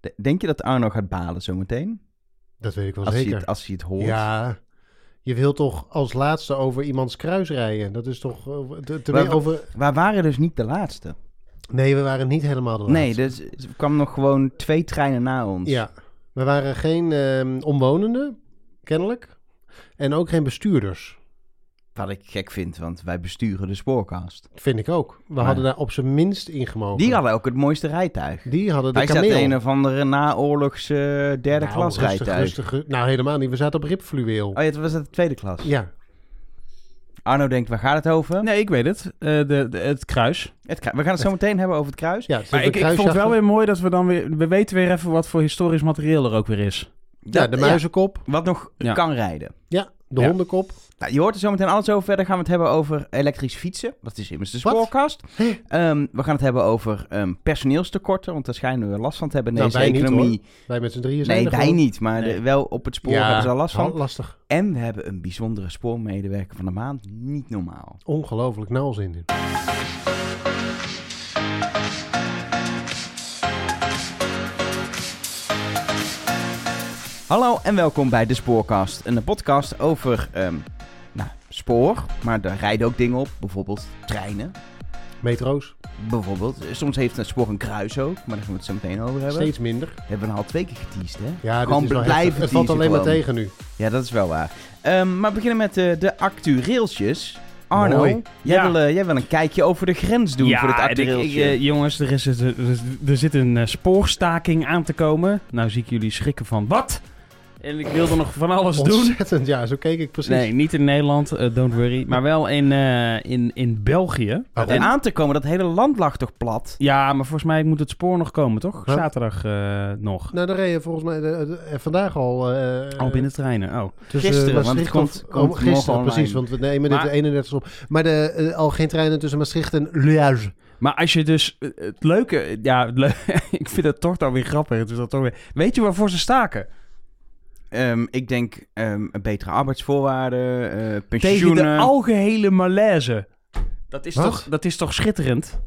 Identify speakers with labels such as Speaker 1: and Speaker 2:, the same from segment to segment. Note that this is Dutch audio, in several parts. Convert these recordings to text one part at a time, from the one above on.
Speaker 1: De- Denk je dat Arno gaat balen zometeen?
Speaker 2: Dat weet ik wel
Speaker 1: Als hij,
Speaker 2: zeker.
Speaker 1: het, als hij het hoort.
Speaker 2: Ja, je wil toch als laatste over iemands kruis rijden? Dat is toch... eh, te- te-
Speaker 1: Maar-
Speaker 2: over...
Speaker 1: We waren dus niet de laatste.
Speaker 2: Nee, we waren niet helemaal de laatste.
Speaker 1: Nee, dus er kwam nog gewoon twee treinen na ons.
Speaker 2: Ja, we waren geen ehm, omwonenden, kennelijk. En ook geen bestuurders.
Speaker 1: Wat ik gek vind, want wij besturen de spoorkast.
Speaker 2: Vind ik ook. We
Speaker 1: Maar-
Speaker 2: hadden daar op zijn minst in gemogen.
Speaker 1: Die hadden ook het mooiste rijtuig.
Speaker 2: Die hadden de
Speaker 1: Wij zaten
Speaker 2: kameel.
Speaker 1: een of andere naoorlogs eh, derde
Speaker 2: Nou,
Speaker 1: klas
Speaker 2: rustig,
Speaker 1: rijtuig.
Speaker 2: rustig, nou, helemaal niet. We zaten op ribfluweel.
Speaker 1: Oh ja, het was het de tweede klas.
Speaker 2: Ja,
Speaker 1: Arno denkt, waar gaat het over?
Speaker 3: Nee, ik weet het. Eh, de, de- het kruis.
Speaker 1: Het kru- we gaan het zo meteen hebben over het kruis.
Speaker 2: ja, het
Speaker 3: Maar ik, ik vond het wel weer mooi dat we dan weer... We weten weer even wat voor historisch materieel er ook weer is.
Speaker 2: Ja, de muizenkop.
Speaker 1: wat nog
Speaker 3: Ja.
Speaker 1: kan rijden.
Speaker 2: Ja, de
Speaker 3: Ja.
Speaker 2: hondenkop.
Speaker 1: Nou, je hoort er zo meteen alles over. Verder gaan we het hebben over elektrisch fietsen. Dat is immers de spoorkast. Ehm, we gaan het hebben over ehm, personeelstekorten. Want daar schijnen we last van te hebben in
Speaker 2: Nou,
Speaker 1: deze
Speaker 2: wij niet,
Speaker 1: economie.
Speaker 2: Wij met z'n drieën zijn
Speaker 1: nee,
Speaker 2: er
Speaker 1: wij
Speaker 2: gewoon.
Speaker 1: niet. Maar
Speaker 3: Nee.
Speaker 1: de- wel op het spoor
Speaker 2: Ja,
Speaker 1: hebben ze al last van.
Speaker 2: lastig.
Speaker 1: En we hebben een bijzondere spoormedewerker van de maand. Niet normaal.
Speaker 2: Ongelooflijk nauw zin in.
Speaker 1: Hallo en welkom bij de Spoorkast. Een podcast over ehm, nou, spoor. Maar daar rijden ook dingen op. Bijvoorbeeld treinen.
Speaker 2: Metro's,
Speaker 1: Bijvoorbeeld. Soms heeft een spoor een kruis ook. Maar daar gaan we het zo meteen over hebben.
Speaker 2: steeds minder.
Speaker 1: Hebben we al twee keer geteased, hè?
Speaker 2: Ja,
Speaker 1: Gewoon
Speaker 2: dit is
Speaker 1: blijven.
Speaker 2: Het valt alleen maar tegen nu.
Speaker 1: Ja, dat is wel waar. Ehm, maar we beginnen met eh, de actueeltjes. Arno,
Speaker 2: Mooi.
Speaker 1: jij,
Speaker 3: Ja.
Speaker 1: wil, eh, jij wil een kijkje over de grens doen voor het
Speaker 3: en ik- ik,
Speaker 1: actueeltje.
Speaker 3: eh, jongens, er, is, er, er zit een eh, spoorstaking aan te komen. Nou zie ik jullie schrikken van, wat? En ik wilde nog van alles doen.
Speaker 2: Ontzettend, ja, zo keek ik precies.
Speaker 3: Nee, niet in Nederland, eh, don't worry. Maar wel in, eh, in, in België.
Speaker 1: Om
Speaker 3: En-
Speaker 1: aan te komen, dat hele land lag toch plat?
Speaker 3: ja, maar volgens mij moet het spoor nog komen, toch?
Speaker 2: Huh?
Speaker 3: Zaterdag eh, nog.
Speaker 2: Nou, daar reden volgens mij de- de- vandaag al... eh,
Speaker 3: Al binnen treinen, oh.
Speaker 2: tussen
Speaker 1: Gisteren, want het komt-
Speaker 2: oh, gisteren, precies, want we nemen dit de 31 op. Maar de, al geen treinen tussen Maastricht en Liège.
Speaker 3: Maar als je dus het leuke, ja, het ik vind het toch dan weer grappig. Het is dat toch weer, weet je waarvoor ze staken?
Speaker 1: Ehm, ik denk ehm, een betere arbeidsvoorwaarden, eh
Speaker 3: Tegen
Speaker 1: pensioenen.
Speaker 3: de algehele malaise. Dat is,
Speaker 2: Wat?
Speaker 3: toch, dat is toch schitterend?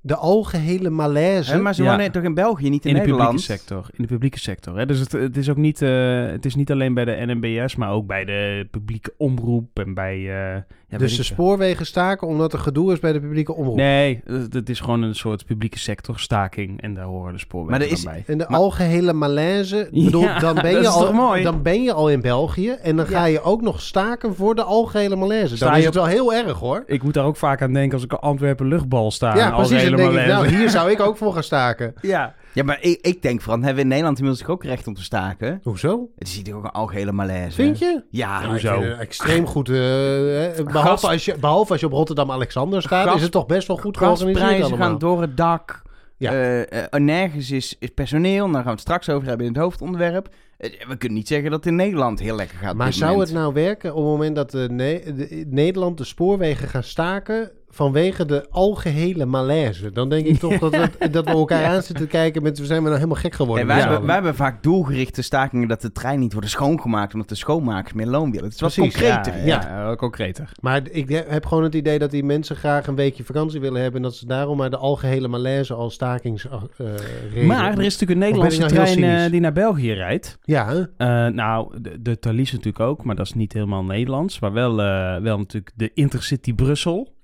Speaker 2: De algehele malaise.
Speaker 1: Hè, maar ze
Speaker 3: Ja.
Speaker 1: wonen toch in België, niet in,
Speaker 3: In de
Speaker 1: Nederland?
Speaker 3: publieke sector. In de publieke sector. Hè? Dus het, het is ook niet, eh, het is niet alleen bij de NMBS, maar ook bij de publieke omroep en bij. eh, ja,
Speaker 2: dus de
Speaker 3: veel.
Speaker 2: spoorwegen staken omdat er gedoe is bij de publieke omroep.
Speaker 3: Nee, het, is gewoon een soort publieke sector staking en daar horen de spoorwegen
Speaker 1: Maar er
Speaker 3: dan
Speaker 1: is-
Speaker 3: bij.
Speaker 2: En de
Speaker 1: Maar-
Speaker 2: algehele malaise,
Speaker 3: Ja,
Speaker 2: bedoel, dan, ben
Speaker 3: dat
Speaker 2: je
Speaker 3: is
Speaker 2: al,
Speaker 3: toch mooi?
Speaker 2: dan ben je al in België en dan ga je ook nog staken voor de algehele malaise.
Speaker 3: Sta
Speaker 2: Dan
Speaker 3: je
Speaker 2: is het
Speaker 3: op-
Speaker 2: wel heel erg hoor.
Speaker 3: Ik moet daar ook vaak aan denken als ik een Antwerpen luchtbal sta.
Speaker 2: ja, precies. Dan
Speaker 3: algehele
Speaker 2: denk ik, nou,
Speaker 3: malaise.
Speaker 2: hier zou ik ook voor gaan staken.
Speaker 3: Ja.
Speaker 1: Ja, maar ik, ik denk vooral, hebben we in Nederland inmiddels ook recht om te staken?
Speaker 2: Hoezo?
Speaker 1: Het is hier ook een algehele malaise.
Speaker 2: Vind je?
Speaker 1: Ja,
Speaker 2: Ja,
Speaker 3: hoezo?
Speaker 2: ik vind het extreem goed. eh, eh, behalve,
Speaker 1: Gas-
Speaker 2: als je, behalve als je op Rotterdam-Alexander staat,
Speaker 1: Gas-
Speaker 2: is het toch best wel goed georganiseerd
Speaker 1: gasprijzen
Speaker 2: allemaal.
Speaker 1: gaan door het dak.
Speaker 2: Ja.
Speaker 1: Eh, eh, nergens is, is personeel. Daar gaan we het straks over hebben in het hoofdonderwerp. Eh, we kunnen niet zeggen dat het in Nederland heel lekker gaat. op
Speaker 2: Maar
Speaker 1: dit
Speaker 2: zou
Speaker 1: moment.
Speaker 2: het nou werken op het moment dat de Ne- de- Nederland de spoorwegen gaan staken vanwege de algehele malaise? Dan denk ik toch dat, we, dat we elkaar aan zitten te kijken met we zijn we nou helemaal gek geworden.
Speaker 1: Hey, wij, hebben, wij
Speaker 2: allen.
Speaker 1: hebben vaak doelgerichte stakingen dat de trein niet wordt schoongemaakt omdat de schoonmakers meer loon willen. Het is wat
Speaker 2: Precies,
Speaker 1: concreter.
Speaker 3: Ja, concreter.
Speaker 2: Maar ik heb gewoon het idee dat die mensen graag een weekje vakantie willen hebben en dat ze daarom maar de algehele malaise als stakings eh.
Speaker 3: Maar er is natuurlijk een Nederlandse
Speaker 2: nou
Speaker 3: trein eh, die naar België rijdt.
Speaker 2: Ja?
Speaker 3: Eh, nou, de, de Thalys natuurlijk ook, maar dat is niet helemaal Nederlands. Maar wel, eh, wel natuurlijk de Intercity Brussel.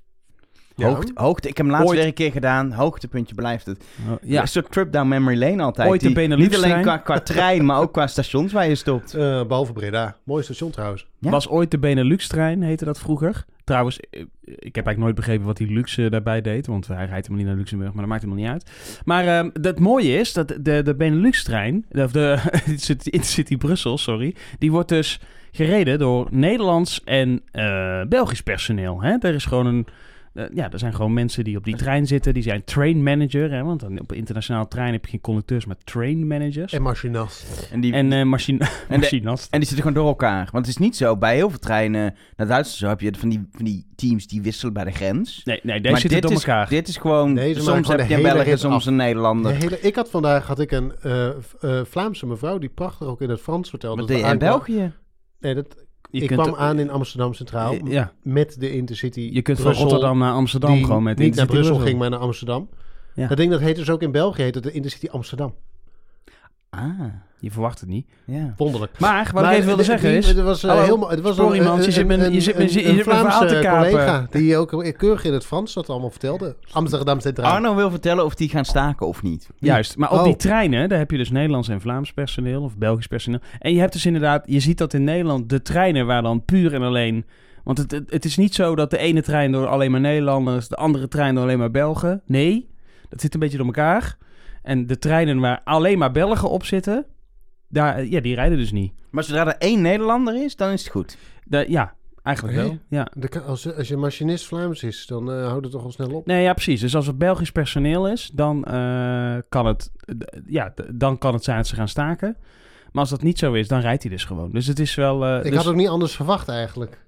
Speaker 2: Ja.
Speaker 1: Hoogte, hoogte, ik heb hem laatst
Speaker 3: Ooit-
Speaker 1: weer een keer gedaan. Hoogtepuntje blijft het.
Speaker 3: Oh,
Speaker 1: Ja. Een soort trip down memory lane altijd.
Speaker 3: Ooit de
Speaker 1: Die-
Speaker 3: Benelux
Speaker 1: Niet alleen qua, qua trein, maar ook qua stations waar je stopt.
Speaker 2: Eh, behalve Breda. Mooi station trouwens.
Speaker 1: Ja.
Speaker 3: Was ooit de Benelux-trein, heette dat vroeger. Trouwens, eh, ik heb eigenlijk nooit begrepen wat die Luxe daarbij deed. Want hij rijdt helemaal niet naar Luxemburg, maar dat maakt helemaal niet uit. Maar ehm, het mooie is dat de, de Benelux-trein, of de Intercity Brussel, sorry, die wordt dus gereden door Nederlands en eh, Belgisch personeel. Hè? Er is gewoon een... eh, ja, er zijn gewoon mensen die op die trein zitten. Die zijn train manager. Hè? Want dan op een internationale trein heb je geen conducteurs, maar train managers.
Speaker 2: En machinast.
Speaker 1: En die,
Speaker 3: En eh
Speaker 1: En de-
Speaker 3: machinast.
Speaker 1: En die zitten gewoon door elkaar. Want het is niet zo, bij heel veel treinen naar Duitsland zo heb je van die, van die teams die wisselen bij de grens.
Speaker 3: Nee, nee deze
Speaker 1: maar
Speaker 3: zitten
Speaker 1: dit
Speaker 3: door
Speaker 1: is,
Speaker 3: elkaar.
Speaker 1: dit is gewoon,
Speaker 2: Deze
Speaker 1: soms
Speaker 2: gewoon
Speaker 1: heb
Speaker 2: de
Speaker 1: je een Belg soms een
Speaker 2: De
Speaker 1: Nederlander.
Speaker 2: hele, ik had vandaag had ik een eh, eh, Vlaamse mevrouw die prachtig ook in het Frans vertelde.
Speaker 1: Je in België?
Speaker 2: Nee, dat,
Speaker 3: Je
Speaker 2: ik
Speaker 3: kunt-
Speaker 2: kwam aan in Amsterdam Centraal
Speaker 3: Eh, ja.
Speaker 2: met de Intercity.
Speaker 3: Je kunt van Rotterdam naar Amsterdam gewoon met
Speaker 2: niet naar Brussel
Speaker 3: Brussel.
Speaker 2: ging, maar naar Amsterdam.
Speaker 3: Ja.
Speaker 2: Dat ding dat heet dus ook in België heet het de Intercity Amsterdam.
Speaker 1: Ah,
Speaker 3: Je verwacht het niet.
Speaker 1: ja.
Speaker 2: Wonderlijk.
Speaker 3: Maar wat
Speaker 2: Maar
Speaker 3: ik even wilde
Speaker 2: de-
Speaker 3: zeggen is...
Speaker 2: Het was, eh,
Speaker 3: Hallo,
Speaker 2: heel, mo- het was
Speaker 3: sorry,
Speaker 2: een,
Speaker 3: man, je zit me-
Speaker 2: een,
Speaker 3: je zit
Speaker 2: een- Vlaamse
Speaker 3: te kapen.
Speaker 2: collega die ook keurig in het Frans dat allemaal vertelde. Amsterdam Centraal.
Speaker 1: Arno wil vertellen of die gaan staken of niet.
Speaker 3: Juist, maar op
Speaker 2: Oh.
Speaker 3: die treinen, daar heb je dus Nederlands en Vlaams personeel of Belgisch personeel. En je hebt dus inderdaad, je ziet dat in Nederland de treinen waar dan puur en alleen... Want het, het, het is niet zo dat de ene trein door alleen maar Nederlanders, de andere trein door alleen maar Belgen. Nee, dat zit een beetje door elkaar. En de treinen waar alleen maar Belgen op zitten, daar, ja, die rijden dus niet.
Speaker 1: Maar zodra er één Nederlander is, dan is het goed.
Speaker 3: Ja, eigenlijk wel. Ja.
Speaker 2: De als, als je machinist Vlaams is, dan eh houdt het toch al snel op.
Speaker 3: Nee, ja, precies. Dus als het Belgisch personeel is, dan, eh, kan, het, ja, dan kan het zijn dat ze gaan staken. Maar als dat niet zo is, dan rijdt hij dus gewoon. Dus het is wel... eh,
Speaker 2: Ik
Speaker 3: dus-
Speaker 2: had ook niet anders verwacht eigenlijk.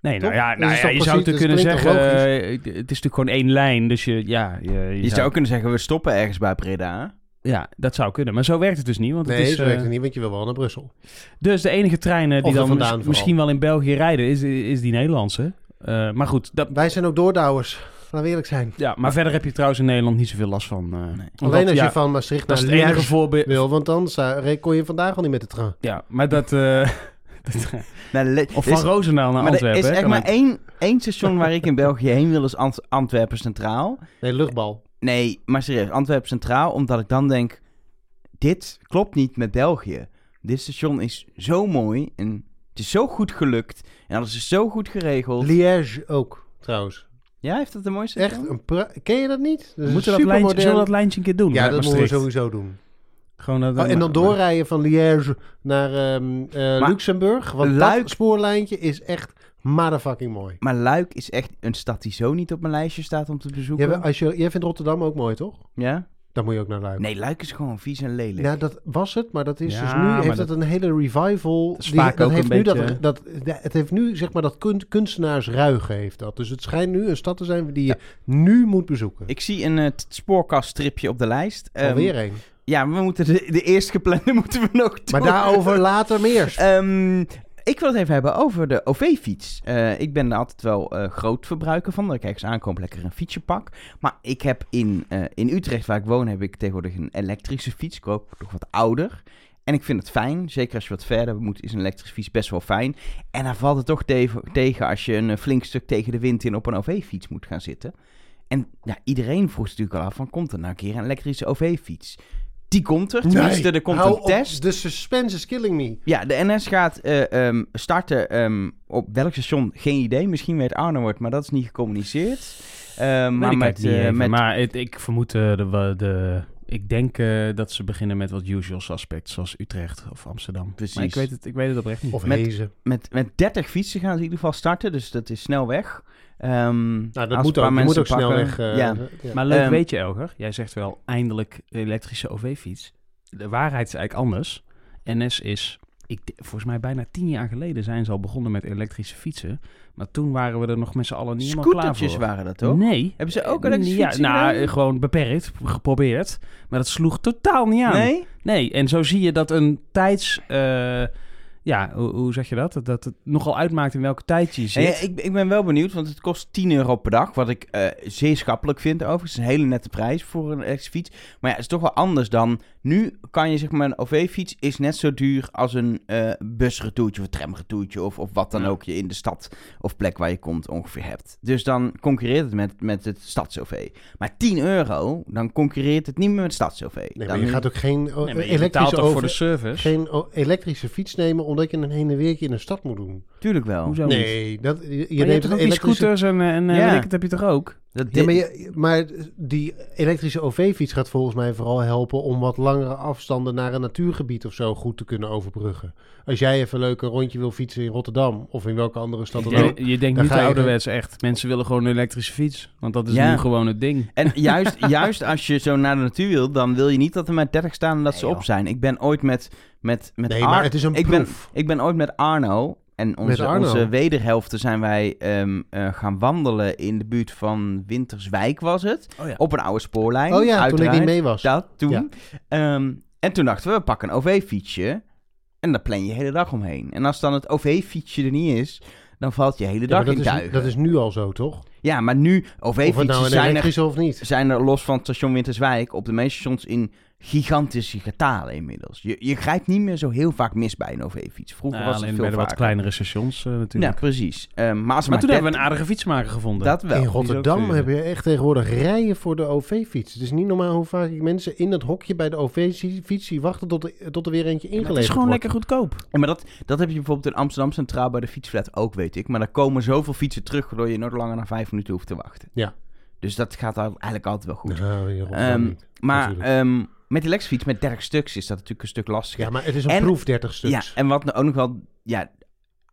Speaker 3: Nee, nou ja,
Speaker 2: Dat
Speaker 3: nou ja je zou kunnen zeggen... eh, het is natuurlijk gewoon één lijn, dus je... Ja, je, je
Speaker 1: Je zou kunnen zeggen, we stoppen ergens bij Breda.
Speaker 3: Ja, dat zou kunnen. Maar zo werkt het dus niet. Want
Speaker 2: Nee,
Speaker 3: het is,
Speaker 2: zo werkt
Speaker 3: eh,
Speaker 2: het niet, want je wil wel naar Brussel.
Speaker 3: Dus de enige treinen die
Speaker 2: er
Speaker 3: dan
Speaker 2: vandaan
Speaker 3: mis-
Speaker 2: vooral.
Speaker 3: misschien wel in België rijden, is, is die Nederlandse. Eh, maar goed, dat,
Speaker 2: Wij zijn ook doordouwers, laten we eerlijk zijn.
Speaker 3: ja, maar verder heb je trouwens in Nederland niet zoveel last van. eh,
Speaker 2: Alleen als
Speaker 3: ja,
Speaker 2: je van Maastricht
Speaker 3: Dat
Speaker 2: naar
Speaker 3: is
Speaker 2: Liège
Speaker 3: voorbeeld.
Speaker 2: wil, want dan zou- kon je vandaag al niet met de trein.
Speaker 3: Ja, maar dat... eh, dat-
Speaker 1: Nou,
Speaker 3: of
Speaker 1: er
Speaker 3: van
Speaker 1: is-
Speaker 3: Roosendaal naar
Speaker 1: maar er
Speaker 3: Antwerpen.
Speaker 1: is
Speaker 3: hè,
Speaker 1: echt maar één, één station waar ik in België heen wil, is Ant- Antwerpen Centraal.
Speaker 2: Nee, luchtbal.
Speaker 1: Nee, maar serieus, Antwerpen Centraal, omdat ik dan denk, dit klopt niet met België. Dit station is zo mooi en het is zo goed gelukt en alles is zo goed geregeld.
Speaker 2: Liège ook, trouwens.
Speaker 1: ja, heeft dat de mooiste
Speaker 2: Echt
Speaker 1: station?
Speaker 2: een pra- Ken je dat niet? Dat is
Speaker 3: We moeten dat lijntje, zullen we dat lijntje een keer doen?
Speaker 2: Ja, dat moeten we sowieso doen.
Speaker 3: Gewoon dat,
Speaker 2: Oh, en dan doorrijden van Liège naar ehm, eh, Luxemburg. Want
Speaker 1: Luik-
Speaker 2: dat spoorlijntje is echt motherfucking mooi.
Speaker 1: Maar Luik is echt een stad die zo niet op mijn lijstje staat om te bezoeken.
Speaker 2: Jij, als je, jij vindt Rotterdam ook mooi, toch?
Speaker 1: Ja?
Speaker 2: Dan moet je ook naar Luik.
Speaker 1: Nee, Luik is gewoon vies en lelijk.
Speaker 2: Ja, dat was het, maar dat is
Speaker 3: Ja,
Speaker 2: dus nu
Speaker 3: maar
Speaker 2: heeft
Speaker 3: dat-
Speaker 2: het een hele revival. dat
Speaker 3: ook
Speaker 2: heeft
Speaker 3: een
Speaker 2: nu
Speaker 3: beetje-
Speaker 2: dat, het heeft nu zeg maar dat kun, kunstenaarsruigen heeft dat. Dus het schijnt nu een stad te zijn die je nu moet bezoeken.
Speaker 1: Ik zie een uh, spoorkaststripje op de lijst. Ehm,
Speaker 2: Alweer een.
Speaker 1: Ja, we moeten de, de eerst geplande moeten we nog doen.
Speaker 2: Maar daarover later meer.
Speaker 1: Ehm, ik wil het even hebben over de OV-fiets. Eh, ik ben er altijd wel eh, groot verbruiker van. Dat ik ergens aankom, lekker een fietsje pak. Maar ik heb in, eh, in Utrecht, waar ik woon, heb ik tegenwoordig een elektrische fiets. Ik ook nog wat ouder. En ik vind het fijn, zeker als je wat verder moet, is een elektrische fiets best wel fijn. En dan valt het toch te- tegen als je een flink stuk tegen de wind in op een OV-fiets moet gaan zitten. En ja, iedereen vroeg zich natuurlijk al af van, komt er nou een keer een elektrische OV-fiets? Die komt er, tenminste, er komt een
Speaker 2: op.
Speaker 1: test.
Speaker 2: De suspense is killing me.
Speaker 1: Ja, de NS gaat eh, ehm, starten ehm, op welk station, geen idee. Misschien weet Arno het, maar dat is niet gecommuniceerd. Ehm, maar met, eh, met
Speaker 3: Maar het, ik vermoed eh, de, de... Ik denk eh, dat ze beginnen met wat usual suspects, zoals Utrecht of Amsterdam.
Speaker 1: Precies.
Speaker 3: Maar ik weet het, ik weet het oprecht niet.
Speaker 2: Of
Speaker 1: Met-
Speaker 2: Hezen.
Speaker 1: met, met 30 fietsen gaan ze in ieder geval starten, dus dat is snel weg. Ehm,
Speaker 2: Nou, dat
Speaker 1: als
Speaker 2: moet
Speaker 1: een
Speaker 2: ook. moet ook
Speaker 1: mensen
Speaker 2: snel
Speaker 1: pakken-
Speaker 2: weg. eh,
Speaker 1: ja.
Speaker 2: ja.
Speaker 3: Maar leuk
Speaker 1: Ehm,
Speaker 3: weet je, Elger. Jij zegt wel eindelijk elektrische OV-fiets. De waarheid is eigenlijk anders. NS is, ik, volgens mij bijna tien jaar geleden zijn ze al begonnen met elektrische fietsen. Maar toen waren we er nog met z'n allen niet helemaal klaar
Speaker 1: Scootertjes
Speaker 3: voor.
Speaker 1: waren dat toch?
Speaker 3: Nee.
Speaker 1: Hebben ze ook elektrische
Speaker 3: ja,
Speaker 1: fietsen
Speaker 3: Nou, eh, gewoon beperkt, geprobeerd. Maar dat sloeg totaal niet aan.
Speaker 1: Nee?
Speaker 3: Nee, en zo zie je dat een tijds... eh, ja, hoe, hoe zeg je dat? dat? Dat het nogal uitmaakt in welke tijd je zit.
Speaker 1: Ik, ik ben wel benieuwd, want het kost 10 euro per dag. Wat ik eh, zeer schappelijk vind overigens. Het is een hele nette prijs voor een elektrische fiets. Maar ja, het is toch wel anders dan... Nu kan je zeg maar, een OV-fiets is net zo duur als een eh busretourtje of een tramretourtje... Of, of wat dan
Speaker 3: Ja.
Speaker 1: ook je in de stad of plek waar je komt ongeveer hebt. Dus dan concurreert het met, met het stads-OV. Maar 10 euro, dan concurreert het niet meer met stads-OV.
Speaker 2: Nee,
Speaker 1: Dan
Speaker 2: maar je
Speaker 1: nu-
Speaker 2: gaat ook geen oh,
Speaker 3: Nee, maar je betaalt
Speaker 2: elektrische,
Speaker 3: toch voor de
Speaker 2: over,
Speaker 3: service?
Speaker 2: geen oh, elektrische fiets nemen omdat je een heen en weertje in een stad moet doen.
Speaker 1: Tuurlijk wel.
Speaker 3: Hoezo niet?
Speaker 2: Nee, dat, je, je
Speaker 3: hebt toch
Speaker 2: een
Speaker 3: ook die scooters en, eh, en eh,
Speaker 1: Ja.
Speaker 3: weet ik het heb je toch ook?
Speaker 1: Dat
Speaker 2: Ja, maar, je, maar die elektrische OV-fiets gaat volgens mij vooral helpen om wat langere afstanden naar een natuurgebied of zo goed te kunnen overbruggen. Als jij even leuk een rondje wil fietsen in Rotterdam of in welke andere stad dan ook.
Speaker 3: je denkt
Speaker 2: Dan
Speaker 3: niet
Speaker 2: ga
Speaker 3: ouderwets echt. Mensen willen gewoon een elektrische fiets. Want dat is
Speaker 1: Ja.
Speaker 3: nu gewoon het ding.
Speaker 1: En juist, juist als je zo naar de natuur wil, dan wil je niet dat er maar 30 staan en dat ze op
Speaker 2: joh.
Speaker 1: zijn. Ik ben ooit met, met, met
Speaker 2: Nee,
Speaker 1: Ar-
Speaker 2: maar het is een
Speaker 1: ik ben,
Speaker 2: proef.
Speaker 1: ik ben ooit met Arno en onze,
Speaker 2: Arno?
Speaker 1: onze wederhelften zijn wij ehm, eh, gaan wandelen in de buurt van Winterswijk was het.
Speaker 3: Oh ja.
Speaker 1: Op een oude spoorlijn.
Speaker 2: Oh ja, toen ik niet mee was.
Speaker 1: Dat, toen.
Speaker 2: Ja.
Speaker 1: Ehm, en toen dachten we, we pakken een OV-fietsje en daar plan je de hele dag omheen. En als dan het OV-fietsje er niet is, dan valt je hele dag in
Speaker 2: is,
Speaker 1: duigen.
Speaker 2: dat is nu al zo, toch?
Speaker 1: Ja, maar nu, OV-fietsen
Speaker 2: nou
Speaker 1: zijn er
Speaker 2: of niet.
Speaker 1: zijn er los van het station Winterswijk op de meeste stations in gigantische getalen inmiddels. Je, je grijpt niet meer zo heel vaak mis bij een OV-fiets. Vroeger
Speaker 3: Nou,
Speaker 1: was het
Speaker 3: alleen
Speaker 1: veel
Speaker 3: bij de wat kleinere stations eh,
Speaker 1: Ja,
Speaker 3: natuurlijk.
Speaker 1: precies. Ehm, maar als
Speaker 3: maar
Speaker 1: maar
Speaker 3: toen hebben we
Speaker 1: 30
Speaker 3: een aardige fietsmaker gevonden.
Speaker 1: Dat wel.
Speaker 2: in Rotterdam heb je echt tegenwoordig rijen voor de OV-fiets. Het is niet normaal hoe vaak ik mensen in dat hokje bij de OV-fiets zie wachten tot, er- tot er weer eentje
Speaker 3: Maar het
Speaker 2: ingeleverd
Speaker 3: is gewoon
Speaker 2: wordt.
Speaker 3: lekker goedkoop.
Speaker 1: Ja, maar dat, dat heb je bijvoorbeeld in Amsterdam Centraal bij de fietsflat ook, weet ik. Maar daar komen zoveel fietsen terug, waardoor je nooit langer dan vijf minuten hoeft te wachten.
Speaker 2: Ja.
Speaker 1: Dus dat gaat eigenlijk altijd wel goed.
Speaker 2: Nou,
Speaker 1: Ehm,
Speaker 2: niet.
Speaker 1: maar
Speaker 2: natuurlijk.
Speaker 1: Met die elektrisch met 30 stuks is dat natuurlijk een stuk lastiger.
Speaker 2: Ja, maar het is een
Speaker 1: en-
Speaker 2: proef 30 stuks.
Speaker 1: Ja, en wat nou ook nog wel ja,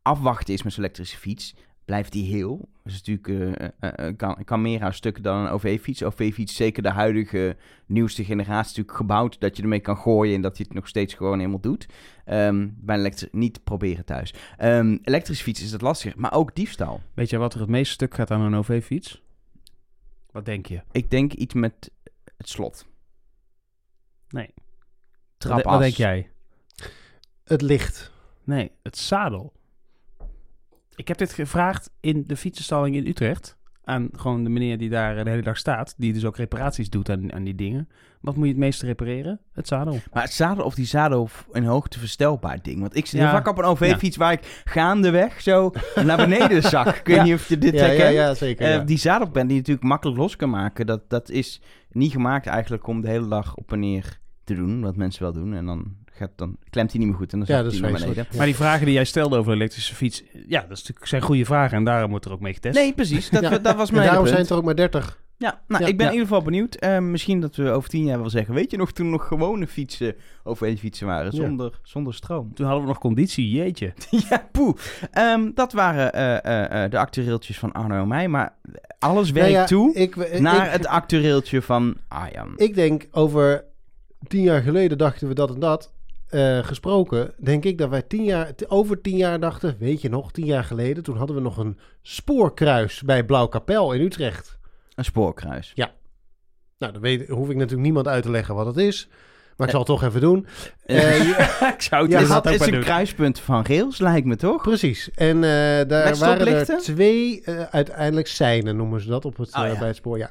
Speaker 1: afwachten is met zo'n elektrische fiets, blijft die heel. Dat is natuurlijk, eh, eh, eh, kan, kan meer aan stukken dan een OV-fiets. OV-fiets, zeker de huidige nieuwste generatie, natuurlijk gebouwd dat je ermee kan gooien en dat hij het nog steeds gewoon helemaal doet. Ehm, bij een niet proberen thuis. Ehm elektrische fiets is het lastiger, maar ook diefstal.
Speaker 3: Weet je wat er het meest stuk gaat aan een OV-fiets? Wat denk je?
Speaker 1: Ik denk iets met het slot.
Speaker 3: Nee.
Speaker 1: Trapas.
Speaker 3: wat denk jij?
Speaker 2: Het licht.
Speaker 3: Nee, het zadel. Ik heb dit gevraagd in de fietsenstalling in Utrecht. Aan gewoon de meneer die daar eh, de hele dag staat. Die dus ook reparaties doet aan, aan die dingen. Wat moet je het meest repareren? Het zadel.
Speaker 1: Maar het zadel of die zadel een hoogte verstelbaar ding. Want ik zit
Speaker 3: Ja.
Speaker 1: heel vaak op een OV-fiets waar ik gaandeweg zo naar beneden zak. Ik weet
Speaker 2: Ja.
Speaker 1: niet of je dit herkent.
Speaker 2: ja, zeker. Ja.
Speaker 1: Die zadelpen die je natuurlijk makkelijk los kan maken, dat, dat is niet gemaakt eigenlijk om de hele dag op en neer te doen. Wat mensen wel doen. En dan, gaat, dan klemt hij niet meer goed en dan
Speaker 2: Ja, dat is
Speaker 1: naar beneden.
Speaker 3: Maar die vragen die jij stelde over de elektrische fiets. Ja, dat is natuurlijk, zijn goede vragen. En daarom wordt er ook mee getest.
Speaker 1: Nee, precies. Dat,
Speaker 2: Ja.
Speaker 1: dat was
Speaker 2: En
Speaker 1: mijn
Speaker 2: daarom
Speaker 1: hele
Speaker 2: zijn het er ook maar 30.
Speaker 1: Ja, nou,
Speaker 2: Ja.
Speaker 1: ik ben
Speaker 3: Ja.
Speaker 1: in ieder geval benieuwd. Eh, misschien dat we over tien jaar wel zeggen... Weet je nog, toen nog gewone fietsen OV-fietsen waren,
Speaker 2: Ja.
Speaker 1: zonder, zonder stroom.
Speaker 3: Toen hadden we nog conditie, jeetje.
Speaker 1: ja, poeh. Ehm, dat waren eh, eh, eh, de actueeltjes van Arno en mij. Maar alles werkt
Speaker 2: Nou ja,
Speaker 1: toe
Speaker 2: Ik, ik,
Speaker 1: naar
Speaker 2: ik,
Speaker 1: het actueeltje van Arjan.
Speaker 2: ik denk over tien jaar geleden dachten we dat en dat. eh, gesproken, denk ik dat wij tien jaar, over tien jaar dachten, weet je nog, tien jaar geleden, toen hadden we nog een spoorkruis bij Blauwkapel in Utrecht.
Speaker 1: Een spoorkruis.
Speaker 2: Nou, dan weet, hoef ik natuurlijk niemand uit te leggen wat het is. Maar ik zal het toch even doen.
Speaker 1: Eh,
Speaker 3: ik zou het
Speaker 2: Ja,
Speaker 1: dat is een
Speaker 3: doen.
Speaker 1: kruispunt van rails, lijkt me toch?
Speaker 2: Precies. En eh, daar waren er twee, eh, uiteindelijk seinen noemen ze dat op het,
Speaker 1: Oh,
Speaker 2: eh,
Speaker 1: ja.
Speaker 2: bij het spoor. Ja.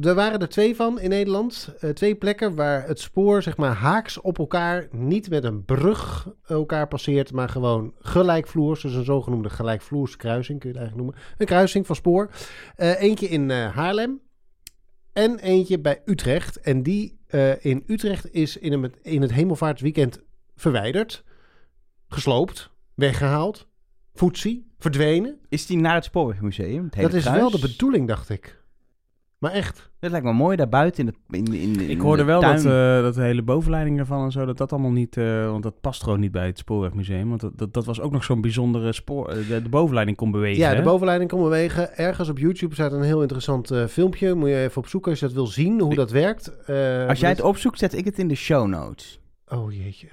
Speaker 2: Er waren er twee van in Nederland. Twee plekken waar het spoor zeg maar haaks op elkaar, niet met een brug elkaar passeert, maar gewoon gelijkvloers. Dus een zogenoemde gelijkvloerskruising kun je het eigenlijk noemen. Een kruising van spoor. Eentje in Haarlem en eentje bij Utrecht. En die eh, in Utrecht is in, een, in het hemelvaartsweekend verwijderd, gesloopt, weggehaald, voetzie, verdwenen.
Speaker 1: Is die naar het Spoorwegmuseum? Het hele
Speaker 2: Dat is
Speaker 1: kruis?
Speaker 2: wel de bedoeling, dacht ik. Maar echt.
Speaker 1: Dat lijkt me mooi daarbuiten in, het, in, in, in
Speaker 3: Ik hoorde
Speaker 1: de
Speaker 3: wel
Speaker 1: tuin.
Speaker 3: dat, eh, dat de hele bovenleiding ervan en zo, dat dat allemaal niet, eh, want dat past gewoon niet bij het Spoorwegmuseum. Want dat, dat, dat was ook nog zo'n bijzondere spoor, eh, de, de bovenleiding kon bewegen.
Speaker 2: Ja, de bovenleiding kon bewegen. Ergens op YouTube staat een heel interessant eh, filmpje. Moet je even opzoeken als je dat wil zien, hoe dat werkt. Eh,
Speaker 1: Als jij het opzoekt, zet ik het in de show notes.
Speaker 2: Oh jeetje.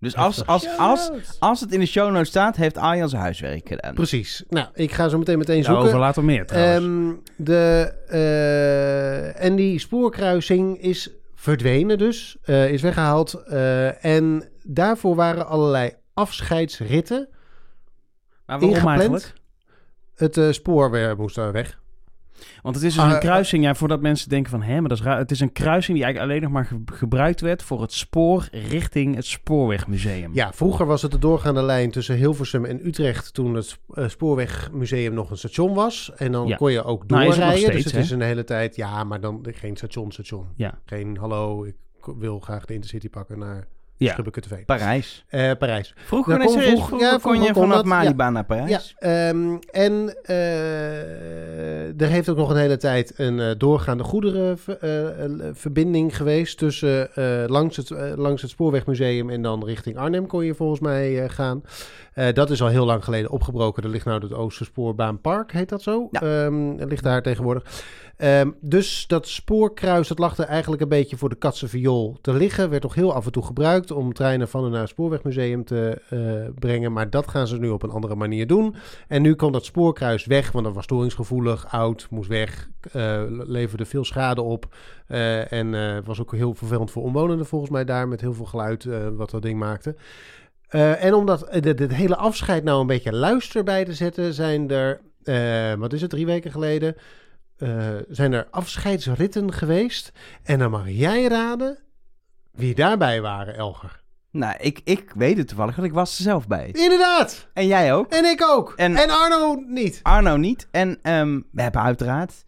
Speaker 1: Dus als, als, als, als het in de show notes staat, heeft Arjan zijn huiswerk gedaan.
Speaker 2: Precies. Nou, ik ga zo meteen meteen
Speaker 3: Daarover
Speaker 2: zoeken.
Speaker 3: later meer trouwens.
Speaker 2: Ehm, de, eh, en die spoorkruising is verdwenen dus, eh, is weggehaald. eh, en daarvoor waren allerlei afscheidsritten
Speaker 3: maar waarom
Speaker 2: ingepland.
Speaker 3: eigenlijk?
Speaker 2: Het eh, spoor weer moest daar weg.
Speaker 3: Want het is dus
Speaker 2: Ah,
Speaker 3: een kruising, ja, voordat mensen denken van, hè, maar dat is raar. Het is een kruising die eigenlijk alleen nog maar ge- gebruikt werd voor het spoor richting het Spoorwegmuseum.
Speaker 2: Ja, vroeger was het de doorgaande lijn tussen Hilversum en Utrecht toen het eh, Spoorwegmuseum nog een station was. En dan
Speaker 3: Ja.
Speaker 2: kon je ook
Speaker 3: Nou,
Speaker 2: doorrijden. dus het is een hele tijd, ja, maar dan geen station, station.
Speaker 3: Ja.
Speaker 2: Geen hallo, ik wil graag de Intercity pakken naar
Speaker 3: Ja.
Speaker 2: Schubbekutteveen.
Speaker 1: Parijs.
Speaker 2: Eh Parijs.
Speaker 1: Vroeger,
Speaker 2: Nou, kon
Speaker 1: serieus,
Speaker 2: vroeg-
Speaker 1: vroeger
Speaker 2: ja,
Speaker 1: kon je
Speaker 2: kon
Speaker 1: vanaf
Speaker 2: dat,
Speaker 1: Malibaan naar
Speaker 2: Ja,
Speaker 1: Parijs.
Speaker 2: ehm, en eh, er heeft ook nog een hele tijd een eh, doorgaande goederenverbinding geweest tussen eh, langs, het, eh, langs het Spoorwegmuseum en dan richting Arnhem kon je volgens mij eh, gaan. Eh, dat is al heel lang geleden opgebroken. Er ligt nou het Oosterspoorbaanpark, heet dat zo?
Speaker 1: Ja.
Speaker 2: Ehm, ligt daar tegenwoordig. Ehm, dus dat spoorkruis, dat lag er eigenlijk een beetje voor de katse viool te liggen. Werd toch heel af en toe gebruikt om treinen van en naar het Spoorwegmuseum te eh, brengen. Maar dat gaan ze nu op een andere manier doen. En nu komt dat spoorkruis weg, want dat was storingsgevoelig, oud, moest weg, eh, leverde veel schade op. eh, en was ook heel vervelend voor omwonenden volgens mij daar, met heel veel geluid wat dat ding maakte. En om dat, eh, dit, hele afscheid nou een beetje luister bij te zetten, zijn er, wat is het, drie weken geleden, eh, zijn er afscheidsritten geweest. En dan mag jij raden wie daarbij waren, Elger.
Speaker 1: Nou, ik, ik weet het toevallig, want ik was er zelf bij.
Speaker 2: Inderdaad!
Speaker 1: En jij ook.
Speaker 2: En ik ook. En,
Speaker 1: En-
Speaker 2: Arno niet.
Speaker 1: Arno niet. En ehm, we hebben uiteraard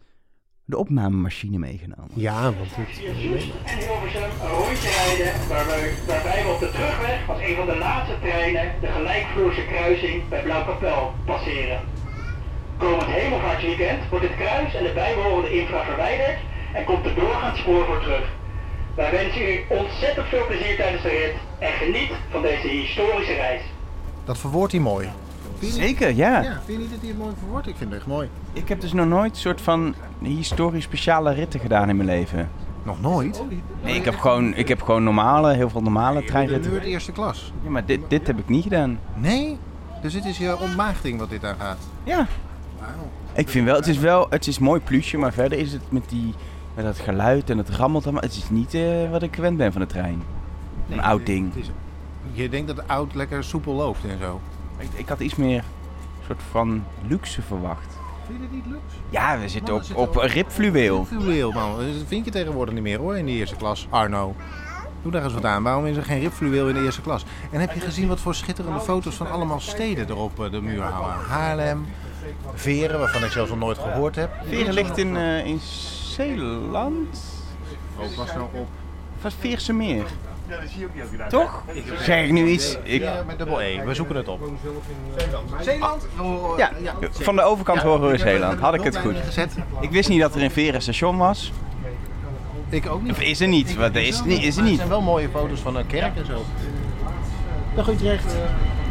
Speaker 1: de opnamemachine meegenomen.
Speaker 2: Ja, want het,
Speaker 4: en Hilversum een rondje rijden waarbij, waarbij we op de terugweg als een van de laatste treinen de gelijkvloerse kruising bij Blauwkapel passeren. Komend hemelvaartsweekend wordt het kruis en de bijbehorende infra verwijderd en komt er doorgaand spoor voor terug. Wij wensen u ontzettend veel plezier tijdens de rit en geniet van deze historische reis.
Speaker 5: Dat verwoordt hij mooi.
Speaker 1: Zeker, ja.
Speaker 5: Ja, vind je niet dat hij het mooi verwoordt? Ik vind het echt mooi.
Speaker 1: Ik heb dus nog nooit een soort van historisch speciale ritten gedaan in mijn leven.
Speaker 5: Nog nooit?
Speaker 1: Nee, ik heb gewoon, ik heb gewoon normale, heel veel normale
Speaker 5: De
Speaker 1: treinritten.
Speaker 5: Nerd eerste klas.
Speaker 1: Ja, maar dit, dit heb ik niet gedaan.
Speaker 5: Nee? Dus dit is je ontmaagding wat dit aangaat.
Speaker 1: Ja. Ik vind wel, het is wel, het is mooi plusje, maar verder is het met die, met dat geluid en het rammelt allemaal. Het is niet eh, wat ik gewend ben van de trein. Een oud ding.
Speaker 5: Het is- je denkt dat het oud lekker soepel loopt en zo.
Speaker 1: Ik, ik had iets meer soort van luxe verwacht.
Speaker 5: Vind je dit niet luxe?
Speaker 1: Ja, we zitten
Speaker 5: Man,
Speaker 1: op, op ribfluweel.
Speaker 5: Ribfluweel, man. Dat vind je tegenwoordig niet meer hoor, in de eerste klas. Arno. Doe daar eens wat aan. Waarom is er geen ribfluweel in de eerste klas? En heb je gezien wat voor schitterende foto's van allemaal steden er op eh, de muur hangen? Haarlem, Veren, waarvan ik zelfs nog nooit gehoord heb.
Speaker 1: Veren ligt in, eh, in Zeeland.
Speaker 5: Ook was nou op.
Speaker 1: Of Veerse meer. Toch? Zeg ik nu iets? Ik,
Speaker 5: Ja, met dubbel E. We zoeken het op. Zeeland? Oh,
Speaker 1: ja, van de overkant horen we Zeeland. Had ik het goed.
Speaker 5: Gezet.
Speaker 1: Ik wist niet dat er een Veren station was.
Speaker 5: Ik ook niet.
Speaker 1: Of is er niet? Wat is, er niet- is er niet?
Speaker 5: zijn wel mooie foto's van een kerk en zo. Dag Utrecht.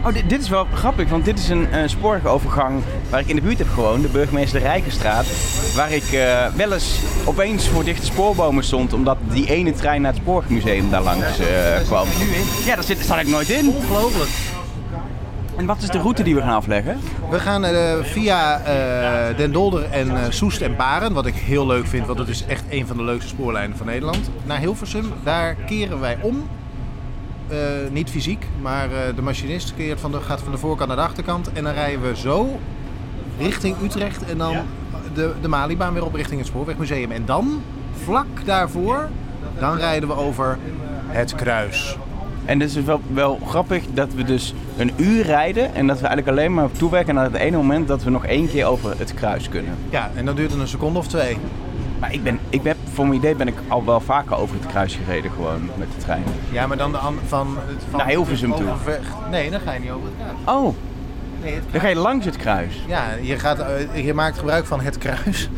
Speaker 1: Oh, dit, dit is wel grappig, want dit is een eh spoorwegovergang waar ik in de buurt heb gewoond, de burgemeester Rijkenstraat. Waar ik eh, wel eens opeens voor dichte spoorbomen stond, omdat die ene trein naar het Spoorwegmuseum daar langs eh, kwam. Ja, daar zit, sta ik nooit in.
Speaker 5: Ongelooflijk.
Speaker 1: En wat is de route die we gaan afleggen?
Speaker 5: We gaan eh, via eh, Den Dolder en eh, Soest en Baren, wat ik heel leuk vind, want het is echt een van de leukste spoorlijnen van Nederland, naar Hilversum. Daar keren wij om. Eh, niet fysiek, maar eh, de machinist keert van de, gaat van de voorkant naar de achterkant. En dan rijden we zo richting Utrecht en dan de, de Malibaan weer op richting het Spoorwegmuseum. En dan, vlak daarvoor, dan rijden we over het kruis.
Speaker 1: En het is wel, wel grappig dat we dus een uur rijden en dat we eigenlijk alleen maar toewerken naar het ene moment dat we nog één keer over het kruis kunnen.
Speaker 5: Ja, en dan duurt het een seconde of twee.
Speaker 1: Maar ik ben, ik ben, voor mijn idee ben ik al wel vaker over het kruis gereden gewoon met de trein.
Speaker 5: Ja, maar dan de an- van, van
Speaker 1: Naar Hilversum toe.
Speaker 5: Overvecht. Nee, dan ga je niet over het kruis.
Speaker 1: Oh,
Speaker 5: Nee, het
Speaker 1: dan ga je langs het kruis.
Speaker 5: Ja, je, gaat, eh, je maakt gebruik van het kruis.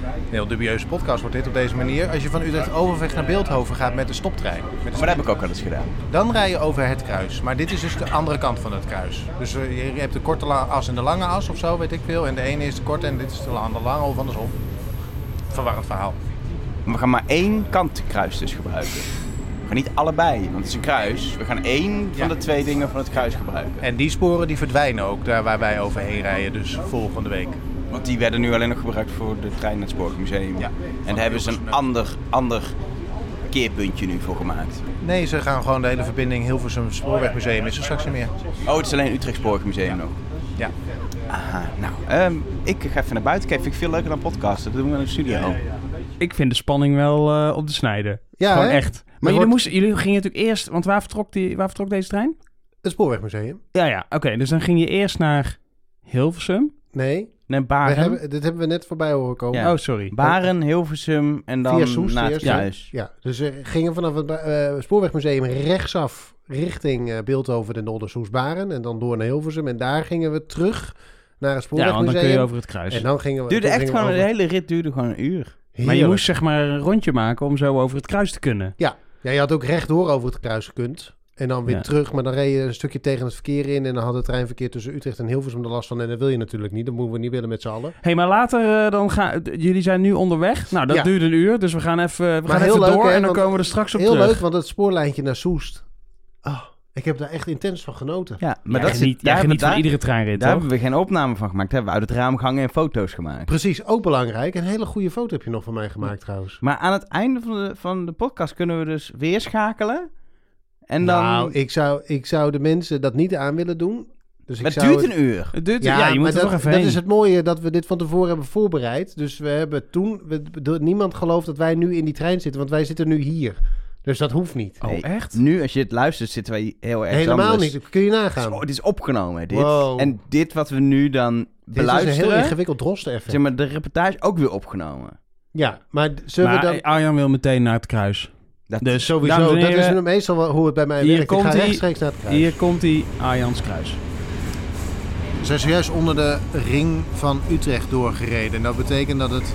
Speaker 5: Een heel dubieuze podcast wordt dit op deze manier. Als je van Utrecht Overvecht naar Beeldhoven gaat met de stoptrein. Met de
Speaker 1: Maar dat heb ik ook wel eens gedaan.
Speaker 5: Dan rij je over het kruis. Maar dit is dus de andere kant van het kruis. Dus eh, je hebt de korte as en de lange as of zo, weet ik veel. En de ene is de korte en dit is de de lange of andersom. Verwarrend verhaal.
Speaker 1: We gaan maar één kant kruis dus gebruiken. We gaan niet allebei, want het is een kruis. We gaan één van
Speaker 5: Ja.
Speaker 1: de twee dingen van het kruis gebruiken.
Speaker 5: En die sporen die verdwijnen ook, daar waar wij overheen rijden. Dus volgende week.
Speaker 1: Want die werden nu alleen nog gebruikt voor de trein naar het Spoorwegmuseum.
Speaker 5: Ja.
Speaker 1: En daar hebben ze een ander, ander keerpuntje nu voor gemaakt.
Speaker 5: Nee, ze gaan gewoon de hele verbinding Hilversum Spoorwegmuseum is er straks niet meer.
Speaker 1: Oh, het is alleen Utrecht Spoorwegmuseum nog.
Speaker 5: Ja.
Speaker 1: Aha, nou, ehm, ik ga even naar buiten kijken. Vind ik veel leuker dan podcasten. Dat doen we in de studio.
Speaker 3: Ik vind de spanning wel eh, op de snijden.
Speaker 5: Ja,
Speaker 3: Gewoon
Speaker 5: hè?
Speaker 3: echt. Maar
Speaker 5: wordt-
Speaker 3: jullie, moesten, jullie gingen natuurlijk eerst... Want waar vertrok, die, waar vertrok deze trein?
Speaker 2: Het Spoorwegmuseum.
Speaker 3: Ja, ja. Oké, dus dan ging je eerst naar Hilversum.
Speaker 2: Nee,
Speaker 1: Nee,
Speaker 2: we
Speaker 1: Baren.
Speaker 2: hebben, dit hebben we net voorbij horen komen.
Speaker 1: Ja.
Speaker 3: Oh, sorry.
Speaker 1: Baren, Hilversum en dan
Speaker 2: Via Soest
Speaker 1: naar het
Speaker 2: eerst,
Speaker 1: kruis.
Speaker 2: Ja, dus we gingen vanaf het eh, Spoorwegmuseum rechtsaf richting eh, Beeldhoven en Nolder Soesbaren. En dan door naar Hilversum. En daar gingen we terug naar het
Speaker 3: Ja, want
Speaker 2: Spoorwegmuseum.
Speaker 3: dan kun je over het kruis.
Speaker 2: En dan gingen we...
Speaker 1: Duurde echt
Speaker 2: we
Speaker 1: gewoon, de hele rit duurde gewoon een uur.
Speaker 3: Maar je moest zeg maar een rondje maken om zo over het kruis te kunnen.
Speaker 2: Ja, je had ook rechtdoor over het kruis gekund. En dan weer
Speaker 3: Ja.
Speaker 2: terug, maar dan reed je een stukje tegen het verkeer in. En dan had het treinverkeer tussen Utrecht en Hilversum er last van. En dat wil je natuurlijk niet. Dat moeten we niet willen met z'n allen.
Speaker 3: Hé, hey, maar later eh, dan gaan... Jullie zijn nu onderweg. Nou, dat
Speaker 2: Ja.
Speaker 3: duurt een uur. Dus we gaan even, we gaan
Speaker 2: heel
Speaker 3: even
Speaker 2: leuk,
Speaker 3: door
Speaker 2: hè,
Speaker 3: en dan komen we er straks op
Speaker 2: Heel
Speaker 3: terug.
Speaker 2: leuk, want het spoorlijntje naar Soest. Ah, ik heb daar echt intens van genoten.
Speaker 1: Ja, maar dat
Speaker 3: dat
Speaker 1: zit,
Speaker 3: niet,
Speaker 1: daar,
Speaker 3: geniet van
Speaker 1: daar,
Speaker 3: iedere treinrit,
Speaker 1: daar
Speaker 3: toch?
Speaker 1: hebben we geen opname van gemaakt. Daar hebben we uit het raam gehangen en foto's gemaakt.
Speaker 2: Precies, ook belangrijk. Een hele goede foto heb je nog van mij gemaakt trouwens.
Speaker 1: Maar aan het einde van de, van de podcast kunnen we dus weer schakelen. En dan...
Speaker 2: Nou, ik zou, ik zou de mensen dat niet aan willen doen. Dus ik
Speaker 1: Het
Speaker 2: zou
Speaker 1: duurt
Speaker 2: het-
Speaker 1: een uur.
Speaker 3: Het duurt,
Speaker 2: Ja,
Speaker 3: ja, je moet
Speaker 2: maar
Speaker 3: er
Speaker 2: dat,
Speaker 3: toch even
Speaker 2: dat
Speaker 3: heen.
Speaker 2: is het mooie dat we dit van tevoren hebben voorbereid. Dus we hebben toen... We, niemand gelooft dat wij nu in die trein zitten, want wij zitten nu hier. Dus dat hoeft niet.
Speaker 3: Oh,
Speaker 1: Nee,
Speaker 3: echt?
Speaker 1: Nu, als je het luistert, zitten wij heel erg
Speaker 2: Helemaal
Speaker 1: anders.
Speaker 2: niet. Kun je nagaan.
Speaker 1: Zo, het is opgenomen, dit.
Speaker 2: Wow.
Speaker 1: En dit wat we nu dan
Speaker 2: Dit is een heel ingewikkeld drosten-effect.
Speaker 1: zeg maar, de reportage ook weer opgenomen.
Speaker 2: Ja, maar d- zullen
Speaker 3: Maar
Speaker 2: we dan...
Speaker 3: Arjan wil meteen naar het kruis.
Speaker 1: Dat,
Speaker 3: Dus
Speaker 2: Sowieso,
Speaker 3: dames en
Speaker 2: dat is meestal wel hoe het bij mij
Speaker 3: Hier
Speaker 2: werkt. Ik
Speaker 3: komt
Speaker 2: ga
Speaker 3: hij.
Speaker 2: rechtstreeks naar het kruis.
Speaker 3: Hier komt hij, Arjans kruis.
Speaker 5: We zijn zojuist onder de ring van Utrecht doorgereden. En dat betekent dat het,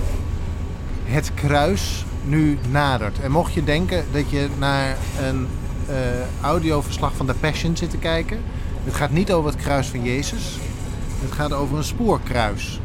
Speaker 5: het kruis nu nadert. En mocht je denken dat je naar een eh, audioverslag van The Passion zit te kijken. Het gaat niet over het kruis van Jezus. Het gaat over een spoorkruis.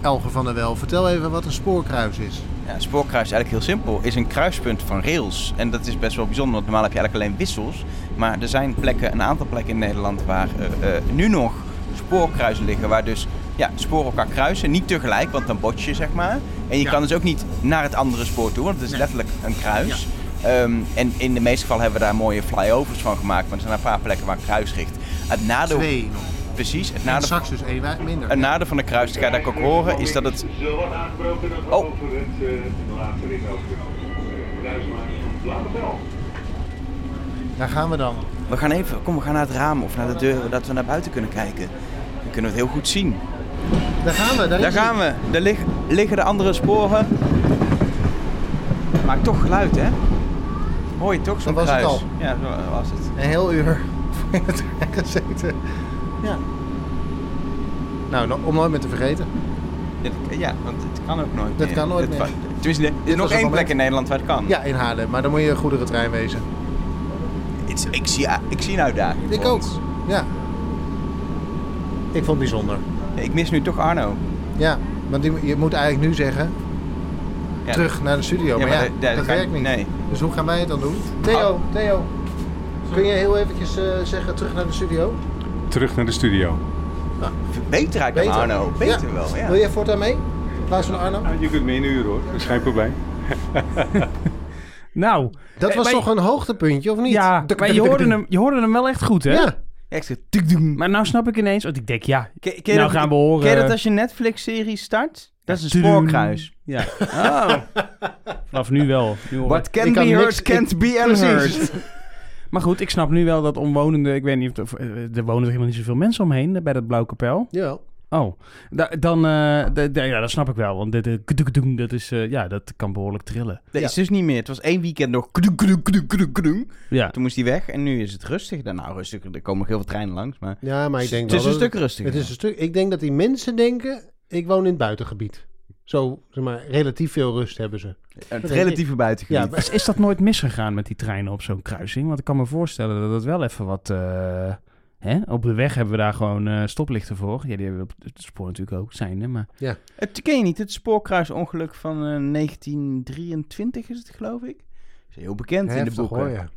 Speaker 5: Elger van der Wel, vertel even wat een spoorkruis is.
Speaker 1: Ja, een spoorkruis is eigenlijk heel simpel. Is een kruispunt van rails. En dat is best wel bijzonder, want normaal heb je eigenlijk alleen wissels. Maar er zijn plekken, een aantal plekken in Nederland waar eh, eh, nu nog spoorkruisen liggen. Waar dus ja, sporen elkaar kruisen. Niet tegelijk, want dan bot je, zeg maar. En je
Speaker 5: Ja.
Speaker 1: kan dus ook niet naar het andere spoor toe, want het is letterlijk een kruis. Ehm, en in de meeste gevallen hebben we daar mooie flyovers van gemaakt. Maar er zijn een paar plekken waar een kruis ligt. Het nadeel,
Speaker 5: Twee nog.
Speaker 1: precies, het nadeel,
Speaker 5: straks dus één minder.
Speaker 1: een nadeel van de kruis, dat ga je daar ook horen, is dat het
Speaker 6: Zo wordt aangebroken dat we
Speaker 1: Oh.
Speaker 6: over het eh, van.
Speaker 5: Daar gaan we dan.
Speaker 1: We gaan even, kom, we gaan naar het raam of naar de deur, dat we naar buiten kunnen kijken. Dan kunnen we het heel goed zien.
Speaker 2: Daar gaan we. Daar,
Speaker 1: Daar gaan we. Daar lig- liggen de andere sporen. Maakt toch geluid, hè? Je toch zo'n
Speaker 5: Dat was het
Speaker 1: kruis?
Speaker 5: al.
Speaker 1: Ja, zo was het.
Speaker 5: Een heel uur voor je trein gezeten. Ja. Nou, no- om nooit meer te vergeten.
Speaker 1: Ja, want het kan ook nooit
Speaker 5: Dat
Speaker 1: meer.
Speaker 5: kan nooit meer.
Speaker 1: Tenminste, er is nog één plek in Nederland waar het kan.
Speaker 5: Ja, in Haarlem. Maar dan moet je een goederentrein wezen.
Speaker 1: Het is- ik, zie, ik zie een uitdaging
Speaker 5: Ik ook. Ja. Ik vond het bijzonder.
Speaker 1: Ik mis nu toch Arno.
Speaker 5: Ja, want die, je moet eigenlijk nu zeggen,
Speaker 1: Ja,
Speaker 5: terug naar de studio.
Speaker 1: Ja,
Speaker 5: maar ja,
Speaker 1: dat-
Speaker 5: werkt niet.
Speaker 1: nee.
Speaker 5: Dus hoe gaan wij het dan doen? Theo, Theo. Kun je heel eventjes eh, zeggen terug naar de studio?
Speaker 7: Terug naar de studio.
Speaker 1: Beter eigenlijk
Speaker 5: Beter.
Speaker 1: Arno. Beter
Speaker 5: Ja.
Speaker 1: wel, ja.
Speaker 5: Wil jij voortaan mee? In plaats van Arno?
Speaker 7: je kunt mee in een uur hoor, dat is geen probleem.
Speaker 3: Nou,
Speaker 2: Dat
Speaker 3: Eh,
Speaker 2: was
Speaker 3: maar-
Speaker 2: toch een hoogtepuntje, of niet?
Speaker 3: ja, maar je hoorde, hem, je hoorde hem wel echt goed, hè?
Speaker 2: Ja.
Speaker 1: Echt zo, tuk, tuk.
Speaker 3: Maar nou snap ik ineens, want ik denk, ja,
Speaker 1: Ken, ken je
Speaker 3: nou
Speaker 1: dat-
Speaker 3: gaan we horen...
Speaker 1: Ken je dat als je een Netflix-serie start? Dat is een spoorkruis.
Speaker 3: Ja. Oh. Vanaf nu wel. Nu hoor
Speaker 1: What
Speaker 3: ik.
Speaker 1: can
Speaker 2: Ik
Speaker 1: be
Speaker 2: kan
Speaker 1: heard,
Speaker 2: niks-
Speaker 1: can't be unheard.
Speaker 3: Maar goed, ik snap nu wel dat omwonenden... Ik weet niet of... er- Er wonen toch helemaal niet zoveel mensen omheen eh, bij dat Blauwe Kapel?
Speaker 2: Ja.
Speaker 3: Oh, da- dan... eh, ja, dat snap ik wel. Want dit, dit, kudoekedoeng, dat is... eh, ja, dat kan behoorlijk trillen.
Speaker 1: Dat is dus niet meer. Het was één weekend nog.
Speaker 3: Ja.
Speaker 1: Toen moest hij weg en nu is het rustig. Dan, nou, rustig. Er komen nog heel veel treinen langs. Maar
Speaker 2: Ja, maar ik denk
Speaker 1: het is
Speaker 2: wel
Speaker 1: een
Speaker 2: dat
Speaker 1: stuk rustiger.
Speaker 2: Het is een stuk. Ik denk dat die mensen denken, ik woon in het buitengebied. Zo, zeg maar, relatief veel rust hebben ze.
Speaker 1: het relatieve buitengebied.
Speaker 2: Ja,
Speaker 3: Is, is dat nooit misgegaan met die treinen op zo'n kruising? Want ik kan me voorstellen dat het wel even wat... eh, hè? Op de weg hebben we daar gewoon eh, stoplichten voor. Ja, die hebben we op het spoor natuurlijk ook, zijn hè? Maar
Speaker 1: Het ken je niet. Het spoorkruisongeluk van eh, 1923 is het, geloof ik. is heel bekend in de boeken.
Speaker 2: hoor, ja.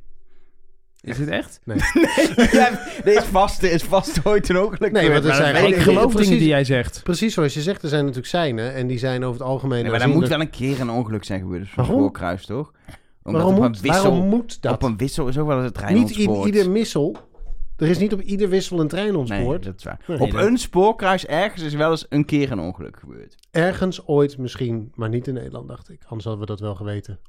Speaker 3: is het echt?
Speaker 1: ja, er is vast, is vast ooit een ongeluk
Speaker 2: Nee, want er zijn
Speaker 3: ik geloof dingen die jij zegt.
Speaker 2: Precies zoals je zegt, er zijn natuurlijk seinen. En die zijn over het algemeen...
Speaker 1: Nee, maar daar moet wel een keer een ongeluk zijn gebeurd. Dus spoorkruis, toch? Omdat
Speaker 2: Waarom
Speaker 1: op een
Speaker 2: moet,
Speaker 1: wissel,
Speaker 2: waarom moet dat?
Speaker 1: Op een wissel is ook wel eens het trein
Speaker 2: Niet ieder wissel. Er is niet op ieder wissel een trein
Speaker 1: Nee,
Speaker 2: ontspoord.
Speaker 1: dat is waar.
Speaker 2: Nee,
Speaker 1: op
Speaker 3: dat-
Speaker 1: een spoorkruis ergens is wel eens een keer een ongeluk gebeurd.
Speaker 2: Ergens ooit misschien, maar niet in Nederland, dacht ik. Anders hadden we dat wel geweten.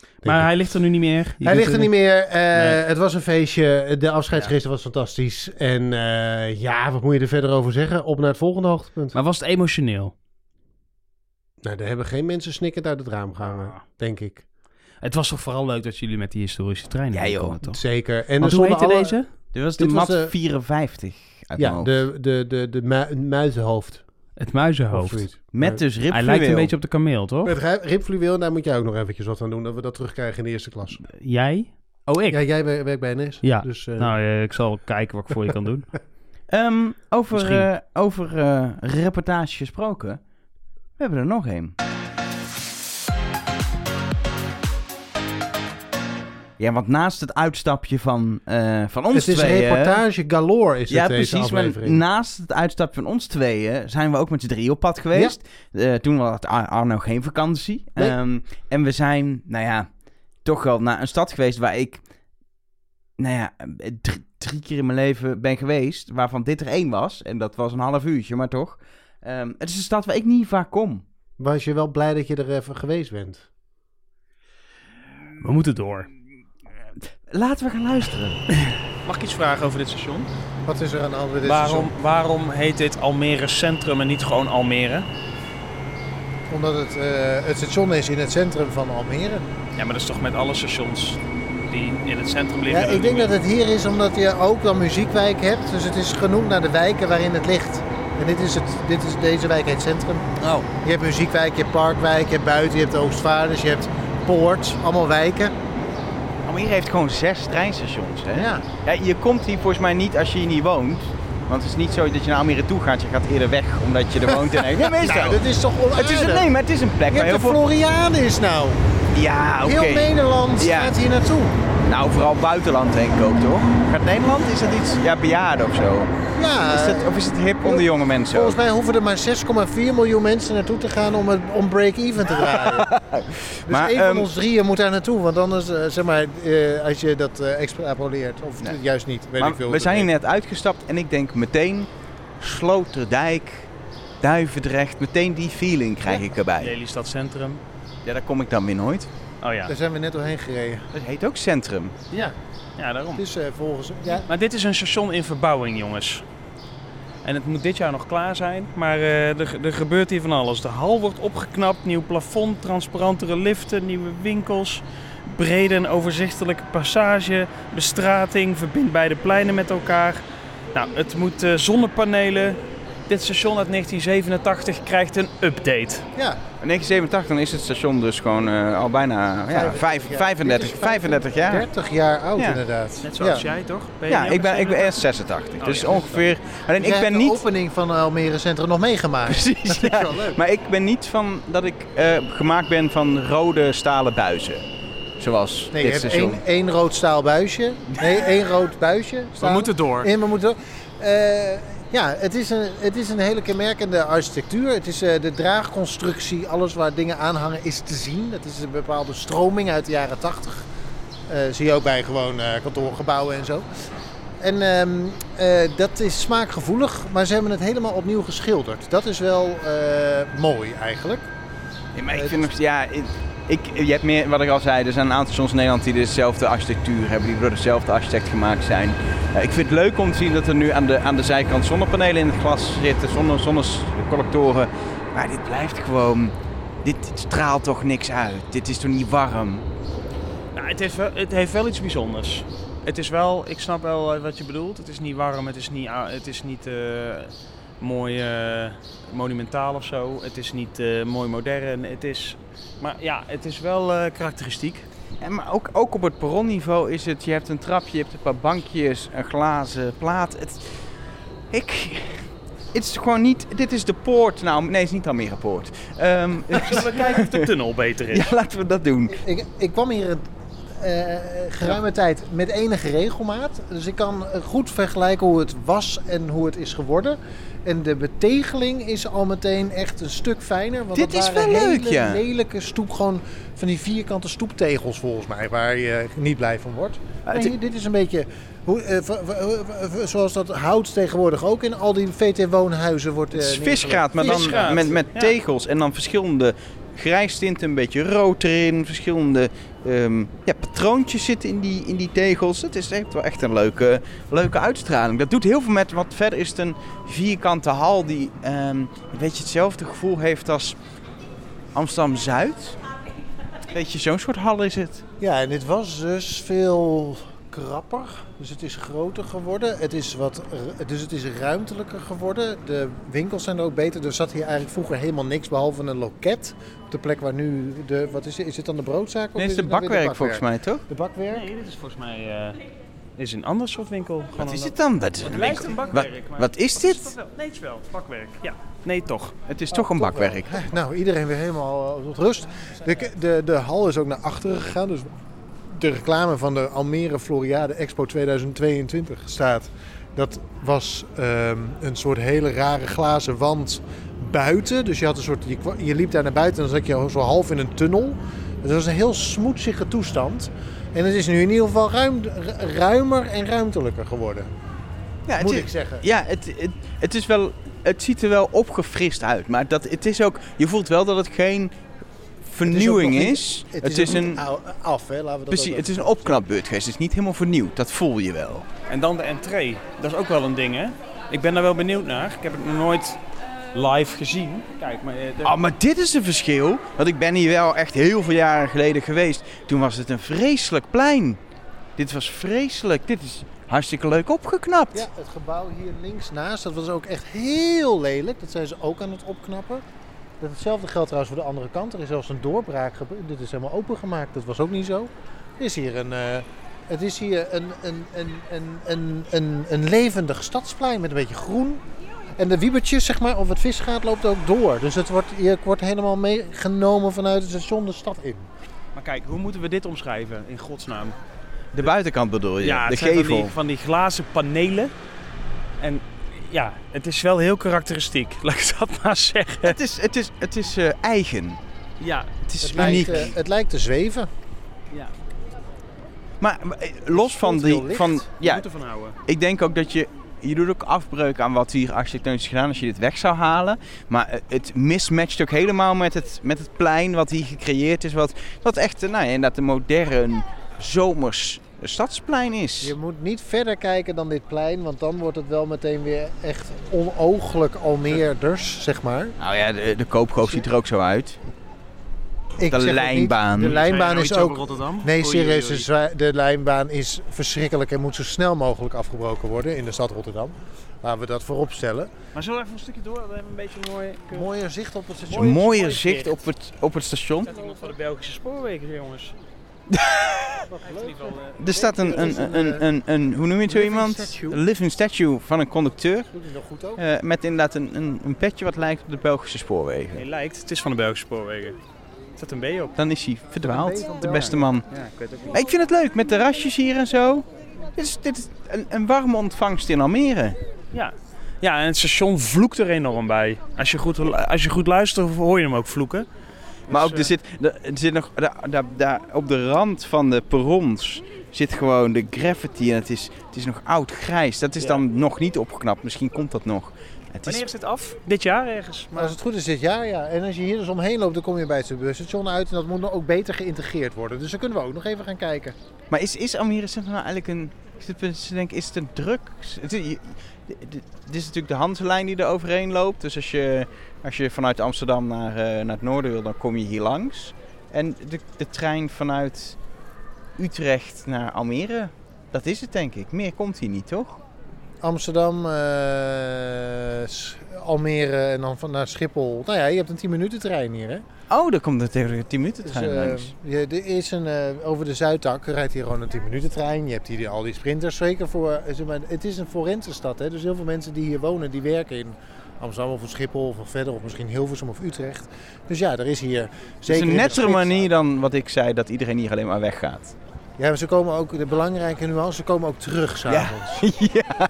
Speaker 2: Denk
Speaker 3: Maar
Speaker 2: ik.
Speaker 3: hij ligt er nu niet meer. Je
Speaker 2: Hij ligt er niet meer. eh,
Speaker 3: Nee.
Speaker 2: Het was een feestje. De afscheidsregister was fantastisch. En eh, ja, wat moet je er verder over zeggen? Op naar het volgende hoogtepunt.
Speaker 3: Maar was het emotioneel?
Speaker 2: Nou, daar hebben geen mensen snikkend uit het raam gehangen, denk ik.
Speaker 3: Het was toch vooral leuk dat jullie met die historische trein
Speaker 1: Ja, joh.
Speaker 3: toch?
Speaker 2: Zeker. En
Speaker 3: Want
Speaker 2: er
Speaker 3: hoe heette
Speaker 2: alle-
Speaker 3: deze?
Speaker 1: Dit was de
Speaker 2: Dit was
Speaker 1: mat
Speaker 2: de-
Speaker 1: 54 uit mijn
Speaker 2: Ja,
Speaker 1: hoofd.
Speaker 2: de, de, de, de mu- muizenhoofd.
Speaker 3: Het
Speaker 2: Of
Speaker 3: muizenhoofd.
Speaker 2: zoiets.
Speaker 1: Met dus
Speaker 3: Hij lijkt een
Speaker 1: ribfluweel.
Speaker 3: beetje op de kameel, toch?
Speaker 2: Met ri- ribfluweel, daar moet jij ook nog eventjes wat aan doen. Dat we dat terugkrijgen in de eerste klas.
Speaker 3: Jij? Oh, ik?
Speaker 2: Ja, jij wer- werkt bij NS.
Speaker 3: Ja.
Speaker 2: Dus, eh,
Speaker 3: Nou, eh, ik zal kijken wat ik voor je kan doen.
Speaker 1: Ehm, over
Speaker 3: Misschien.
Speaker 1: eh, over eh, reportage gesproken. We hebben er nog een. Ja, want naast het uitstapje van, eh, van ons
Speaker 2: het is
Speaker 1: tweeën...
Speaker 2: reportage galore is het
Speaker 1: Ja,
Speaker 2: deze
Speaker 1: precies.
Speaker 2: Aflevering.
Speaker 1: naast het uitstapje van ons tweeën zijn we ook met z'n drieën op pad geweest. Eh, toen had Ar- Arno geen vakantie.
Speaker 2: Nee.
Speaker 1: Ehm, en we zijn, nou ja, toch wel naar een stad geweest waar ik, nou ja, drie, drie keer in mijn leven ben geweest, waarvan dit er één was. En dat was een half uurtje, maar toch. Ehm, het is een stad waar ik niet vaak kom.
Speaker 2: Was je wel blij dat je er even geweest bent?
Speaker 8: We moeten door.
Speaker 1: Laten we gaan luisteren.
Speaker 3: Mag ik iets vragen over dit station?
Speaker 2: Wat is er aan de hand met dit
Speaker 3: Waarom,
Speaker 2: station?
Speaker 3: waarom heet dit Almere Centrum en niet gewoon Almere?
Speaker 5: Omdat het, eh, het station is in het centrum van Almere.
Speaker 3: Ja, maar dat is toch met alle stations die in het centrum liggen?
Speaker 5: Ja, ik denk dat het hier is omdat je ook dan muziekwijk hebt. Dus het is genoemd naar de wijken waarin het ligt. En dit is het, dit is, deze wijk heet Centrum.
Speaker 3: Oh,
Speaker 5: Je hebt muziekwijk, je hebt parkwijk, je hebt buiten, je hebt Oostvaarders, je hebt Poort. Allemaal wijken.
Speaker 1: Almere heeft gewoon zes treinstations. Hè?
Speaker 5: Ja.
Speaker 1: Ja, je komt hier volgens mij niet als je hier niet woont. Want het is niet zo dat je naar Almere toe gaat. Je gaat eerder weg omdat je er woont. En... Maar is
Speaker 5: Nou, dat is toch onaardig?
Speaker 1: Het is een, nee, maar het is een plek
Speaker 5: Je
Speaker 1: waar heel
Speaker 5: de
Speaker 1: veel...
Speaker 5: Floriades nou.
Speaker 1: Ja, oké.
Speaker 5: Heel Nederland
Speaker 1: Ja.
Speaker 5: gaat hier naartoe.
Speaker 1: Nou, vooral buitenland denk ik ook, toch? Gaat Nederland? Is dat iets... Ja, bejaarden of zo?
Speaker 5: Ja,
Speaker 1: Is dat, of is het hip onder jonge mensen?
Speaker 5: volgens mij hoeven er maar 6,4 miljoen mensen naartoe te gaan om, het, om break-even te draaien. dus
Speaker 1: Maar,
Speaker 5: één van
Speaker 1: ehm,
Speaker 5: ons drieën moet daar naartoe. Want anders, eh, zeg maar, eh, als je dat eh, extrapoleert. Of
Speaker 1: Nee.
Speaker 5: juist niet, weet
Speaker 1: Maar
Speaker 5: ik veel.
Speaker 1: we zijn hier net uitgestapt en ik denk meteen Sloterdijk, Duivendrecht. Meteen die feeling krijg ik erbij.
Speaker 3: Lelystad Centrum.
Speaker 1: Ja, daar kom ik dan weer nooit.
Speaker 3: Oh ja,
Speaker 5: Daar zijn we net doorheen gereden.
Speaker 1: Dat heet ook Centrum.
Speaker 5: Ja,
Speaker 3: ja daarom.
Speaker 5: het is eh, volgens... Ja,
Speaker 3: Maar dit is een station in verbouwing, jongens. En het moet dit jaar nog klaar zijn, maar eh, er, er gebeurt hier van alles. De hal wordt opgeknapt, nieuw plafond, transparantere liften, nieuwe winkels, brede en overzichtelijke passage, bestrating, verbindt beide pleinen met elkaar. Nou, het moet eh, zonnepanelen. Dit station uit 1987 krijgt een update.
Speaker 5: ja.
Speaker 1: In 1987 dan is het station dus gewoon eh, al bijna ja, vijf, 35,
Speaker 5: Dit is
Speaker 1: 35 jaar.
Speaker 5: 30 jaar oud
Speaker 1: Ja.
Speaker 5: inderdaad.
Speaker 3: Net zoals
Speaker 5: ja.
Speaker 3: jij, toch? Ben je
Speaker 1: Ja, ik ben, ik ben
Speaker 3: 87?
Speaker 1: eerst 86.
Speaker 3: Oh,
Speaker 1: dus
Speaker 3: ja.
Speaker 1: ongeveer... Alleen ik ben
Speaker 5: hebt de
Speaker 1: niet...
Speaker 5: opening van Almere Centrum nog meegemaakt.
Speaker 1: Precies,
Speaker 5: Dat is
Speaker 1: ja.
Speaker 5: wel leuk.
Speaker 1: Maar ik ben niet van dat ik eh, gemaakt ben van rode stalen buizen. Zoals
Speaker 5: Nee, je
Speaker 1: dit
Speaker 5: hebt
Speaker 1: station.
Speaker 5: één, één rood staal buisje. Nee, één rood buisje.
Speaker 3: We moeten door.
Speaker 5: En we moeten... eh, ja, het is, een, het is een hele kenmerkende architectuur. Het is eh, de draagconstructie, alles waar dingen aan hangen, is te zien. Het is een bepaalde stroming uit de jaren 80. Eh, zie je ook bij gewoon eh, kantoorgebouwen en zo. En ehm, eh, dat is smaakgevoelig, maar ze hebben het helemaal opnieuw geschilderd. Dat is wel mooi eigenlijk.
Speaker 1: Ja, maar ik vind nog... Ja, ik, je hebt meer, wat ik al zei, er zijn een aantal stations in Nederland die dezelfde architectuur hebben, die door dezelfde architect gemaakt zijn. Eh, ik vind het leuk om te zien dat er nu aan de, aan de zijkant zonnepanelen in het glas zitten, zonne, zonnecollectoren. Maar dit blijft gewoon... Dit, straalt toch niks uit. Dit is toch niet warm?
Speaker 3: Nou, het, heeft wel, het heeft wel iets bijzonders. Het is wel, ik snap wel eh, wat je bedoelt. Het is niet warm, het is niet, het is niet eh, mooi monumentaal of zo. Het is niet mooi modern. Het is, maar ja, het is wel eh, karakteristiek.
Speaker 1: En maar ook, ook op het perronniveau is het, je hebt een trapje, je hebt een paar bankjes, een glazen plaat. Het, ik, het is gewoon niet, dit is de poort. Nou, nee, het is niet Almere Poort. Ehm,
Speaker 3: Zullen we kijken of de tunnel beter is?
Speaker 1: ja, laten we dat doen.
Speaker 5: Ik, ik kwam hier eh, geruime tijd met enige regelmaat. Dus ik kan goed vergelijken hoe het was en hoe het is geworden. En de betegeling is al meteen echt een stuk fijner. Want
Speaker 1: Dit
Speaker 5: dat
Speaker 1: is
Speaker 5: waren
Speaker 1: wel leuk,
Speaker 5: hele
Speaker 1: ja.
Speaker 5: lelijke stoep, gewoon van die vierkante stoeptegels volgens mij, waar je niet blij van wordt.
Speaker 1: het-
Speaker 5: Nee, hier- dit is een beetje hoe, eh, v- v- v- zoals dat hout tegenwoordig ook in al die VT-woonhuizen wordt.
Speaker 1: Het
Speaker 5: eh,
Speaker 1: is visgraat, maar dan met, met
Speaker 3: ja.
Speaker 1: tegels en dan verschillende grijstinten, een beetje rood erin, verschillende ehm, ja, patroontjes zitten in die, in die tegels. Het is echt wel echt een leuke, leuke uitstraling. Dat doet heel veel met, wat verder is het een vierkante hal die ehm, een hetzelfde gevoel heeft als Amsterdam-Zuid. Weet je, zo'n soort hal is het.
Speaker 5: Ja, en dit was dus veel krapper. Dus het is groter geworden. Het is wat, dus het is ruimtelijker geworden. De winkels zijn er ook beter. Er zat hier eigenlijk vroeger helemaal niks behalve een loket. Op de plek waar nu de, wat is, het- is het dan de broodzaak? of
Speaker 1: Nee, het is de
Speaker 5: het dan weer
Speaker 1: bakwerk volgens mij, toch?
Speaker 5: De bakwerk?
Speaker 3: Nee, dit is volgens mij eh, dit is een ander soort winkel. Gewoon
Speaker 1: Wat is dit dan? Wat,
Speaker 3: Het lijkt een
Speaker 1: wat,
Speaker 3: bakwerk. maar-
Speaker 1: wat is dit?
Speaker 3: dat wel? Nee, het is wel. Bakwerk. Ja. Nee, toch.
Speaker 1: Het is toch een bakwerk.
Speaker 5: Nou, iedereen weer helemaal eh, tot rust. De, de, de hal is ook naar achteren gegaan. Dus de reclame van de Almere Floriade Expo 2022 staat. Dat was ehm, een soort hele rare glazen wand buiten. Dus je, had een soort, je, je liep daar naar buiten en dan zat je zo half in een tunnel. Het was een heel smoetsige toestand. En het is nu in ieder geval ruim, ru- ruimer en ruimtelijker geworden.
Speaker 1: Ja,
Speaker 5: moet
Speaker 1: is-
Speaker 5: ik zeggen.
Speaker 1: Ja, het, het, het is wel... Het ziet er wel opgefrist uit. Maar dat, het is ook... Je voelt wel dat het geen vernieuwing
Speaker 5: niet-
Speaker 1: is.
Speaker 5: Het,
Speaker 1: Het
Speaker 5: is,
Speaker 1: een...
Speaker 5: af, hè? Laten we dat
Speaker 1: Precies, het is een opknapbeurt geweest. Het is niet helemaal vernieuwd. Dat voel je wel.
Speaker 3: En dan de entree. Dat is ook wel een ding, hè? Ik ben daar wel benieuwd naar. Ik heb het nog nooit live gezien. Kijk, maar... eh, de-
Speaker 1: Oh, maar dit is een verschil. Want ik ben hier wel echt heel veel jaren geleden geweest. Toen was het een vreselijk plein. Dit was vreselijk. Dit is hartstikke leuk opgeknapt.
Speaker 5: Ja, het gebouw hier links naast, dat was ook echt heel lelijk. Dat zijn ze ook aan het opknappen. Dat hetzelfde geldt trouwens voor de andere kant. Er is zelfs een doorbraak gebeurd. Dit is helemaal opengemaakt. Dat was ook niet zo. Er is hier een, eh, het is hier een, een, een, een, een, een, een levendig stadsplein met een beetje groen. En de wiebertjes, zeg maar, of het visgaat, loopt ook door. Dus het wordt, je wordt helemaal meegenomen vanuit het station de stad in.
Speaker 3: Maar kijk, hoe moeten we dit omschrijven in godsnaam?
Speaker 1: De buitenkant bedoel je?
Speaker 3: Ja,
Speaker 1: de gevel.
Speaker 3: Van die, van die glazen panelen. En ja, het is wel heel karakteristiek. Laat ik dat maar zeggen.
Speaker 1: Het is, het is, het is eh, eigen.
Speaker 3: Ja,
Speaker 1: Het is
Speaker 5: Het
Speaker 1: uniek.
Speaker 5: lijkt, eh, het lijkt te zweven.
Speaker 3: ja.
Speaker 1: maar maar, eh, los van die... Van,
Speaker 3: Ja.
Speaker 1: ja,
Speaker 3: moet ervan houden.
Speaker 1: ik denk ook dat je... Je doet ook afbreuk aan wat hier architectonisch is gedaan als je dit weg zou halen. Maar het mismatcht ook helemaal met het, met het plein wat hier gecreëerd is. Wat, wat echt, nou ja, inderdaad een modern zomers stadsplein is.
Speaker 5: Je moet niet verder kijken dan dit plein, want dan wordt het wel meteen weer echt onooglijk Almeerders, zeg maar.
Speaker 1: Nou ja, de, de koopgoof ziet er ook zo uit.
Speaker 5: Ik
Speaker 1: De lijnbaan.
Speaker 5: De lijnbaan
Speaker 3: er
Speaker 5: is
Speaker 3: nog
Speaker 5: ook...
Speaker 3: Rotterdam?
Speaker 5: Nee, serieus, de lijnbaan is verschrikkelijk en moet zo snel mogelijk afgebroken worden in de stad Rotterdam. Laten we dat voorop stellen.
Speaker 3: Maar zullen we even een stukje door? We hebben een beetje een mooie...
Speaker 5: Mooier zicht op het station.
Speaker 1: mooier
Speaker 3: mooi
Speaker 1: zicht op het, op het station.
Speaker 3: Zet iemand van de Belgische spoorwegen, jongens.
Speaker 1: Er staat een, een, een, een, een, hoe noem je het zo
Speaker 5: Living
Speaker 1: iemand?
Speaker 5: statue.
Speaker 1: Een living statue van een conducteur.
Speaker 5: Doet hij nog goed ook?
Speaker 1: eh, met inderdaad een, een, een petje wat lijkt op de Belgische spoorwegen.
Speaker 3: Nee, lijkt. Het is van de Belgische spoorwegen. Er staat een B op.
Speaker 1: Dan is hij verdwaald, de beste man.
Speaker 3: Ja, ik weet ook niet.
Speaker 1: Maar ik vind het leuk met terrasjes hier en zo. Dit is, dit is een, een warme ontvangst in Almere.
Speaker 3: Ja. ja, en het station vloekt er enorm bij. Als je goed, als je goed luistert, hoor je hem ook vloeken.
Speaker 1: Maar
Speaker 3: Dus,
Speaker 1: ook, er zit, er, er zit nog, daar, daar, daar op de rand van de perrons zit gewoon de graffiti en het is, het is nog oud grijs. Dat is
Speaker 3: Ja.
Speaker 1: dan nog niet opgeknapt, misschien komt dat nog. Het
Speaker 3: Wanneer
Speaker 1: is,
Speaker 3: is dit af? Dit jaar ergens.
Speaker 5: Maar als het goed is dit jaar, ja. En als je hier dus omheen loopt, dan kom je bij het busstation uit. En dat moet nog ook beter geïntegreerd worden. Dus daar kunnen we ook nog even gaan kijken.
Speaker 1: maar is, is Almere Centrum nou eigenlijk een... Ik te denken, is het een druk? Dit is natuurlijk de Hanselijn die er overheen loopt. Dus als je, als je vanuit Amsterdam naar, eh, naar het noorden wil, dan kom je hier langs. En de, de trein vanuit Utrecht naar Almere, dat is het denk ik. Meer komt hier niet, toch?
Speaker 5: Amsterdam, eh, Almere en dan van naar Schiphol. Nou ja, je hebt een 10 minuten trein hier, hè?
Speaker 1: Oh, daar komt tegen de 10 minuten
Speaker 5: Dus,
Speaker 1: trein langs.
Speaker 5: je, er is een, eh, over de Zuidtak rijdt hier gewoon een 10 minuten trein. Je hebt hier al die sprinters. Zeker voor, zeg maar, het is een forense stad. Hè? Dus heel veel mensen die hier wonen, die werken in Amsterdam of Schiphol of verder. Of misschien Hilversum of Utrecht. Dus ja, er is hier
Speaker 1: Het is
Speaker 5: zeker
Speaker 1: een nettere manier dan wat ik zei, dat iedereen hier alleen maar weggaat.
Speaker 5: Ja, maar ze komen ook, de belangrijke nuance, ze komen ook terug s'avonds.
Speaker 1: ja.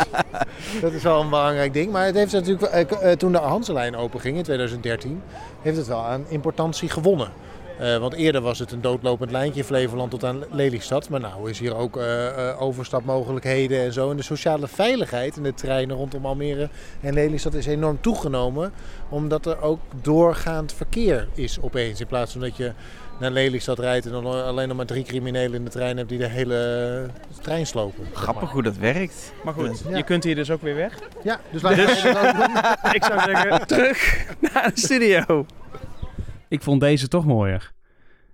Speaker 5: Dat is wel een belangrijk ding. Maar het heeft natuurlijk, eh, eh, toen de Hanselijn openging in 2013, heeft het wel aan importantie gewonnen. Eh, want eerder was het een doodlopend lijntje Flevoland tot aan Lelystad. Maar nou is hier ook eh, overstapmogelijkheden en zo. En de sociale veiligheid in de treinen rondom Almere en Lelystad is enorm toegenomen. Omdat er ook doorgaand verkeer is opeens. In plaats van dat je naar Lelystad rijdt en dan alleen nog maar drie criminelen in de trein hebt die de hele trein slopen. zeg maar.
Speaker 1: Grappig hoe dat werkt.
Speaker 3: Maar goed,
Speaker 5: Ja.
Speaker 3: je kunt hier dus ook weer weg.
Speaker 5: Ja, dus laten we doen.
Speaker 3: Ik zou zeggen, terug naar de studio.
Speaker 2: Ik vond deze toch mooier.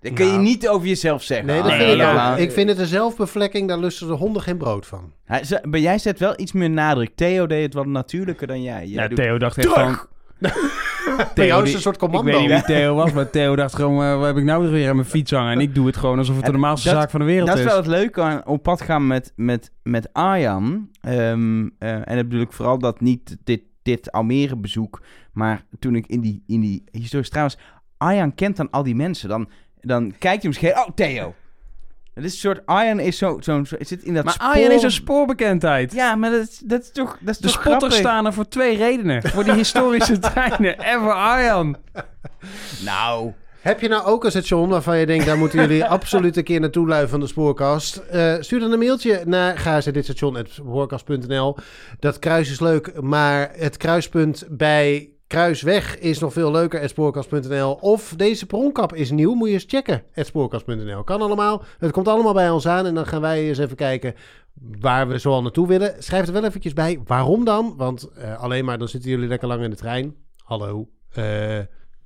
Speaker 1: Dat kun je
Speaker 5: Nou.
Speaker 1: niet over jezelf zeggen.
Speaker 5: Nee, dat vind ik ook. Ik vind het een zelfbevlekking, daar lusten de honden geen brood van.
Speaker 1: Hij- ze- Maar jij zet wel iets meer nadruk. Theo deed het wat natuurlijker dan jij. Jij
Speaker 2: Ja,
Speaker 1: doet-
Speaker 2: Theo dacht echt van...
Speaker 5: Jou is
Speaker 2: die-
Speaker 5: een soort
Speaker 2: Ik
Speaker 5: commando.
Speaker 2: weet niet wie Theo was, maar Theo dacht gewoon, eh, wat heb ik nou weer aan mijn fiets hangen? En ik doe het gewoon alsof het de normaalste
Speaker 1: dat-
Speaker 2: zaak van de wereld
Speaker 1: Dat
Speaker 2: is.
Speaker 1: is wel het leuke aan op pad gaan met, met, met Arjan. Ehm, eh, en bedoel ik vooral dat niet dit, dit Almere bezoek. Maar toen ik in die, in die historische was. Arjan kent dan al die mensen. Dan, dan kijkt hij misschien. Oh, Theo. Het is een soort. Arjan is zo. zo, zo zit in dat
Speaker 2: Maar
Speaker 1: spoor...
Speaker 2: Arjen is een spoorbekendheid.
Speaker 1: Ja, maar dat is, dat is toch. Dat is
Speaker 2: De
Speaker 1: toch
Speaker 2: spotters
Speaker 1: grappig?
Speaker 2: staan er voor twee redenen. Voor die historische treinen en voor Arjan.
Speaker 1: Nou.
Speaker 2: Heb je nou ook een station waarvan je denkt... daar moeten jullie absoluut een keer naartoe luiven van de Spoorkast? Eh, stuur dan een mailtje naar ga ze dit station spoorkast.nl. Dat kruis is leuk, maar het kruispunt bij Kruisweg is nog veel leuker, spoorkast.nl. Of deze pronkap is nieuw, moet je eens checken, spoorkast.nl. Kan allemaal, het komt allemaal bij ons aan en dan gaan wij eens even kijken waar we zoal naartoe willen. Schrijf er wel eventjes bij, waarom dan? Want eh, alleen maar dan zitten jullie lekker lang in de trein. Hallo, eh,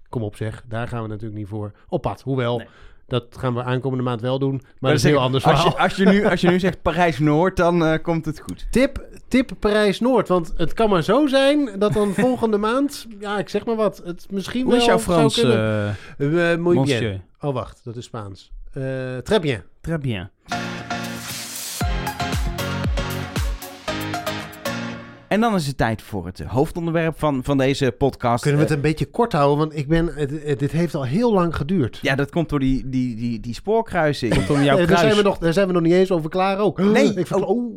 Speaker 2: kom op zeg, daar gaan we natuurlijk niet voor op pad. Hoewel. Dat gaan we aankomende maand wel doen, maar
Speaker 1: Maar
Speaker 2: dat is heel anders
Speaker 1: als,
Speaker 2: verhaal.
Speaker 1: je, als, je nu, als je nu zegt Parijs-Noord, dan eh, komt het goed.
Speaker 2: Tip, tip Parijs-Noord. Want het kan maar zo zijn dat dan volgende maand... Ja, ik zeg maar wat. Het misschien
Speaker 3: Hoe
Speaker 2: wel
Speaker 3: is jouw
Speaker 2: zou
Speaker 3: Frans,
Speaker 2: bien.
Speaker 3: monsieur?
Speaker 2: Oh, wacht. Dat is Spaans. Eh très bien.
Speaker 3: Très bien.
Speaker 1: En dan is het tijd voor het eh, hoofdonderwerp van, van deze podcast.
Speaker 2: Kunnen we het
Speaker 1: Eh,
Speaker 2: een beetje kort houden? Want ik ben, dit heeft al heel lang geduurd.
Speaker 1: ja, dat komt door die, die, die, die spoorkruising.
Speaker 3: Komt om jouw
Speaker 2: daar, zijn we nog, daar zijn we nog niet eens over klaar ook.
Speaker 1: Nee.
Speaker 2: Ik verkla- oh.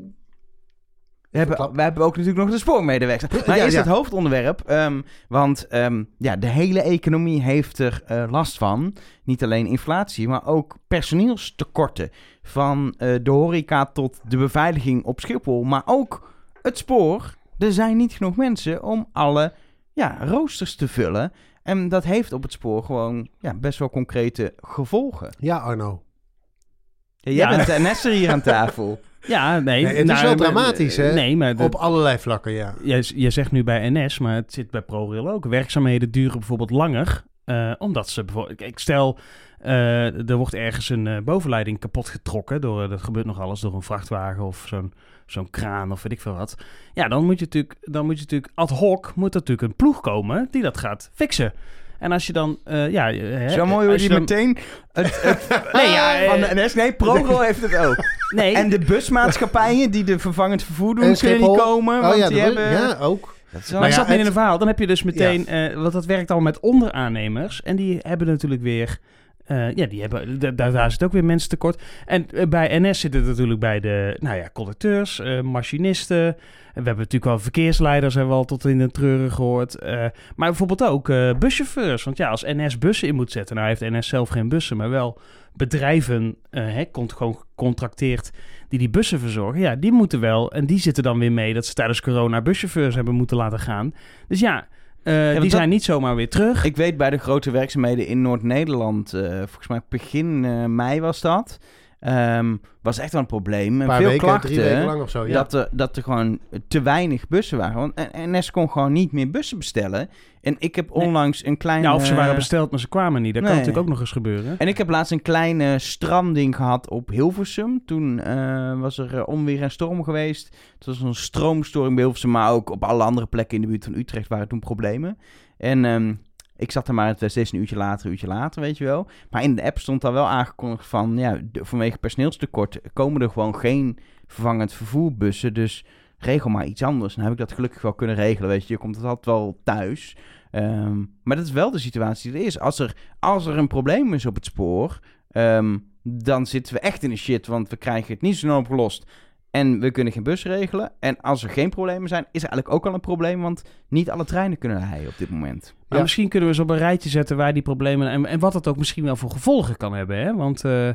Speaker 1: We hebben, we hebben ook natuurlijk nog de spoormedewerker. Maar
Speaker 2: Ja, ja.
Speaker 1: het hoofdonderwerp. ehm, want ehm, ja, de hele economie heeft er eh, last van. Niet alleen inflatie, maar ook personeelstekorten. Van eh, de horeca tot de beveiliging op Schiphol. Maar ook het spoor. Er zijn niet genoeg mensen om alle ja, roosters te vullen. En dat heeft op het spoor gewoon ja, best wel concrete gevolgen.
Speaker 2: Ja, Arno.
Speaker 1: Ja, jij
Speaker 3: Ja.
Speaker 1: bent de NS'er hier aan tafel.
Speaker 3: Ja, nee.
Speaker 2: Nee, het is wel dramatisch, hè?
Speaker 3: Nee, maar... de-
Speaker 2: Op allerlei vlakken, ja.
Speaker 3: Jij, jij zegt nu bij NS, maar het zit bij ProRail ook. Werkzaamheden duren bijvoorbeeld langer, eh, omdat ze bijvoorbeeld... Ik stel, eh, er wordt ergens een eh, bovenleiding kapot getrokken, door, eh, dat gebeurt nog alles, door een vrachtwagen of zo'n zo'n kraan of weet ik veel wat. Ja, dan moet je natuurlijk, dan moet je natuurlijk ad hoc, moet er natuurlijk een ploeg komen die dat gaat fixen. En als je dan, eh, ja... Hè,
Speaker 1: Zo mooi hoe
Speaker 3: als
Speaker 1: je
Speaker 3: dan-
Speaker 1: meteen het, het
Speaker 3: Nee, ja,
Speaker 1: van de NS. Nee, ProRail heeft het ook.
Speaker 3: Nee,
Speaker 1: En de busmaatschappijen die de vervangend vervoer doen,
Speaker 2: En
Speaker 1: kunnen niet
Speaker 2: Schiphol.
Speaker 1: komen.
Speaker 2: Oh
Speaker 1: Want
Speaker 2: ja,
Speaker 1: die hebben...
Speaker 2: ja, ook.
Speaker 1: Dat
Speaker 3: Maar ik
Speaker 2: ja,
Speaker 3: zat in een verhaal. Dan heb je dus meteen... eh, want dat werkt al met onderaannemers. En die hebben natuurlijk weer... eh, ja, die hebben, da- daar, zit ook weer mensen tekort. En eh, bij NS zit het natuurlijk bij de nou ja, conducteurs, eh, machinisten. En we hebben natuurlijk wel verkeersleiders, hebben we al tot in de treuren gehoord. Eh, maar bijvoorbeeld ook buschauffeurs. Want ja, als NS bussen in moet zetten... Nou heeft NS zelf geen bussen, maar wel bedrijven... hè, cont- gewoon gecontracteerd die die bussen verzorgen. Ja, die moeten wel... En die zitten dan weer mee dat ze tijdens corona buschauffeurs hebben moeten laten gaan. Dus ja,
Speaker 1: want
Speaker 3: die
Speaker 1: dat-
Speaker 3: zijn niet zomaar weer terug.
Speaker 1: Ik weet bij de grote werkzaamheden in Noord-Nederland, eh, volgens mij begin eh, mei was dat, ehm, was echt wel een probleem.
Speaker 2: Een paar
Speaker 1: veel
Speaker 2: weken,
Speaker 1: klachten.
Speaker 2: drie weken lang of zo. Ja.
Speaker 1: Dat, er, dat er gewoon te weinig bussen waren. Want NS kon gewoon niet meer bussen bestellen. En ik heb onlangs een kleine...
Speaker 3: nou, of ze waren besteld, maar ze kwamen niet. Dat kan natuurlijk ook nog eens gebeuren.
Speaker 1: En ik heb laatst een kleine stranding gehad op Hilversum. Toen eh, was er eh, onweer en storm geweest. Het was een stroomstoring bij Hilversum, maar ook op alle andere plekken in de buurt van Utrecht waren toen problemen. En ehm, ik zat er maar steeds een uurtje later, een uurtje later, weet je wel. Maar in de app stond al wel aangekondigd van, ja, vanwege personeelstekort komen er gewoon geen vervangend vervoerbussen. Dus regel maar iets anders. Dan heb ik dat gelukkig wel kunnen regelen, weet je. Je komt het altijd wel thuis. Ehm, maar dat is wel de situatie die er is. Als er, als er een probleem is op het spoor, ehm, dan zitten we echt in de shit, want we krijgen het niet zo snel opgelost. En we kunnen geen bus regelen. En als er geen problemen zijn, is er eigenlijk ook al een probleem, want niet alle treinen kunnen rijden op dit moment.
Speaker 3: Maar
Speaker 2: Ja.
Speaker 3: misschien kunnen we ze op een rijtje zetten waar die problemen... En, en wat het ook misschien wel voor gevolgen kan hebben. Hè? Want eh,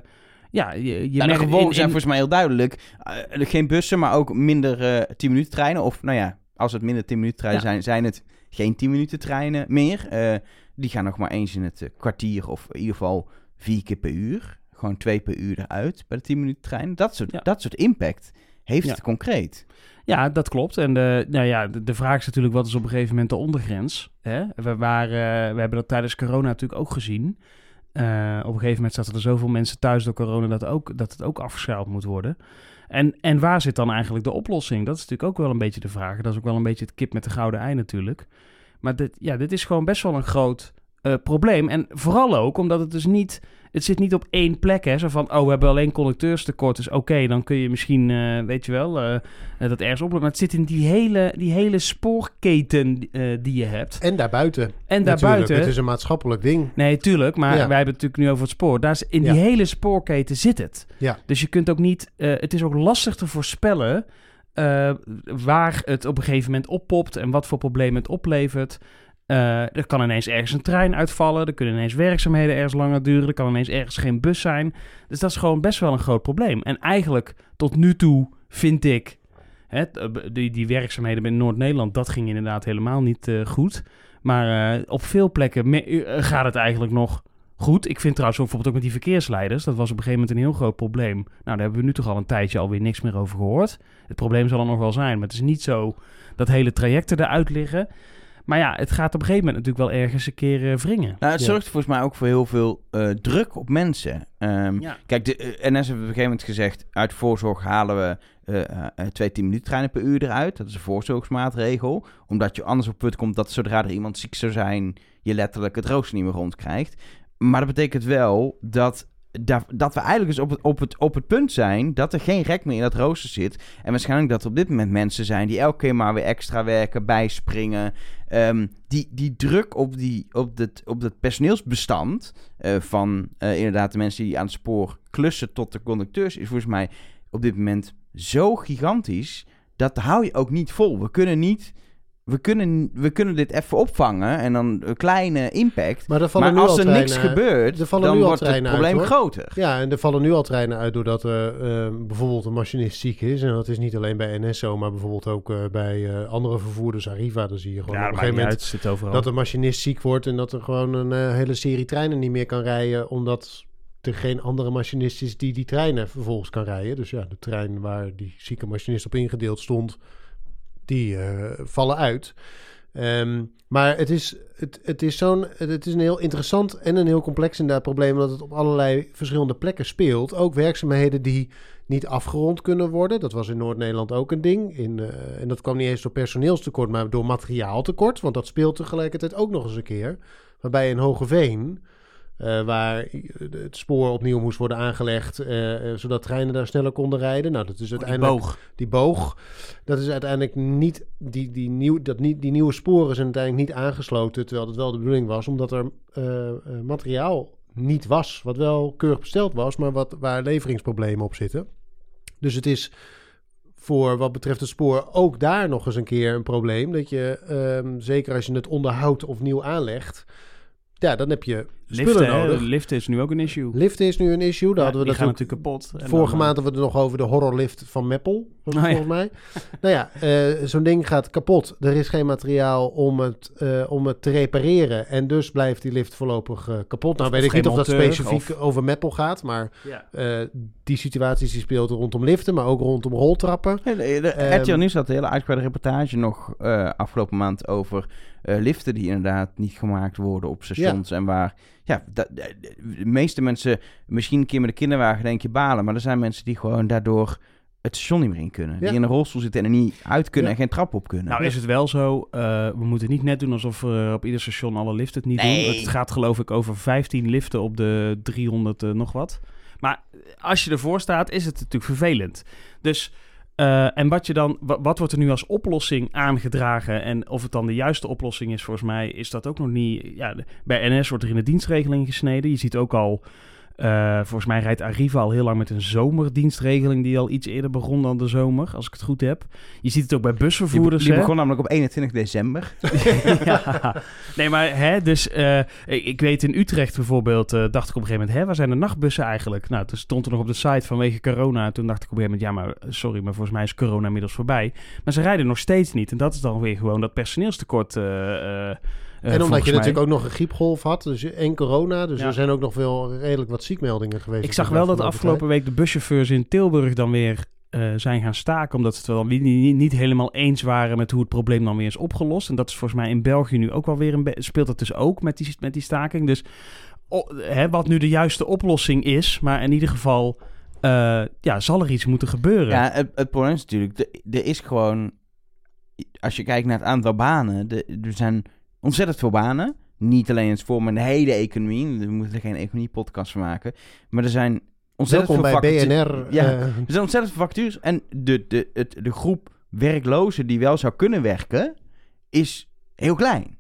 Speaker 3: ja, je, je
Speaker 1: Ja, de
Speaker 3: merkt
Speaker 1: gevolgen
Speaker 3: in-
Speaker 1: zijn
Speaker 3: in-
Speaker 1: volgens mij heel duidelijk. Eh, geen bussen, maar ook minder eh 10 minuten treinen. Of nou ja, als het minder 10 minuten treinen
Speaker 3: Ja.
Speaker 1: zijn, zijn het geen 10 minuten treinen meer. Eh, die gaan nog maar eens in het kwartier of in ieder geval vier keer per uur. Gewoon twee per uur eruit bij de 10 minuten trein. Dat soort,
Speaker 3: Ja.
Speaker 1: dat soort impact heeft
Speaker 3: Ja.
Speaker 1: het concreet.
Speaker 3: Ja, dat klopt. En de, nou ja, de, de vraag is natuurlijk, wat is op een gegeven moment de ondergrens? Hè? We, waren, we hebben dat tijdens corona natuurlijk ook gezien. Eh, op een gegeven moment zaten er zoveel mensen thuis door corona dat, ook, dat het ook afgeschaald moet worden. En, en waar zit dan eigenlijk de oplossing? Dat is natuurlijk ook wel een beetje de vraag. Dat is ook wel een beetje het kip met de gouden ei natuurlijk. Maar dit, ja, dit is gewoon best wel een groot eh, probleem. En vooral ook omdat het dus niet... Het zit niet op één plek, hè. Zo van, oh, we hebben alleen conducteurstekort. Dus oké, dan kun je misschien, eh, weet je wel, eh, dat ergens oplossen. Maar het zit in die hele, die hele spoorketen die je hebt.
Speaker 2: En daarbuiten.
Speaker 3: En
Speaker 2: Natuurlijk.
Speaker 3: daarbuiten...
Speaker 2: Het is een maatschappelijk ding.
Speaker 3: Nee, tuurlijk. Maar
Speaker 2: Ja.
Speaker 3: wij hebben het natuurlijk nu over het spoor. Daar is, in die hele spoorketen zit het.
Speaker 2: Ja.
Speaker 3: Dus je kunt ook niet... het is ook lastig te voorspellen... waar het op een gegeven moment oppopt... en wat voor problemen het oplevert. Eh, er kan ineens ergens een trein uitvallen. Er kunnen ineens werkzaamheden ergens langer duren. Er kan ineens ergens geen bus zijn. Dus dat is gewoon best wel een groot probleem. En eigenlijk tot nu toe vind ik... Hè, die, die werkzaamheden in Noord-Nederland, dat ging inderdaad helemaal niet eh, goed. Maar eh, op veel plekken eh, gaat het eigenlijk nog goed. Ik vind trouwens ook bijvoorbeeld ook met die verkeersleiders... dat was op een gegeven moment een heel groot probleem. Nou, daar hebben we nu toch al een tijdje alweer niks meer over gehoord. Het probleem zal er nog wel zijn, maar het is niet zo dat hele trajecten eruit liggen... Maar ja, het gaat op een gegeven moment natuurlijk wel ergens een keer eh, wringen.
Speaker 1: Nou, het
Speaker 2: Ja.
Speaker 1: zorgt volgens mij ook voor heel veel eh, druk op mensen. Ehm,
Speaker 3: Ja.
Speaker 1: Kijk, de eh, NS heeft op een gegeven moment gezegd... uit voorzorg halen we twee 10 minuten treinen per uur eruit. Dat is een voorzorgsmaatregel. Omdat je anders op het punt komt dat zodra er iemand ziek zou zijn... je letterlijk het rooster niet meer rondkrijgt. Maar dat betekent wel dat, dat, dat we eigenlijk dus op het, op, het, op het punt zijn... dat er geen rek meer in dat rooster zit. En waarschijnlijk dat er op dit moment mensen zijn... die elke keer maar weer extra werken, bijspringen... Ehm, die, die druk op, die, op, het, op het personeelsbestand eh, van eh, inderdaad de mensen die aan het spoor klussen tot de conducteurs is volgens mij op dit moment zo gigantisch. Dat hou je ook niet vol. We kunnen niet. We kunnen, we kunnen dit even opvangen en dan een kleine impact.
Speaker 2: Maar er vallen
Speaker 1: Maar
Speaker 2: nu
Speaker 1: als
Speaker 2: al
Speaker 1: er niks gebeurt,
Speaker 2: er vallen
Speaker 1: dan
Speaker 2: nu al
Speaker 1: wordt het
Speaker 2: uit,
Speaker 1: probleem groter.
Speaker 2: Ja, en er vallen nu al treinen uit doordat er eh, bijvoorbeeld een machinist ziek is. En dat is niet alleen bij NS zo, maar bijvoorbeeld ook eh, bij eh, andere vervoerders, Arriva. Dan zie je gewoon
Speaker 3: Ja,
Speaker 2: op
Speaker 3: dat
Speaker 2: een gegeven moment
Speaker 3: uit. Zit overal.
Speaker 2: dat de machinist ziek wordt en dat er gewoon een hele serie treinen niet meer kan rijden, omdat er geen andere machinist is die die treinen vervolgens kan rijden. Dus ja, de trein waar die zieke machinist op ingedeeld stond, die eh, vallen uit. Ehm, maar het is, het, het, is zo'n, het is een heel interessant en een heel complex inderdaad probleem, omdat het op allerlei verschillende plekken speelt. Ook werkzaamheden die niet afgerond kunnen worden. Dat was in Noord-Nederland ook een ding. In, eh, en dat kwam niet eens door personeelstekort, maar door materiaaltekort. Want dat speelt tegelijkertijd ook nog eens een keer. Waarbij in Hogeveen, eh, waar het spoor opnieuw moest worden aangelegd, eh, eh, zodat treinen daar sneller konden rijden. Nou, dat is
Speaker 3: Oh, die
Speaker 2: uiteindelijk
Speaker 3: boog.
Speaker 2: die boog, dat is uiteindelijk niet, die, die, nieuw, dat niet, die nieuwe sporen zijn uiteindelijk niet aangesloten, terwijl het wel de bedoeling was, omdat er materiaal niet was, wat wel keurig besteld was, maar wat, waar leveringsproblemen op zitten. Dus het is voor wat betreft het spoor ook daar nog eens een keer een probleem, dat je, ehm, zeker als je het onderhoudt of nieuw aanlegt, ja, dan heb je spullen
Speaker 3: Liften,
Speaker 2: nodig.
Speaker 3: Liften is nu ook een issue.
Speaker 2: Liften is nu een issue, daar
Speaker 3: Ja,
Speaker 2: hadden we
Speaker 3: die gaan
Speaker 2: natuurlijk
Speaker 3: kapot. En
Speaker 2: Vorige
Speaker 3: eh,
Speaker 2: maand hadden we het nog over de horrorlift van Meppel,
Speaker 3: Oh, ja.
Speaker 2: volgens mij. nou ja, eh, zo'n ding gaat kapot. Er is geen materiaal om het, eh, om het te repareren. En dus blijft die lift voorlopig kapot. Nou
Speaker 3: Of
Speaker 2: weet ik niet of dat specifiek over Meppel gaat. Maar
Speaker 3: Ja.
Speaker 2: die situaties die speelden rondom liften, maar ook rondom roltrappen.
Speaker 1: Ja, de, de
Speaker 2: Ehm,
Speaker 1: RTL Nieuws had een hele uitgebreide reportage nog afgelopen maand over eh, liften die inderdaad niet gemaakt worden op stations. En waar, ja, dat- de, de meeste mensen misschien een keer met de kinderwagen denk je balen. Maar er zijn mensen die gewoon daardoor het station niet meer in kunnen.
Speaker 2: Ja.
Speaker 1: Die in een rolstoel zitten en er niet uit kunnen
Speaker 2: Ja.
Speaker 1: en geen trap op kunnen.
Speaker 3: Nou is het wel zo, eh, we moeten niet net doen alsof er op ieder station alle liften het niet
Speaker 1: Nee.
Speaker 3: doen. Het gaat geloof ik over 15 liften op de 300 eh, nog wat. Maar als je ervoor staat, is het natuurlijk vervelend. Dus, eh, en wat, je dan, wa- wat wordt er nu als oplossing aangedragen? En of het dan de juiste oplossing is, volgens mij, is dat ook nog niet... Ja, bij NS wordt er in de dienstregeling gesneden. Je ziet ook al... eh, volgens mij rijdt Arriva al heel lang met een zomerdienstregeling die al iets eerder begon dan de zomer, als ik het goed heb. Je ziet het ook bij
Speaker 1: die,
Speaker 3: busvervoerders.
Speaker 1: die
Speaker 3: hè?
Speaker 1: begon namelijk op 21 december.
Speaker 3: ja. Nee, maar hè, dus eh, ik, ik weet in Utrecht bijvoorbeeld, eh, dacht ik op een gegeven moment, hè, waar zijn de nachtbussen eigenlijk? Nou, toen stond er nog op de site vanwege corona. Toen dacht ik op een gegeven moment, ja, maar sorry, maar volgens mij is corona inmiddels voorbij. Maar ze rijden nog steeds niet. En dat is dan weer gewoon dat personeelstekort. Eh,
Speaker 2: en omdat je
Speaker 3: mij.
Speaker 2: natuurlijk ook nog een griepgolf had, dus en corona. Dus
Speaker 3: Ja.
Speaker 2: er zijn ook nog wel redelijk wat ziekmeldingen geweest.
Speaker 3: Ik zag wel dat afgelopen week de buschauffeurs in Tilburg dan weer eh, zijn gaan staken. Omdat ze het wel niet, niet, niet helemaal eens waren met hoe het probleem dan weer is opgelost. En dat is volgens mij in België nu ook wel weer een speelt dat dus ook met die, met die staking. Dus hè, wat nu de juiste oplossing is, maar in ieder geval eh, ja, zal er iets moeten gebeuren.
Speaker 1: Ja, het, het probleem is natuurlijk, de- er is gewoon, als je kijkt naar het aantal banen, de, er zijn ontzettend veel banen. Niet alleen het spoor, maar in de hele economie. We moeten er geen economie-podcast van maken. Maar er zijn ontzettend
Speaker 2: Welkom
Speaker 1: veel
Speaker 2: bij BNR.
Speaker 1: Ja,
Speaker 2: eh,
Speaker 1: er zijn ontzettend veel vacatures. En de, de, het, de groep werklozen die wel zou kunnen werken, is heel klein.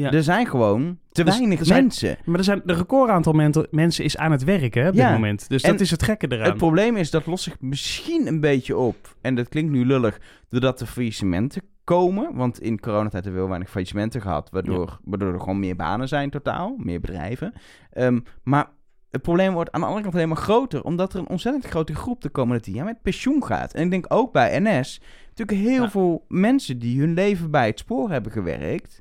Speaker 3: Ja.
Speaker 1: Er zijn gewoon te
Speaker 3: Dus
Speaker 1: weinig
Speaker 3: zijn-
Speaker 1: mensen.
Speaker 3: Maar er zijn, de recordaantal men- mensen is aan het werken op
Speaker 1: Ja.
Speaker 3: dit moment. Dus
Speaker 1: En
Speaker 3: dat is het gekke eraan.
Speaker 1: Het probleem is, dat lost zich misschien een beetje op. En dat klinkt nu lullig, doordat er faillissementen komen. Want in coronatijd hebben we heel weinig faillissementen gehad. Waardoor, waardoor er gewoon meer banen zijn totaal. Meer bedrijven. Ehm, maar het probleem wordt aan de andere kant alleen maar groter. Omdat er een ontzettend grote groep de komende tien jaar met pensioen gaat. En ik denk ook bij NS. Natuurlijk heel
Speaker 3: Ja.
Speaker 1: veel mensen die hun leven bij het spoor hebben gewerkt.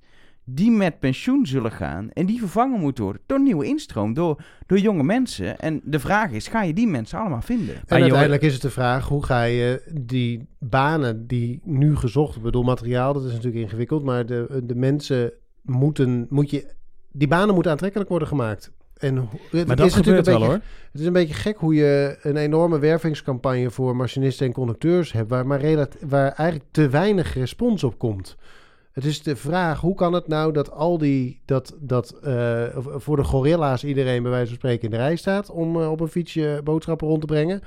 Speaker 1: Die met pensioen zullen gaan. En die vervangen moeten worden door nieuwe instroom. Door, door jonge mensen. En de vraag is, ga je die mensen allemaal vinden?
Speaker 2: En
Speaker 3: Maar joh,
Speaker 2: uiteindelijk is het de vraag, hoe ga je die banen die nu gezocht worden, ik bedoel materiaal, dat is natuurlijk ingewikkeld, maar de, de mensen moeten, moet je, die banen moeten aantrekkelijk worden gemaakt. En het
Speaker 3: maar dat
Speaker 2: is natuurlijk een
Speaker 3: wel
Speaker 2: beetje,
Speaker 3: hoor.
Speaker 2: Het is een beetje gek hoe je een enorme wervingscampagne voor machinisten en conducteurs hebt, waar, maar relat- waar eigenlijk te weinig respons op komt. Het is de vraag, hoe kan het nou dat al die, dat, dat eh, voor de gorilla's iedereen bij wijze van spreken in de rij staat om eh, op een fietsje boodschappen rond te brengen.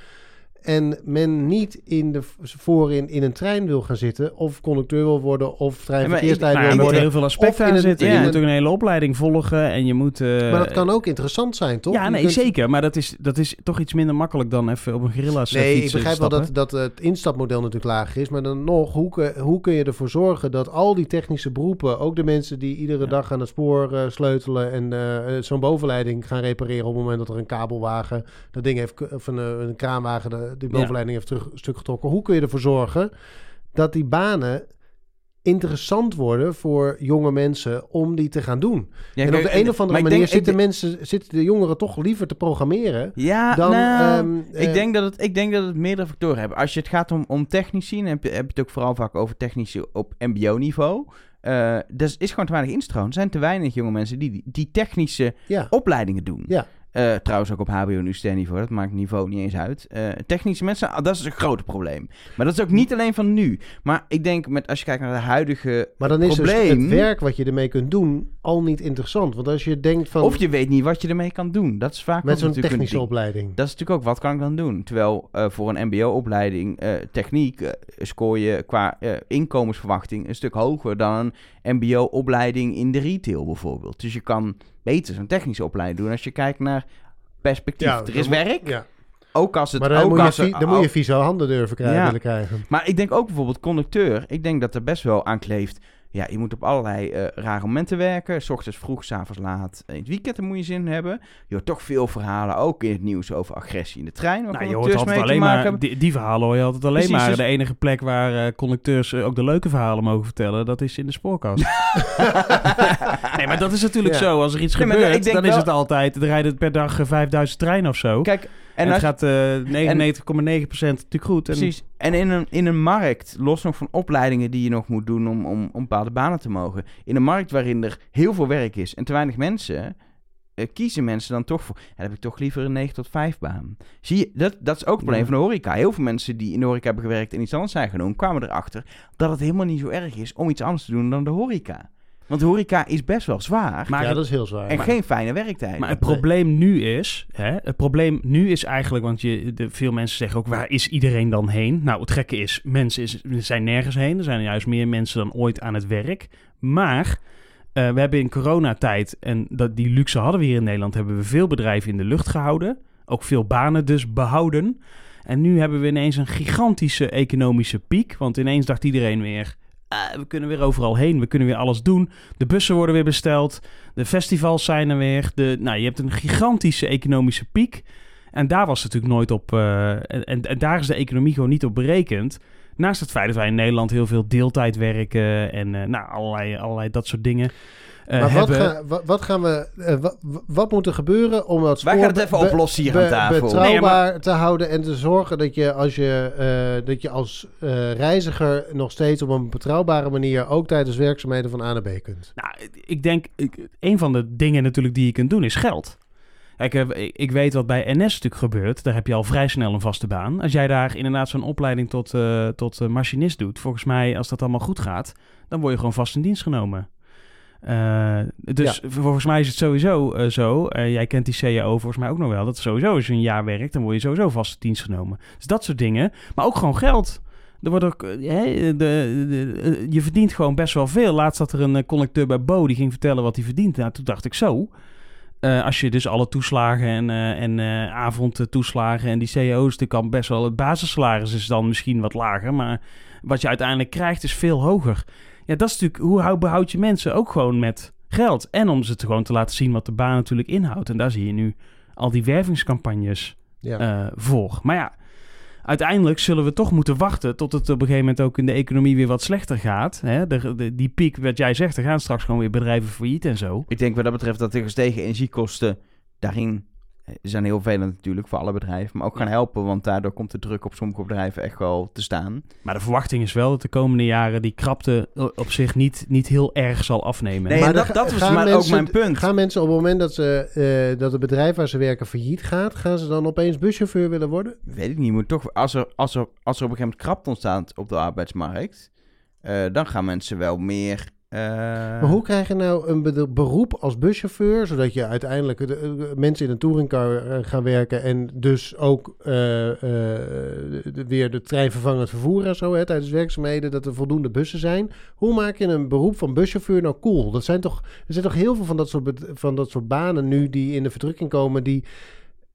Speaker 2: En men niet in de, voorin in een trein wil gaan zitten, of conducteur wil worden, of treinverkeersleider
Speaker 3: ja,
Speaker 2: wil
Speaker 3: er
Speaker 2: worden.
Speaker 3: heel veel aspecten aan zitten.
Speaker 1: ja.
Speaker 3: Je moet ook een hele opleiding volgen en je moet... eh,
Speaker 2: Maar dat kan ook interessant zijn, toch?
Speaker 3: Ja, nee,
Speaker 2: kunt-
Speaker 3: zeker. Maar dat is, dat is toch iets minder makkelijk dan even op een gorilla's
Speaker 2: Nee, ik begrijp wel dat, dat het instapmodel natuurlijk lager is. Maar dan nog, hoe, kun- hoe kun je ervoor zorgen dat al die technische beroepen... ook de mensen die iedere
Speaker 3: Ja.
Speaker 2: dag aan het spoor eh, sleutelen... en eh, zo'n bovenleiding gaan repareren op het moment dat er een kabelwagen... dat ding heeft, of een, een kraanwagen de, die
Speaker 3: Ja.
Speaker 2: bovenleiding heeft terug, stuk getrokken. Hoe kun je ervoor zorgen dat die banen interessant worden voor jonge mensen om die te gaan doen?
Speaker 1: Ja,
Speaker 2: en op de een of andere manier
Speaker 1: denk-
Speaker 2: zitten,
Speaker 1: denk-
Speaker 2: mensen, zitten de jongeren toch liever te programmeren...
Speaker 1: Ja,
Speaker 2: dan...
Speaker 1: nou,
Speaker 2: ehm,
Speaker 1: ik,
Speaker 2: eh,
Speaker 1: denk dat het, ik denk dat het meerdere factoren hebben. Als je het gaat om, om technici, dan heb je, heb je het ook vooral vaak over technici op mbo-niveau. Eh er is gewoon te weinig instroom. Er zijn te weinig jonge mensen die, die, die technische
Speaker 2: ja.
Speaker 1: opleidingen doen.
Speaker 2: Ja.
Speaker 1: Eh, trouwens ook op hbo en UC-niveau, dat maakt niveau niet eens uit. Eh, technische mensen, ah, dat is een groot probleem. Maar dat is ook niet alleen van nu. Maar ik denk, met, als je kijkt naar de huidige
Speaker 2: Maar dan is dus het werk wat je ermee kunt doen al niet interessant. Want als je denkt van
Speaker 1: Of je weet niet wat je ermee kan doen. Dat is vaak
Speaker 2: met
Speaker 1: ook
Speaker 2: zo'n technische
Speaker 1: ding.
Speaker 2: opleiding.
Speaker 1: Dat is natuurlijk ook, wat kan ik dan doen? Terwijl eh, voor een mbo-opleiding techniek scoor je qua inkomensverwachting een stuk hoger dan een mbo-opleiding in de retail bijvoorbeeld. Dus je kan beter zo'n technische opleiding doen als je kijkt naar perspectief. er is
Speaker 2: moet-
Speaker 1: werk,
Speaker 2: Ja.
Speaker 1: ook als het...
Speaker 2: Maar dan,
Speaker 1: ook
Speaker 2: moet je,
Speaker 1: als
Speaker 2: dan moet je vieze handen durven krijgen,
Speaker 1: Ja.
Speaker 2: willen krijgen.
Speaker 1: Maar ik denk ook bijvoorbeeld conducteur. Ik denk dat er best wel aan kleeft. Ja, je moet op allerlei eh, rare momenten werken. S ochtends vroeg, s avonds laat. In het weekend moet je zin in hebben. Je hoort toch veel verhalen, ook in het nieuws, over agressie in de trein.
Speaker 3: Nou, je hoort
Speaker 1: conducteurs
Speaker 3: altijd alleen maar... Die, die verhalen hoor je altijd alleen
Speaker 1: Precies,
Speaker 3: maar.
Speaker 1: dus-
Speaker 3: De enige plek waar eh, conducteurs eh, ook de leuke verhalen mogen vertellen... dat is in de spoorkast. nee, maar dat is natuurlijk
Speaker 2: Ja.
Speaker 3: zo. Als er iets
Speaker 1: Nee,
Speaker 3: gebeurt, dan is het altijd... er rijden per dag eh, 5000 treinen of zo.
Speaker 1: Kijk,
Speaker 3: en
Speaker 1: en
Speaker 3: het gaat eh 99,9% natuurlijk goed. En,
Speaker 1: Precies. En in een, in een markt, los nog van opleidingen die je nog moet doen om, om, om bepaalde banen te mogen. In een markt waarin er heel veel werk is en te weinig mensen, eh, kiezen mensen dan toch voor. Ja, dan heb ik toch liever een 9 tot 5 baan. Zie je, dat, dat is ook een probleem
Speaker 3: Ja.
Speaker 1: van de horeca. Heel veel mensen die in de horeca hebben gewerkt en iets anders zijn genoemd, kwamen erachter dat het helemaal niet zo erg is om iets anders te doen dan de horeca. Want de horeca is best wel zwaar
Speaker 3: Maar
Speaker 2: ja, dat is heel zwaar.
Speaker 1: en geen fijne werktijd.
Speaker 3: Maar het probleem nu is, hè, het probleem nu is eigenlijk, want je, de, veel mensen zeggen ook, waar is iedereen dan heen? Nou, het gekke is, mensen is, zijn nergens heen. Er zijn juist meer mensen dan ooit aan het werk. Maar eh, we hebben in coronatijd, en dat, die luxe hadden we hier in Nederland, hebben we veel bedrijven in de lucht gehouden. Ook veel banen dus behouden. En nu hebben we ineens een gigantische economische piek. Want ineens dacht iedereen weer, ah, we kunnen weer overal heen, we kunnen weer alles doen. De bussen worden weer besteld. De festivals zijn er weer. De, nou, je hebt een gigantische economische piek. En daar was het natuurlijk nooit op. eh, en, en, en daar is de economie gewoon niet op berekend. Naast het feit dat wij in Nederland heel veel deeltijd werken en eh, nou, allerlei, allerlei dat soort dingen. Eh,
Speaker 2: maar wat, ga- wat gaan we, eh, wa- wa- wat moet er gebeuren om dat
Speaker 1: Wij
Speaker 2: spoor
Speaker 1: gaan het even
Speaker 2: be-
Speaker 1: oplossen hier
Speaker 2: be-
Speaker 1: aan tafel.
Speaker 2: betrouwbaar
Speaker 3: Nee,
Speaker 2: te houden en te zorgen dat je als, je, eh, dat je als eh, reiziger nog steeds op een betrouwbare manier ook tijdens werkzaamheden van A naar B kunt.
Speaker 3: Nou, ik denk, ik, een van de dingen natuurlijk die je kunt doen is geld. Kijk, ik, ik weet wat bij NS natuurlijk gebeurt. Daar heb je al vrij snel een vaste baan. Als jij daar inderdaad zo'n opleiding tot, eh, tot machinist doet, volgens mij, als dat allemaal goed gaat, dan word je gewoon vast in dienst genomen. Eh, dus volgens mij is het sowieso eh, zo. eh, jij kent die CAO volgens mij ook nog wel. Dat sowieso als je een jaar werkt, dan word je sowieso vast dienst genomen. Dus dat soort dingen. Maar ook gewoon geld. Er wordt ook, hè, de, de- je verdient gewoon best wel veel. Laatst zat er een conducteur bij Bo die ging vertellen wat hij verdient. Nou, toen dacht ik zo. als je dus alle toeslagen en, en avondtoeslagen en die CO's, dan kan best wel het basissalaris is dan misschien wat lager, maar wat je uiteindelijk krijgt is veel hoger. Ja, dat is natuurlijk hoe hou, behoud je mensen ook gewoon met geld en om ze te gewoon te laten zien wat de baan natuurlijk inhoudt. En daar zie je nu al die wervingscampagnes
Speaker 2: Ja.
Speaker 3: eh, voor. Maar ja, uiteindelijk zullen we toch moeten wachten tot het op een gegeven moment ook in de economie weer wat slechter gaat. Hè? De, de- die piek, wat jij zegt, er gaan straks gewoon weer bedrijven failliet en zo.
Speaker 1: Ik denk wat dat betreft dat de gestegen energiekosten daarin zijn heel vervelend natuurlijk voor alle bedrijven, maar ook gaan helpen, want daardoor komt de druk op sommige bedrijven echt wel te staan.
Speaker 3: Maar de verwachting is wel dat de komende jaren die krapte o- op zich niet, niet heel erg zal afnemen.
Speaker 1: Nee,
Speaker 2: Maar
Speaker 1: dat, dat was maar ook mijn punt.
Speaker 2: Gaan mensen op het moment dat, ze, eh, dat het bedrijf waar ze werken failliet gaat, gaan ze dan opeens buschauffeur willen worden?
Speaker 1: Weet ik niet, moet toch, als er, als, er, als er op een gegeven moment krapte ontstaat op de arbeidsmarkt, eh, dan gaan mensen wel meer... eh,
Speaker 2: Maar hoe krijg je nou een be- beroep als buschauffeur, zodat je uiteindelijk de, eh, mensen in een touringcar eh, gaan werken en dus ook de- weer de treinvervangend vervoer en zo hè, tijdens werkzaamheden, dat er voldoende bussen zijn. Hoe maak je een beroep van buschauffeur nou cool? Dat zijn toch, er zijn toch heel veel van dat soort, van dat soort banen nu die in de verdrukking komen, die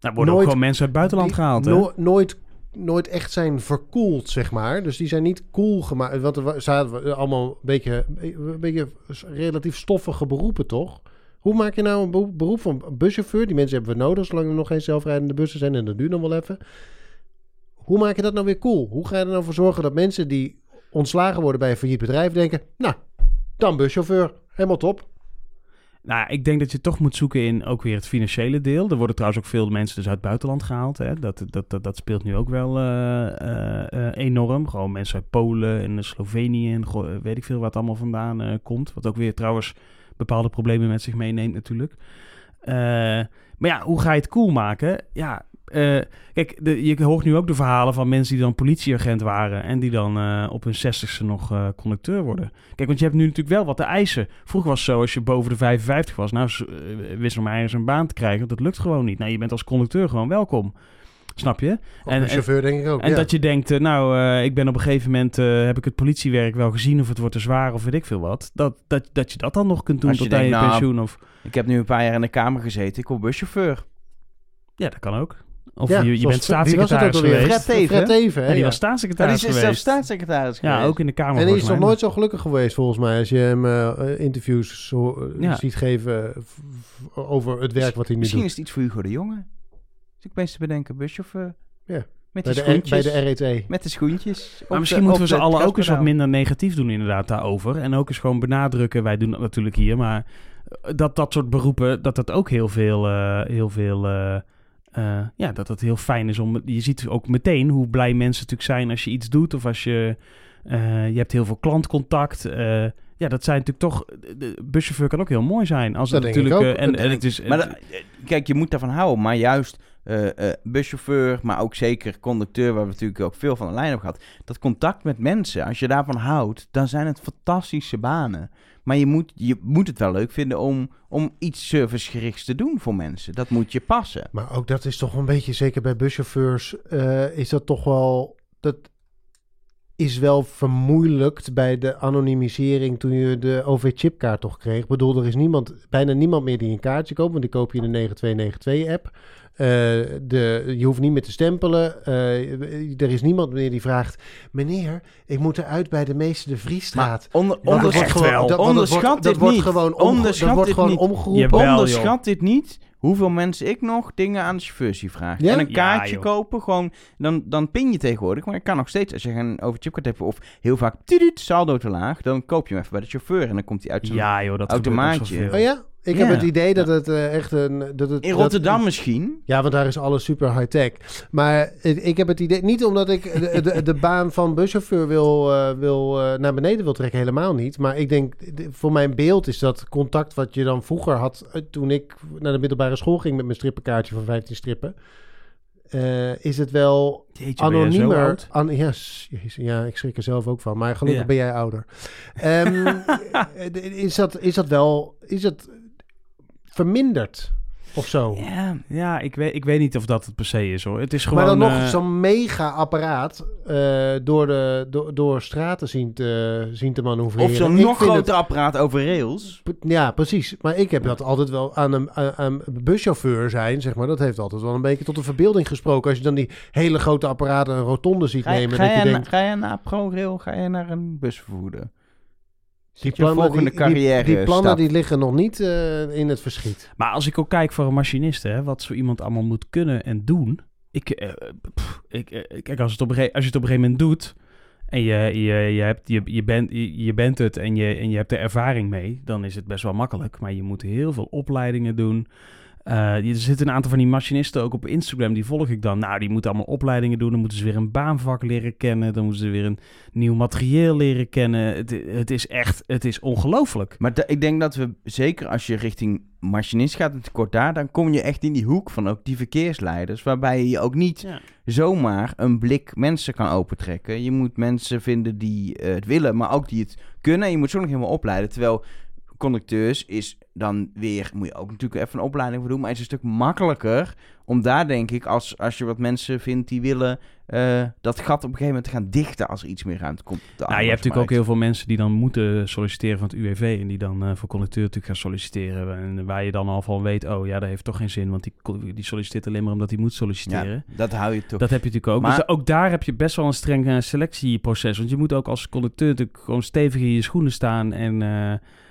Speaker 3: Nou, worden ook gewoon mensen uit het buitenland gehaald. Hè?
Speaker 2: no- nooit, nooit echt zijn verkoeld, zeg maar. Dus die zijn niet cool gemaakt. Want er zaten allemaal een beetje, een beetje relatief stoffige beroepen, toch? Hoe maak je nou een beroep van buschauffeur? Die mensen hebben we nodig, zolang er nog geen zelfrijdende bussen zijn. En dat duurt nog wel even. Hoe maak je dat nou weer cool? Hoe ga je er nou voor zorgen dat mensen die ontslagen worden bij een failliet bedrijf denken... Nou, dan buschauffeur. Helemaal top.
Speaker 3: Nou, ik denk dat je toch moet zoeken in ook weer het financiële deel. Er worden trouwens ook veel mensen dus uit het buitenland gehaald. Hè? Dat, dat, dat, dat speelt nu ook wel eh, eh, eh, enorm. Gewoon mensen uit Polen en Slovenië en weet ik veel wat allemaal vandaan komt. Wat ook weer trouwens bepaalde problemen met zich meeneemt natuurlijk. Maar ja, hoe ga je het cool maken? Ja, eh, kijk, de, je hoort nu ook de verhalen van mensen die dan politieagent waren... en die dan eh, op hun zestigste nog eh, conducteur worden. Kijk, want je hebt nu natuurlijk wel wat te eisen. Vroeger was het zo, als je boven de 55 was... nou, wist maar ergens een baan te krijgen. Dat lukt gewoon niet. Nou, je bent als conducteur gewoon welkom. Snap je?
Speaker 2: Of
Speaker 3: En-
Speaker 2: buschauffeur denk ik ook.
Speaker 3: En
Speaker 2: ja.
Speaker 3: dat je denkt, nou, eh, ik ben op een gegeven moment... eh, heb ik het politiewerk wel gezien of het wordt te zwaar of weet ik veel wat. Dat, dat, dat je dat dan nog kunt doen
Speaker 1: Als je
Speaker 3: tot aan je
Speaker 1: nou,
Speaker 3: pensioen. Of,
Speaker 1: Ik heb nu een paar jaar in de Kamer gezeten, ik word buschauffeur.
Speaker 3: ja, dat kan ook. Of
Speaker 2: Ja,
Speaker 3: je, bent
Speaker 2: wie was het ook
Speaker 3: staatssecretaris geweest.
Speaker 1: Fred Teven,
Speaker 2: Fred Teven, hè,
Speaker 3: Ja, die
Speaker 2: ja.
Speaker 3: was
Speaker 1: Ja, die
Speaker 3: staatssecretaris
Speaker 1: is zelfs
Speaker 3: geweest.
Speaker 1: staatssecretaris
Speaker 3: Ja,
Speaker 1: geweest.
Speaker 3: ook in de Kamer.
Speaker 2: En die is nog nooit zo gelukkig geweest, volgens mij, als je hem eh, interviews zo, eh,
Speaker 3: Ja.
Speaker 2: ziet geven eh, over het werk wat hij nu
Speaker 1: Misschien
Speaker 2: doet.
Speaker 1: is het iets voor Hugo de Jonge. Dus ik opeens te bedenken, buschauffeur.
Speaker 2: Ja.
Speaker 1: Met
Speaker 2: Bij de, R- bij
Speaker 1: schoentjes.
Speaker 2: de RET.
Speaker 1: Met de schoentjes.
Speaker 3: Maar misschien
Speaker 1: de-
Speaker 3: moeten we ze
Speaker 1: de
Speaker 3: allen ook eens wat minder negatief doen inderdaad daarover. En ook eens gewoon benadrukken, wij doen dat natuurlijk hier, maar dat dat soort beroepen, dat dat ook heel veel, eh, heel veel, eh, eh, ja, dat het heel fijn is om, je ziet ook meteen hoe blij mensen natuurlijk zijn als je iets doet of als je, eh, je hebt heel veel klantcontact. eh, ja, dat zijn natuurlijk toch, de buschauffeur kan ook heel mooi zijn. Als het
Speaker 2: Dat ik
Speaker 3: natuurlijk, en,
Speaker 2: En-
Speaker 3: het is,
Speaker 1: Maar kijk, je moet daarvan houden. Maar juist eh, eh, buschauffeur, maar ook zeker conducteur, waar we natuurlijk ook veel van de lijn hebben gehad. Dat contact met mensen, als je daarvan houdt, dan zijn het fantastische banen. Maar je moet, je moet het wel leuk vinden om, om iets servicegerichts te doen voor mensen. Dat moet je passen.
Speaker 2: Maar ook dat is toch een beetje, zeker bij buschauffeurs, eh, is dat toch wel... Dat is wel vermoeilijkt bij de anonimisering toen je de OV-chipkaart toch kreeg. Ik bedoel, er is niemand, bijna niemand meer die een kaartje koopt, want die koop je in de 9292-app. Eh, de, je hoeft niet meer te stempelen. Eh, er is niemand meer die vraagt... Meneer, ik moet eruit bij de meester de.
Speaker 1: Onder,
Speaker 2: dat gewoon-
Speaker 3: wel.
Speaker 2: dat- dat
Speaker 1: onderschat
Speaker 2: wordt-
Speaker 1: dit
Speaker 2: dat wordt
Speaker 1: niet.
Speaker 2: Gewoon omge-
Speaker 1: Onderschat
Speaker 2: dat wordt
Speaker 1: dit
Speaker 2: gewoon
Speaker 1: niet.
Speaker 2: omgeroepen.
Speaker 3: Jawel, joh.
Speaker 1: Onderschat dit niet hoeveel mensen ik nog dingen aan de chauffeur zie vragen.
Speaker 2: Ja?
Speaker 1: En een kaartje kopen, gewoon, dan, dan pin je tegenwoordig. Maar ik kan nog steeds, als je een overchipkaart hebt of heel vaak tuduut, saldo te laag, dan koop je hem even bij de chauffeur en dan komt hij uit zijn...
Speaker 3: ja joh, dat
Speaker 1: Automaatje.
Speaker 2: Oh ja? Ik
Speaker 1: Ja.
Speaker 2: heb het idee dat het eh, echt een... Dat het,
Speaker 1: In
Speaker 2: dat-
Speaker 1: Rotterdam misschien.
Speaker 2: Ja, want daar is alles super high-tech. Maar ik heb het idee... Niet omdat ik de, de, de baan van buschauffeur wil, eh, wil, eh, naar beneden wil trekken. Helemaal niet. Maar ik denk... de- Voor mijn beeld is dat contact wat je dan vroeger had... Toen ik naar de middelbare school ging met mijn strippenkaartje van 15 strippen... eh, is het wel
Speaker 3: Jeetje,
Speaker 2: anoniemer. An, ja, ja, ik schrik er zelf ook van. Maar gelukkig
Speaker 3: Ja.
Speaker 2: ben jij ouder. Eh, is, dat, is dat wel... Is het verminderd? Of zo.
Speaker 1: Ja,
Speaker 3: Ja, ik weet, ik weet niet of dat het per se is hoor. Het is gewoon...
Speaker 2: maar dan nog
Speaker 3: eh,
Speaker 2: zo'n mega apparaat eh, door, de, door, door straten zien te, zien te manoeuvreren.
Speaker 1: of zo'n nog groter
Speaker 2: het-
Speaker 1: apparaat over rails.
Speaker 2: P- Ja, precies. Maar ik heb dat altijd wel aan een, aan, aan een buschauffeur zijn, zeg maar. Dat heeft altijd wel een beetje tot de verbeelding gesproken. Als je dan die hele grote apparaten een rotonde ziet
Speaker 1: Ga, je-
Speaker 2: nemen.
Speaker 1: ga,
Speaker 2: dat je
Speaker 1: je
Speaker 2: denkt,
Speaker 1: ga je naar ProRail, ga je naar een busvervoerder?
Speaker 2: Die plannen,
Speaker 1: volgende
Speaker 2: die, die-
Speaker 1: carrière
Speaker 2: die, plannen die liggen nog niet eh, in het verschiet.
Speaker 3: Maar als ik ook kijk voor een machinist, hè, wat zo iemand allemaal moet kunnen en doen. Ik, eh, pff, ik, eh, kijk, als, het op als je het op een gegeven moment doet en je, je, je, hebt, je, je, bent, je, je bent het en je, en je hebt er ervaring mee, dan is het best wel makkelijk. Maar je moet heel veel opleidingen doen. Eh, er zitten een aantal van die machinisten ook op Instagram, die volg ik dan. Nou, die moeten allemaal opleidingen doen. Dan moeten ze weer een baanvak leren kennen. Dan moeten ze weer een nieuw materieel leren kennen. Het, het is echt, het is ongelooflijk.
Speaker 1: Maar ik denk dat we, zeker als je richting machinist gaat en tekort daar, dan kom je echt in die hoek van ook die verkeersleiders, waarbij je ook niet
Speaker 3: Ja.
Speaker 1: zomaar een blik mensen kan opentrekken. Je moet mensen vinden die eh, het willen, maar ook die het kunnen. En je moet zo nog helemaal opleiden. Terwijl conducteurs is dan weer, moet je ook natuurlijk even een opleiding voor doen, maar het is een stuk makkelijker om daar denk ik, als, als je wat mensen vindt die willen eh, dat gat op een gegeven moment te gaan dichten als er iets meer ruimte komt.
Speaker 3: Nou, je hebt natuurlijk ook heel veel mensen die dan moeten solliciteren van het UWV. En die dan eh, voor conducteur natuurlijk gaan solliciteren. En waar je dan al van weet, oh ja, dat heeft toch geen zin. Want die, die solliciteert alleen maar omdat hij moet solliciteren.
Speaker 1: Ja, dat hou je toch.
Speaker 3: Dat heb je natuurlijk ook.
Speaker 1: Maar-
Speaker 3: dus ook daar heb je best wel een streng eh, selectieproces. Want je moet ook als conducteur natuurlijk gewoon stevig in je schoenen staan. En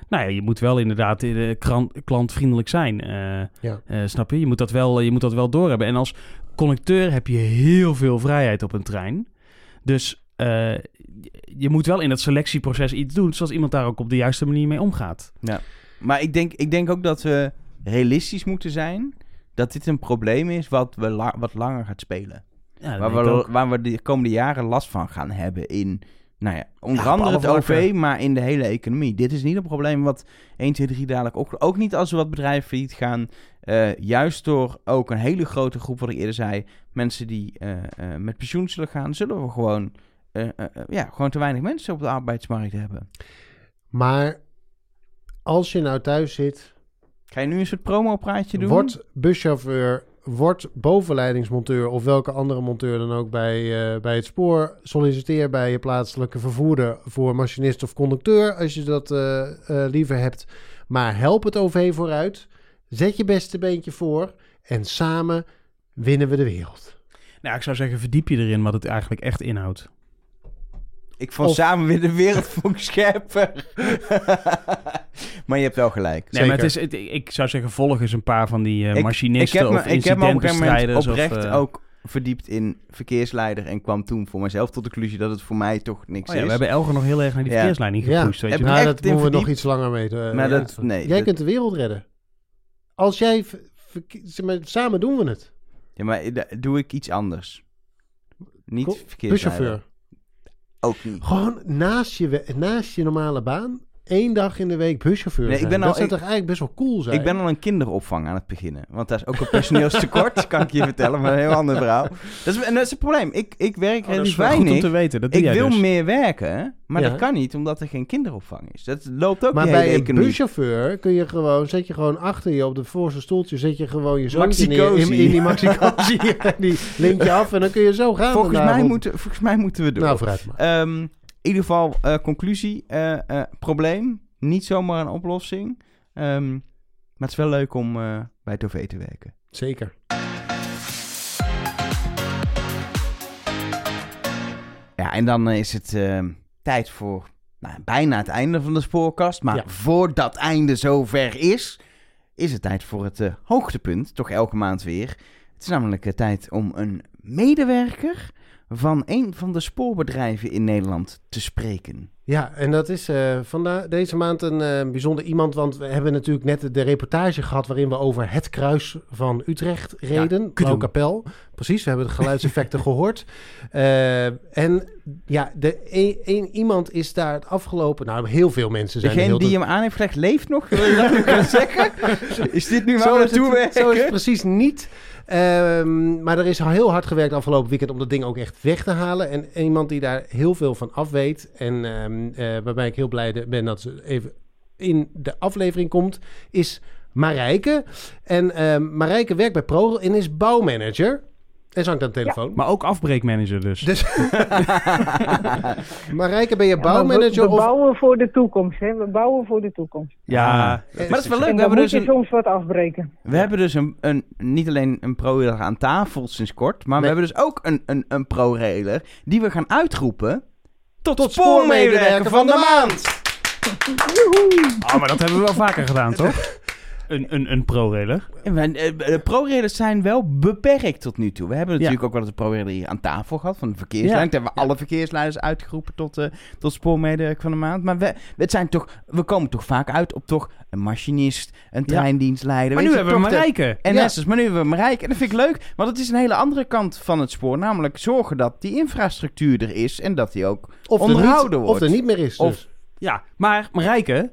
Speaker 3: nou ja, je moet wel inderdaad eh, klantvriendelijk zijn. eh,
Speaker 2: Ja.
Speaker 3: eh, snap je? Je moet, dat wel, je moet dat wel doorhebben. En als conducteur heb je heel veel vrijheid op een trein. Dus eh, je moet wel in dat selectieproces iets doen, zoals iemand daar ook op de juiste manier mee omgaat.
Speaker 1: Maar ik denk, ik denk ook dat we realistisch moeten zijn dat dit een probleem is wat, we la- wat langer gaat spelen.
Speaker 3: Ja,
Speaker 1: Waar we, waar we de komende jaren last van gaan hebben in, nou ja, onder
Speaker 3: Ja,
Speaker 1: andere het OV, maar in de hele economie. Dit is niet een probleem wat 1, 2, 3 dadelijk ook... Ook niet als we wat bedrijven failliet gaan. eh, juist door ook een hele grote groep, wat ik eerder zei, mensen die eh, eh, met pensioen zullen gaan, zullen we gewoon, eh, eh, eh, ja, gewoon te weinig mensen op de arbeidsmarkt hebben.
Speaker 2: Maar als je nou thuis zit,
Speaker 1: Ga je nu een soort promo-praatje doen?
Speaker 2: word buschauffeur, word bovenleidingsmonteur of welke andere monteur dan ook bij, eh, bij het spoor. Solliciteer bij je plaatselijke vervoerder voor machinist of conducteur als je dat eh, eh, liever hebt. Maar help het OV vooruit. Zet je beste beentje voor en samen winnen we de wereld.
Speaker 3: Nou, ik zou zeggen, verdiep je erin wat het eigenlijk echt inhoudt.
Speaker 1: Ik vond
Speaker 2: Of-
Speaker 1: samen weer de wereld vond ik scherper. maar je hebt wel gelijk.
Speaker 3: Nee, maar het is, het- ik zou zeggen, volg eens een paar van die eh, machinisten
Speaker 1: ik heb me,
Speaker 3: of
Speaker 1: ik heb me op
Speaker 3: incidentenstrijders.
Speaker 1: oprecht
Speaker 3: of, eh,
Speaker 1: ook verdiept in verkeersleider en kwam toen voor mezelf tot de conclusie dat het voor mij toch niks
Speaker 3: Oh ja,
Speaker 1: is.
Speaker 3: we hebben Elger nog heel erg naar die
Speaker 1: Ja.
Speaker 3: verkeersleiding
Speaker 2: Ja,
Speaker 3: gepusht, weet je
Speaker 2: nou, dat moeten we nog iets langer mee. eh,
Speaker 1: maar dat,
Speaker 2: uit-
Speaker 1: nee.
Speaker 2: Jij
Speaker 1: dat-
Speaker 2: kunt de wereld redden. Als jij... samen doen we het.
Speaker 1: ja, maar doe ik iets anders. Niet verkeersleider.
Speaker 2: Buschauffeur.
Speaker 1: Ook niet.
Speaker 2: Gewoon naast je, naast je normale baan, één dag in de week buschauffeur
Speaker 1: Nee, ik
Speaker 2: zijn.
Speaker 1: ben
Speaker 2: dat
Speaker 1: al-
Speaker 2: zou
Speaker 1: ik-
Speaker 2: toch eigenlijk best wel cool zijn?
Speaker 1: Ik ben al een kinderopvang aan het beginnen. Want daar is ook een personeelstekort, kan ik je vertellen. Maar een heel ander verhaal. Dat is, en dat is het probleem. Ik, ik werk
Speaker 3: Oh, dat is
Speaker 1: relatief
Speaker 3: wel goed om
Speaker 1: weinig.
Speaker 3: te weten. Dat doe
Speaker 1: Ik wil
Speaker 3: dus.
Speaker 1: meer werken, maar
Speaker 2: Ja.
Speaker 1: dat kan niet omdat er geen kinderopvang is. Dat loopt ook
Speaker 2: maar
Speaker 1: die
Speaker 2: bij een buschauffeur kun je gewoon, zet je gewoon achter je op de voorste stoeltje, zet je gewoon je zoontje neer in,
Speaker 1: Maxi-cozy.
Speaker 2: in die maxi die lint je af en dan kun je zo gaan.
Speaker 1: Volgens mij, moeten, volgens mij moeten we door.
Speaker 2: Nou, vooruit maar.
Speaker 1: Ehm, ieder geval, eh, conclusie. eh, eh, probleem. Niet zomaar een oplossing. Ehm, maar het is wel leuk om bij het OV te werken.
Speaker 2: Zeker.
Speaker 1: Ja, en dan is het ehm, tijd voor nou, bijna het einde van de spoorkast. Maar
Speaker 2: Ja.
Speaker 1: voordat het einde zover is, is het tijd voor het hoogtepunt. Toch elke maand weer. Het is namelijk tijd om een medewerker van een van de spoorbedrijven in Nederland te spreken.
Speaker 2: Ja, en dat is eh vandaag deze maand een eh, bijzonder iemand, want we hebben natuurlijk net de reportage gehad waarin we over het kruis van Utrecht reden,
Speaker 3: kudoe.
Speaker 2: Kapel. Precies, we hebben de geluidseffecten gehoord. Eh, en ja, de, een, een- iemand is daar het afgelopen, nou heel veel mensen zijn
Speaker 1: Degene
Speaker 2: heel
Speaker 1: die hem aan heeft gelegd, leeft nog? Wil je dat zeggen? Is dit nu waar naartoe
Speaker 2: zo is het precies niet. Ehm, maar er is heel hard gewerkt afgelopen weekend om dat ding ook echt weg te halen. En iemand die daar heel veel van af weet. En ehm, eh, waarbij ik heel blij ben dat ze even in de aflevering komt. Is Marijke. En ehm, Marijke werkt bij ProRail en is bouwmanager. En ze hangt aan de telefoon.
Speaker 3: Maar ook afbreekmanager dus.
Speaker 2: Dus Marijke, ben je bouwmanager
Speaker 9: we, we
Speaker 2: of...
Speaker 9: bouwen voor de toekomst, hè. We bouwen voor de toekomst.
Speaker 3: ja,
Speaker 1: Maar dat is wel leuk.
Speaker 9: En
Speaker 1: We hebben
Speaker 9: moet
Speaker 1: dus
Speaker 9: je
Speaker 1: een,
Speaker 9: soms wat afbreken.
Speaker 1: we hebben dus een, een, niet alleen een pro-railer aan tafel sinds kort, maar
Speaker 2: Nee.
Speaker 1: we hebben dus ook een, een, een pro-railer die we gaan uitroepen tot,
Speaker 2: Tot
Speaker 1: spoormedewerker van de maand.
Speaker 3: Oh, maar dat hebben we wel vaker gedaan, toch? Een, een, een pro-railer.
Speaker 1: Eh, De pro-railers zijn wel beperkt tot nu toe. We hebben
Speaker 3: Ja.
Speaker 1: natuurlijk ook wel eens een pro-railer hier aan tafel gehad van de verkeerslijn.
Speaker 3: Ja.
Speaker 1: Toen hebben we alle verkeersleiders uitgeroepen tot, eh tot spoormedewerker van de maand. Maar we, het zijn toch, we komen toch vaak uit op toch een machinist, een
Speaker 3: Ja.
Speaker 1: treindienstleider.
Speaker 3: Maar nu
Speaker 1: je,
Speaker 3: hebben we
Speaker 1: de-
Speaker 3: Marijke.
Speaker 1: En. NS'ers, maar nu hebben we Marijke. En dat vind ik leuk, want het is een hele andere kant van het spoor. Namelijk zorgen dat die infrastructuur er is en dat die ook...
Speaker 2: Of er,
Speaker 1: onderhouden
Speaker 2: niet,
Speaker 1: wordt.
Speaker 2: of er niet meer is.
Speaker 1: Of-
Speaker 2: dus.
Speaker 3: Ja, maar Marijke...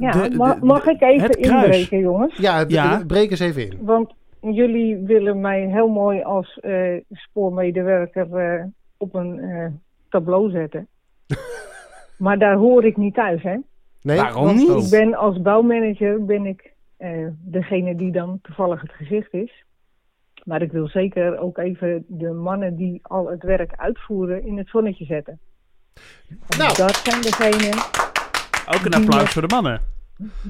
Speaker 9: Ja,
Speaker 3: de- de-
Speaker 9: ma- mag ik even inbreken, jongens?
Speaker 2: Ja,
Speaker 3: Ja.
Speaker 2: breek eens even in.
Speaker 9: Want jullie willen mij heel mooi als eh, spoormedewerker eh, op een eh, tableau zetten. maar daar hoor ik niet thuis, hè?
Speaker 2: Nee?
Speaker 1: Waarom
Speaker 9: Want
Speaker 1: niet?
Speaker 9: ik ben als bouwmanager ben ik eh, degene die dan toevallig het gezicht is. Maar ik wil zeker ook even de mannen die al het werk uitvoeren in het zonnetje zetten. Want
Speaker 2: Nou.
Speaker 9: Dat zijn degenen
Speaker 3: Ook een applaus voor de mannen.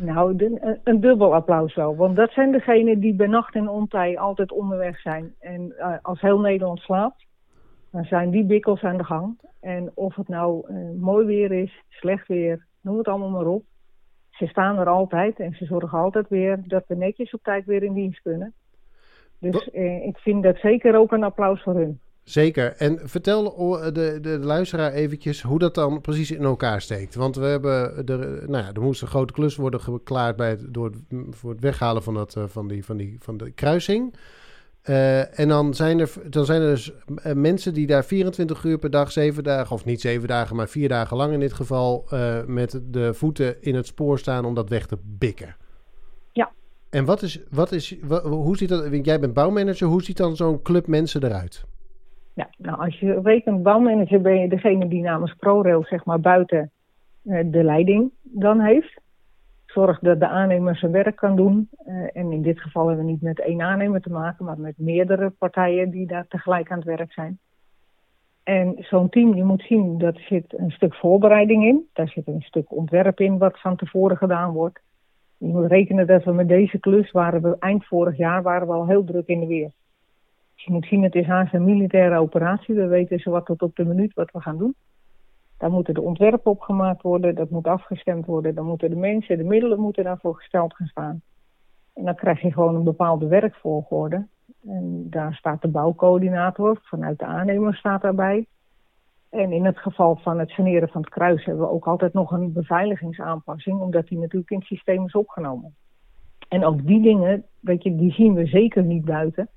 Speaker 9: Nou, een, een dubbel applaus wel. Want dat zijn degenen die bij nacht en ontij altijd onderweg zijn. En eh, als heel Nederland slaapt, dan zijn die bikkels aan de gang. En of het nou eh, mooi weer is, slecht weer, noem het allemaal maar op. Ze staan er altijd en ze zorgen altijd weer dat we netjes op tijd weer in dienst kunnen. Dus eh, ik vind dat zeker ook een applaus voor hun.
Speaker 2: Zeker. En vertel de, de, de luisteraar eventjes hoe dat dan precies in elkaar steekt. Want we hebben er, nou ja, er moest een grote klus worden geklaard bij het, door het, voor het weghalen van, dat, eh, van, die, van, die, van de kruising. Eh, en dan zijn, er, dan zijn er dus eh, mensen die daar 24 uur per dag, 7 dagen, of niet 7 dagen, maar 4 dagen lang in dit geval, met de voeten in het spoor staan om dat weg te bikken.
Speaker 9: Ja.
Speaker 2: En wat is, wat is, hoe ziet dat, want jij bent bouwmanager, hoe ziet dan zo'n club mensen eruit?
Speaker 9: Nou, als je rekent bouwmanager ben je degene die namens ProRail zeg maar buiten eh, de leiding dan heeft. Zorg dat de aannemer zijn werk kan doen. Eh, en in dit geval hebben we niet met één aannemer te maken, maar met meerdere partijen die daar tegelijk aan het werk zijn. En zo'n team, je moet zien, dat zit een stuk voorbereiding in. Daar zit een stuk ontwerp in wat van tevoren gedaan wordt. Je moet rekenen dat we met deze klus waren we eind vorig jaar waren we al heel druk in de weer. Je moet zien, het is haast een militaire operatie. We weten zo wat tot op de minuut wat we gaan doen. Daar moeten de ontwerpen op gemaakt worden, dat moet afgestemd worden. Dan moeten de mensen, de middelen moeten daarvoor gesteld gaan staan. En dan krijg je gewoon een bepaalde werkvolgorde. En daar staat de bouwcoördinator vanuit de aannemer staat daarbij. En in het geval van het saneren van het kruis hebben we ook altijd nog een beveiligingsaanpassing, omdat die natuurlijk in het systeem is opgenomen. En ook die dingen, weet je, die zien we zeker niet buiten.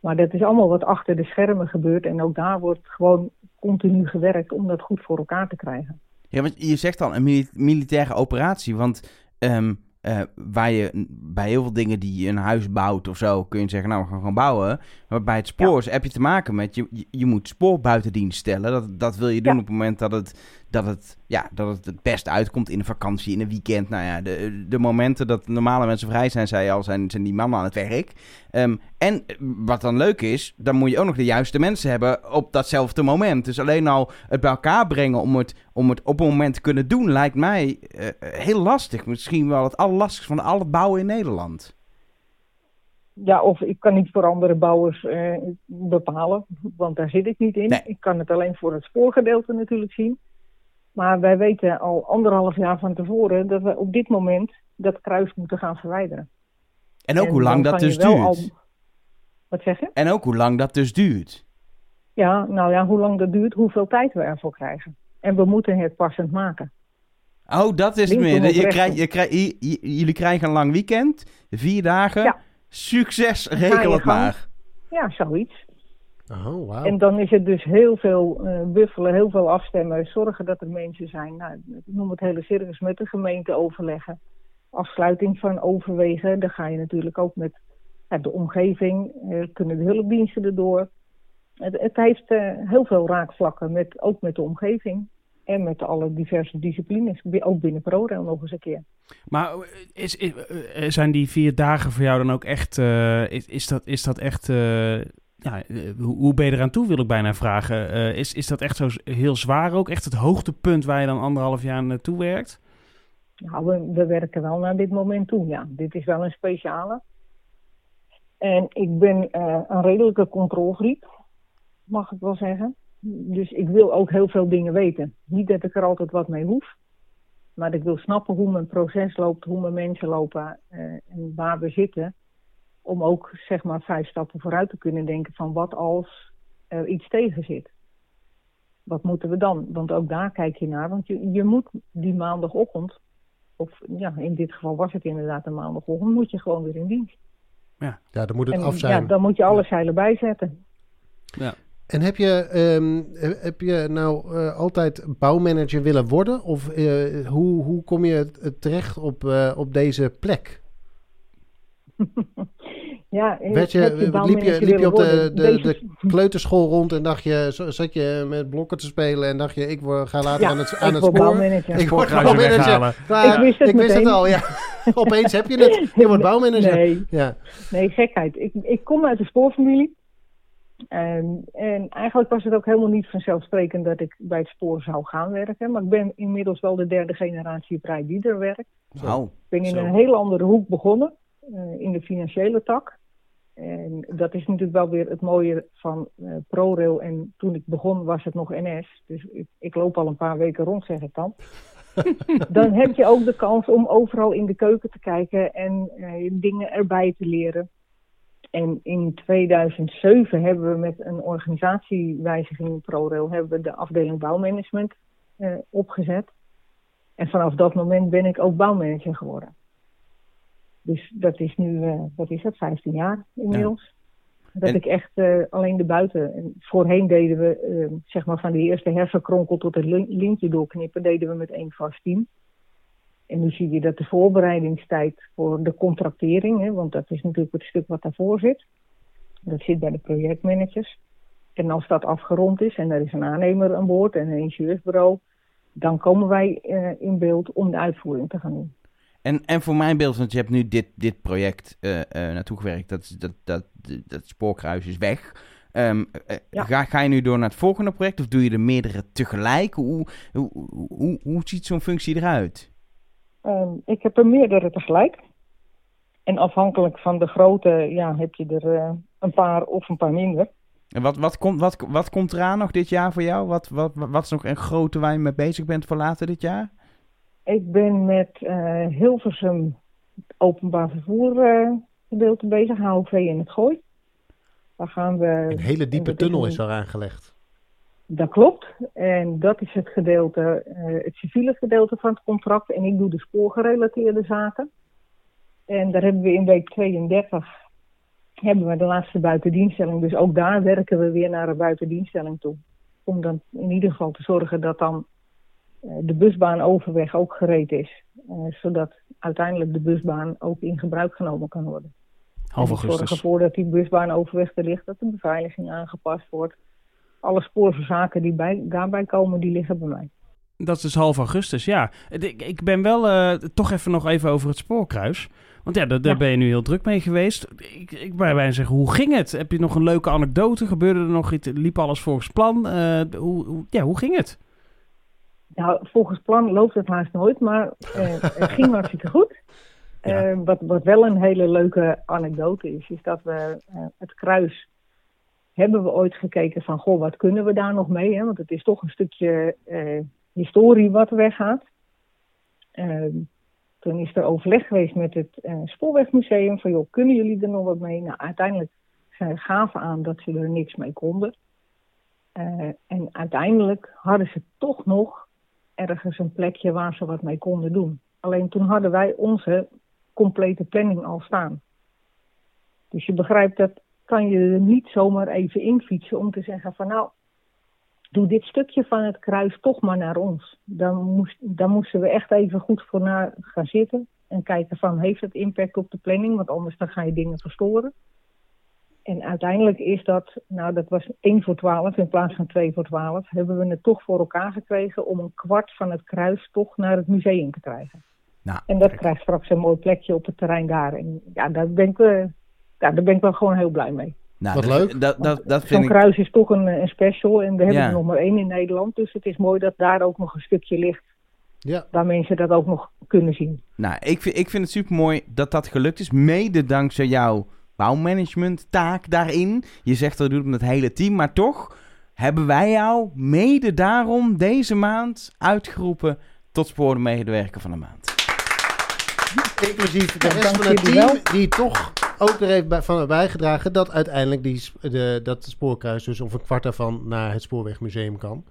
Speaker 9: Maar dat is allemaal wat achter de schermen gebeurt. En ook daar wordt gewoon continu gewerkt om dat goed voor elkaar te krijgen.
Speaker 1: Ja, want je zegt al een mili- militaire operatie, want ehm, eh, waar je bij heel veel dingen die je een huis bouwt of zo, kun je zeggen, nou we gaan gewoon bouwen. Maar bij het spoor heb je te maken met, je, je, je moet spoor buiten dienst stellen. Dat, dat wil je doen
Speaker 9: Ja.
Speaker 1: op het moment dat het, dat, het, ja, dat het het best uitkomt in een vakantie, in een weekend. Nou ja, de, de momenten dat normale mensen vrij zijn, zei je al, zijn, zijn die mannen aan het werk. Ehm, en wat dan leuk is, dan moet je ook nog de juiste mensen hebben op datzelfde moment. Dus alleen al het bij elkaar brengen om het, om het op een moment te kunnen doen, lijkt mij eh, heel lastig. Misschien wel het allerlastigste van al het bouwen in Nederland.
Speaker 9: Ja, of ik kan niet voor andere bouwers eh, bepalen, want daar zit ik niet in.
Speaker 1: Nee.
Speaker 9: Ik kan het alleen voor het spoorgedeelte natuurlijk zien. Maar wij weten al anderhalf jaar van tevoren dat we op dit moment dat kruis moeten gaan verwijderen.
Speaker 1: En ook
Speaker 9: En
Speaker 1: hoe lang dat dus duurt.
Speaker 9: al- Wat zeg je?
Speaker 1: En ook hoe lang dat dus duurt.
Speaker 9: Ja, nou ja, hoe lang dat duurt, hoeveel tijd we ervoor krijgen. En we moeten het passend maken.
Speaker 1: Oh, dat is meer. Je je jullie krijgen een lang weekend, vier dagen.
Speaker 9: Ja.
Speaker 1: Succes, regel het maar.
Speaker 9: Ja, zoiets.
Speaker 2: Oh, wauw.
Speaker 9: En dan is het dus heel veel eh, buffelen, heel veel afstemmen, zorgen dat er mensen zijn. Nou, ik noem het hele circus met de gemeente overleggen. Afsluiting van overwegen, dan ga je natuurlijk ook met ja, de omgeving, eh, kunnen de hulpdiensten erdoor. Het, het heeft eh, heel veel raakvlakken, met, ook met de omgeving. En met alle diverse disciplines, ook binnen ProRail nog eens een keer.
Speaker 3: Maar eh, is, is- eh, zijn die vier dagen voor jou dan ook echt... eh, is, is, dat, is dat echt... eh, hoe, ben je eraan toe, wil ik bijna vragen. Eh, is, is dat echt zo heel zwaar ook? Echt het hoogtepunt waar je dan anderhalf jaar naartoe werkt?
Speaker 9: Nou, we, we werken wel naar dit moment toe, ja. Dit is wel een speciale. En ik ben eh, een redelijke controlfreak, mag ik wel zeggen. Dus ik wil ook heel veel dingen weten. Niet dat ik er altijd wat mee hoef. Maar ik wil snappen hoe mijn proces loopt, hoe mijn mensen lopen en waar we zitten. Om ook zeg maar vijf stappen vooruit te kunnen denken van wat als er iets tegen zit. Wat moeten we dan? Want ook daar kijk je naar. Want je, je moet die maandagochtend of ja, in dit geval was het inderdaad een maandagochtend, moet je gewoon weer in dienst.
Speaker 2: Ja, dan moet het
Speaker 9: en
Speaker 2: af zijn.
Speaker 9: ja, dan moet je alle zeilen bijzetten.
Speaker 2: En heb je, ehm, he- heb je nou eh, altijd bouwmanager willen worden? Of eh, hoe, hoe kom je terecht op, eh, op deze plek?
Speaker 9: Ja, eh,
Speaker 2: Werd je, liep je, liep je op de, de, de kleuterschool rond en dacht je, zo- zat je met blokken te spelen en dacht je, ik word, ga later
Speaker 9: Ja,
Speaker 2: aan het,
Speaker 9: ik
Speaker 2: aan het
Speaker 9: word
Speaker 2: spoor.
Speaker 9: bouwmanager.
Speaker 2: Ik word bouwmanager.
Speaker 9: Ik wist het
Speaker 2: ik wist het al, ja. Opeens heb je het. Je wordt bouwmanager.
Speaker 9: Nee,
Speaker 2: Ja.
Speaker 9: nee, gekheid. Ik, ik kom uit de spoorfamilie. En, en eigenlijk was het ook helemaal niet vanzelfsprekend dat ik bij het spoor zou gaan werken. Maar ik ben inmiddels wel de derde generatie op rij die er werkt.
Speaker 1: Wauw.
Speaker 9: Ik ben in
Speaker 2: Zo.
Speaker 9: een hele andere hoek begonnen, in de financiële tak. En dat is natuurlijk wel weer het mooie van eh, ProRail. En toen ik begon was het nog NS. Dus ik, ik loop al een paar weken rond, zeg ik dan. dan heb je ook de kans om overal in de keuken te kijken en eh, dingen erbij te leren. En in 2007 hebben we met een organisatiewijziging in ProRail hebben we de afdeling bouwmanagement eh, opgezet. En vanaf dat moment ben ik ook bouwmanager geworden. Dus dat is nu, eh, wat is dat, 15 jaar inmiddels. Dat
Speaker 1: En-
Speaker 9: ik echt eh, alleen de buiten. En voorheen deden we, eh, zeg maar van de eerste hersenkronkel tot het lin- lintje doorknippen, deden we met één vast team. En nu zie je dat de voorbereidingstijd voor de contractering, hè, want dat is natuurlijk het stuk wat daarvoor zit. Dat zit bij de projectmanagers. En als dat afgerond is en er is een aannemer aan boord en een ingenieursbureau, dan komen wij in beeld om de uitvoering te gaan doen.
Speaker 1: En, en voor mijn beeld, want je hebt nu dit, dit project eh, eh, naartoe gewerkt, dat, dat, dat, dat spoorkruis is weg. Ehm, eh,
Speaker 9: Ja.
Speaker 1: ga, ga je nu door naar het volgende project of doe je er meerdere tegelijk? Hoe, hoe, hoe, ziet zo'n functie eruit?
Speaker 9: Ehm, ik heb er meerdere tegelijk. En afhankelijk van de grootte ja, heb je er een paar of een paar minder.
Speaker 1: En wat, wat, komt, wat, wat komt eraan nog dit jaar voor jou? Wat, wat, wat is nog een grote waar je mee bezig bent voor later dit jaar?
Speaker 9: Ik ben met eh, Hilversum het openbaar vervoer gedeelte bezig, HOV in het Gooi. Daar gaan we...
Speaker 2: Een hele diepe tunnel is daar aangelegd.
Speaker 9: Dat klopt. En dat is het gedeelte, eh, het civiele gedeelte van het contract. En ik doe de spoorgerelateerde zaken. En daar hebben we in week 32 hebben we de laatste buitendienststelling. Dus ook daar werken we weer naar een buitendienststelling toe. Om dan in ieder geval te zorgen dat dan de busbaan overweg ook gereed is. Eh, zodat uiteindelijk de busbaan ook in gebruik genomen kan worden.
Speaker 3: Half
Speaker 9: ik zorg
Speaker 3: augustus.
Speaker 9: ervoor dat die busbaan overweg er ligt, dat de beveiliging aangepast wordt. Alle spoorzaken die bij, daarbij komen, die liggen bij mij.
Speaker 3: Dat is dus half augustus, ja. Ik, ik ben wel eh, toch even nog even over het spoorkruis. Want ja, daar, daar
Speaker 9: Ja.
Speaker 3: ben je nu heel druk mee geweest. Ik, ik bij bijna zeggen, hoe ging het? Heb je nog een leuke anekdote? Gebeurde er nog iets? Liep alles volgens plan? Eh, hoe, hoe, ja, hoe ging het?
Speaker 9: Nou, volgens plan loopt het haast nooit, maar eh, het ging hartstikke goed.
Speaker 3: Ja.
Speaker 9: Eh, wat, wat wel een hele leuke anekdote is, is dat we eh, het kruis hebben we ooit gekeken van, goh, wat kunnen we daar nog mee? Hè? Want het is toch een stukje historie wat weggaat. Eh, toen is er overleg geweest met het Spoorwegmuseum van, joh, kunnen jullie er nog wat mee? Nou, uiteindelijk zij gaven aan dat ze er niks mee konden. En uiteindelijk hadden ze toch nog ergens een plekje waar ze wat mee konden doen. Alleen toen hadden wij onze complete planning al staan. Dus je begrijpt dat kan je er niet zomaar even infietsen om te zeggen van nou, doe dit stukje van het kruis toch maar naar ons. Dan, moest, dan moesten we echt even goed voor na gaan zitten en kijken van heeft het impact op de planning, want anders dan ga je dingen verstoren. En uiteindelijk is dat, nou dat was 1 voor 12 in plaats van 2 voor 12, hebben we het toch voor elkaar gekregen om een kwart van het kruis toch naar het museum te krijgen.
Speaker 1: Nou,
Speaker 9: En dat
Speaker 1: kijk.
Speaker 9: krijgt straks een mooi plekje op het terrein daar. En ja, daar ben ik, eh, ja, daar ben ik wel gewoon heel blij mee.
Speaker 1: Nou,
Speaker 2: Wat
Speaker 1: dat-
Speaker 2: leuk.
Speaker 1: Dat, dat, dat
Speaker 9: Zo'n
Speaker 1: vind ik...
Speaker 9: kruis is toch een, een special en we hebben
Speaker 1: Ja.
Speaker 9: er nog maar één in Nederland. Dus het is mooi dat daar ook nog een stukje ligt
Speaker 2: Ja.
Speaker 9: waar mensen dat ook nog kunnen zien.
Speaker 1: Nou, ik vind, ik vind het super mooi dat dat gelukt is. Mede dankzij jouw bouwmanagement taak daarin. Je zegt dat je doet het met het hele team. Maar toch hebben wij jou mede daarom deze maand uitgeroepen tot spoormedewerker van de maand.
Speaker 2: Inclusief de rest van het team, die toch ook er heeft bij, van hebben bijgedragen dat uiteindelijk die, de, dat spoorkruis dus of een kwart daarvan naar het Spoorwegmuseum kan.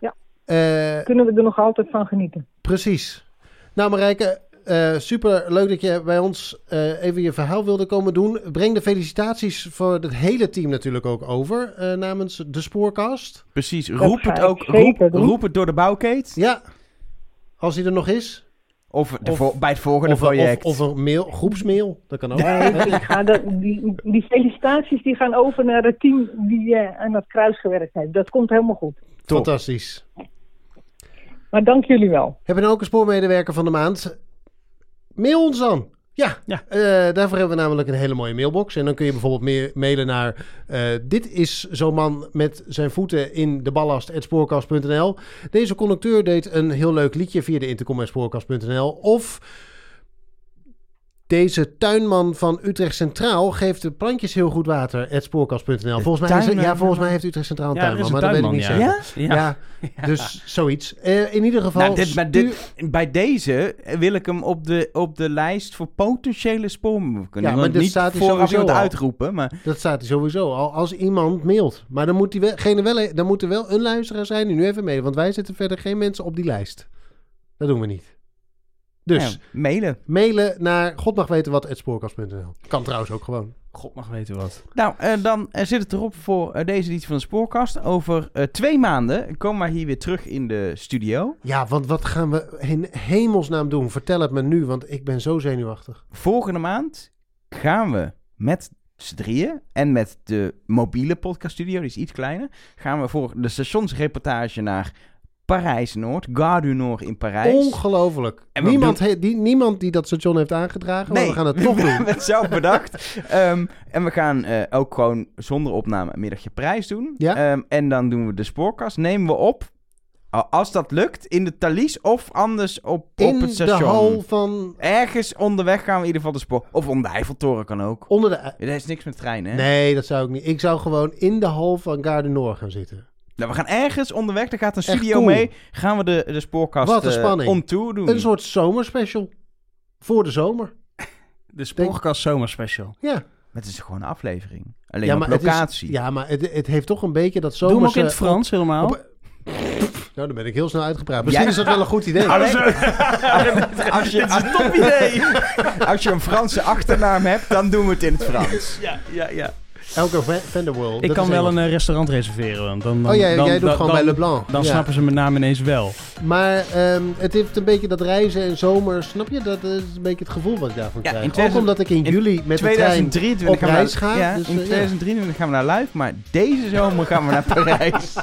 Speaker 9: Ja.
Speaker 2: Eh,
Speaker 9: Kunnen we er nog altijd van genieten.
Speaker 2: precies. Nou Marijke, eh, super leuk dat je bij ons eh, even je verhaal wilde komen doen. Breng de felicitaties voor het hele team natuurlijk ook over eh, namens de Spoorkast.
Speaker 1: Precies, roep het ook roep, roep het door de bouwkeet.
Speaker 2: Ja, als die er nog is.
Speaker 1: Of, de
Speaker 2: Of-
Speaker 1: vo- bij het volgende
Speaker 2: Of,
Speaker 1: project.
Speaker 2: of, of een mail, groepsmail, dat kan ook.
Speaker 9: Die, die felicitaties die gaan over naar het team die aan dat kruis gewerkt heeft. Dat komt helemaal goed.
Speaker 1: Top.
Speaker 2: Fantastisch.
Speaker 9: Maar dank jullie wel.
Speaker 2: Hebben we nou ook een spoormedewerker van de maand? Mail ons dan. Ja,
Speaker 3: Ja.
Speaker 2: eh, daarvoor hebben we namelijk een hele mooie mailbox. En dan kun je bijvoorbeeld meer mailen naar... eh, dit is zo'n man met zijn voeten in de ballast... spoorkast.nl. Deze conducteur deed een heel leuk liedje via de intercom spoorkast.nl. Of... Deze tuinman van Utrecht Centraal geeft de plantjes heel goed water. spoorkast.nl. Volgens, mij is het- ja, volgens mij heeft Utrecht Centraal een
Speaker 3: Ja,
Speaker 2: tuinman,
Speaker 3: een
Speaker 2: maar dat weet ik niet zeker.
Speaker 1: ja.
Speaker 2: Ja, dus zoiets. Eh, in ieder geval...
Speaker 1: Nou, dit, maar
Speaker 2: stuur-
Speaker 1: dit, bij deze wil ik hem op de, op de lijst voor potentiële spoorbemoeiingen.
Speaker 2: Ja, maar dit
Speaker 1: niet
Speaker 2: staat hij
Speaker 1: vooraf
Speaker 2: sowieso
Speaker 1: iemand uitroepen, maar
Speaker 2: Dat staat hij sowieso al als iemand mailt. Maar dan moet, diegene wel, dan moet er wel een luisteraar zijn die nu even mailen. Want wij zetten verder geen mensen op die lijst. Dat doen we niet. Dus
Speaker 1: ja, mailen.
Speaker 2: mailen naar godmagwetenwat.spoorkast.nl. Kan trouwens ook gewoon.
Speaker 3: God mag weten wat.
Speaker 1: Nou, eh, dan eh, zit het erop voor eh, deze editie van de Spoorkast. Over eh, twee maanden komen wij hier weer terug in de studio.
Speaker 2: Ja, want wat gaan we in hemelsnaam doen? Vertel het me nu, want ik ben zo zenuwachtig.
Speaker 1: Volgende maand gaan we met z'n drieën en met de mobiele podcaststudio, die is iets kleiner, gaan we voor de stationsreportage naar Parijs-Noord, Gare du Nord in Parijs.
Speaker 2: Ongelooflijk.
Speaker 1: En we
Speaker 2: Niemand,
Speaker 1: doen-
Speaker 2: he- die, niemand die dat station heeft aangedragen, maar we gaan het toch
Speaker 1: we
Speaker 2: doen.
Speaker 1: hebben het zelf bedacht. Ehm, en we gaan eh, ook gewoon zonder opname een middagje prijs doen.
Speaker 2: Ja.
Speaker 1: Ehm, en dan doen we de spoorkast. Nemen we op, als dat lukt, in de Thalys of anders op, op
Speaker 2: In
Speaker 1: het
Speaker 2: de
Speaker 1: station.
Speaker 2: hal van...
Speaker 1: Ergens onderweg gaan we in ieder geval de spoor. Of onder de Eiffeltoren kan ook.
Speaker 2: Onder de...
Speaker 1: Er is niks met treinen, hè?
Speaker 2: Nee, dat zou ik niet. Ik zou gewoon in de hal van Gare du Nord gaan zitten.
Speaker 1: Nou, we gaan ergens onderweg, daar gaat een studio
Speaker 2: cool.
Speaker 1: mee. Gaan we de, de spoorkast
Speaker 2: Wat een
Speaker 1: eh,
Speaker 2: spanning.
Speaker 1: on tour doen.
Speaker 2: Een soort zomerspecial. Voor de zomer.
Speaker 3: De Spoorkast Zomerspecial.
Speaker 2: Ja.
Speaker 1: Maar het is gewoon een aflevering. Alleen
Speaker 2: ja,
Speaker 1: op
Speaker 2: maar het is-
Speaker 1: locatie.
Speaker 2: ja, maar het, het heeft toch een beetje dat
Speaker 3: Doe hem ook in het Frans helemaal.
Speaker 2: op- nou, dan ben ik heel snel uitgepraat. Misschien is dat wel een goed idee.
Speaker 1: Alleen- als je, als, top idee. als je een Franse achternaam hebt, dan doen we het in het Frans.
Speaker 3: ja, ja, ja.
Speaker 2: Elke van van der World.
Speaker 3: Ik kan wel een eh, restaurant reserveren. Want dan, dan,
Speaker 2: Oh, jij,
Speaker 3: dan,
Speaker 2: jij doet
Speaker 3: dan-
Speaker 2: gewoon
Speaker 3: dan-
Speaker 2: bij Leblanc.
Speaker 3: Dan
Speaker 2: Ja.
Speaker 3: snappen ze mijn naam ineens wel.
Speaker 2: Maar ehm, het heeft een beetje dat reizen en zomer, snap je? Dat is een beetje het gevoel wat ik daarvan
Speaker 1: Ja,
Speaker 2: krijg. Ook
Speaker 1: 2000
Speaker 2: omdat ik in
Speaker 1: in
Speaker 2: juli met de trein
Speaker 1: 2023
Speaker 2: op
Speaker 1: gaan we
Speaker 2: reis ga.
Speaker 1: Ja,
Speaker 2: dus,
Speaker 1: in
Speaker 2: eh, ja.
Speaker 1: 2023 gaan we naar Luik, maar deze zomer gaan we naar Parijs.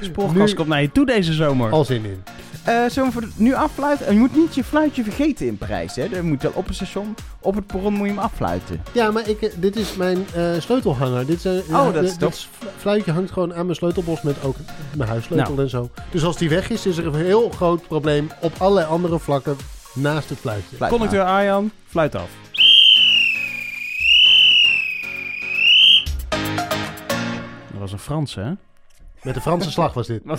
Speaker 3: Spoorkast
Speaker 2: Nu-
Speaker 3: komt naar je toe deze zomer.
Speaker 2: Al zin in.
Speaker 1: Eh zullen we nu affluiten? Je moet niet je fluitje vergeten in Parijs, hè? Er moet wel op het station, op het perron moet je hem affluiten.
Speaker 2: Ja, maar ik, eh, dit is mijn eh, sleutelhanger. Dit, is, eh,
Speaker 1: Oh, dat is
Speaker 2: dit fluitje hangt gewoon aan mijn sleutelbos met ook mijn huissleutel
Speaker 3: Nou.
Speaker 2: en zo. Dus als die weg is, is er een heel groot probleem op allerlei andere vlakken naast het fluitje.
Speaker 1: Fluit
Speaker 3: Conducteur Arjan, fluit af. Dat was een Frans, hè?
Speaker 2: Met de Franse slag was dit.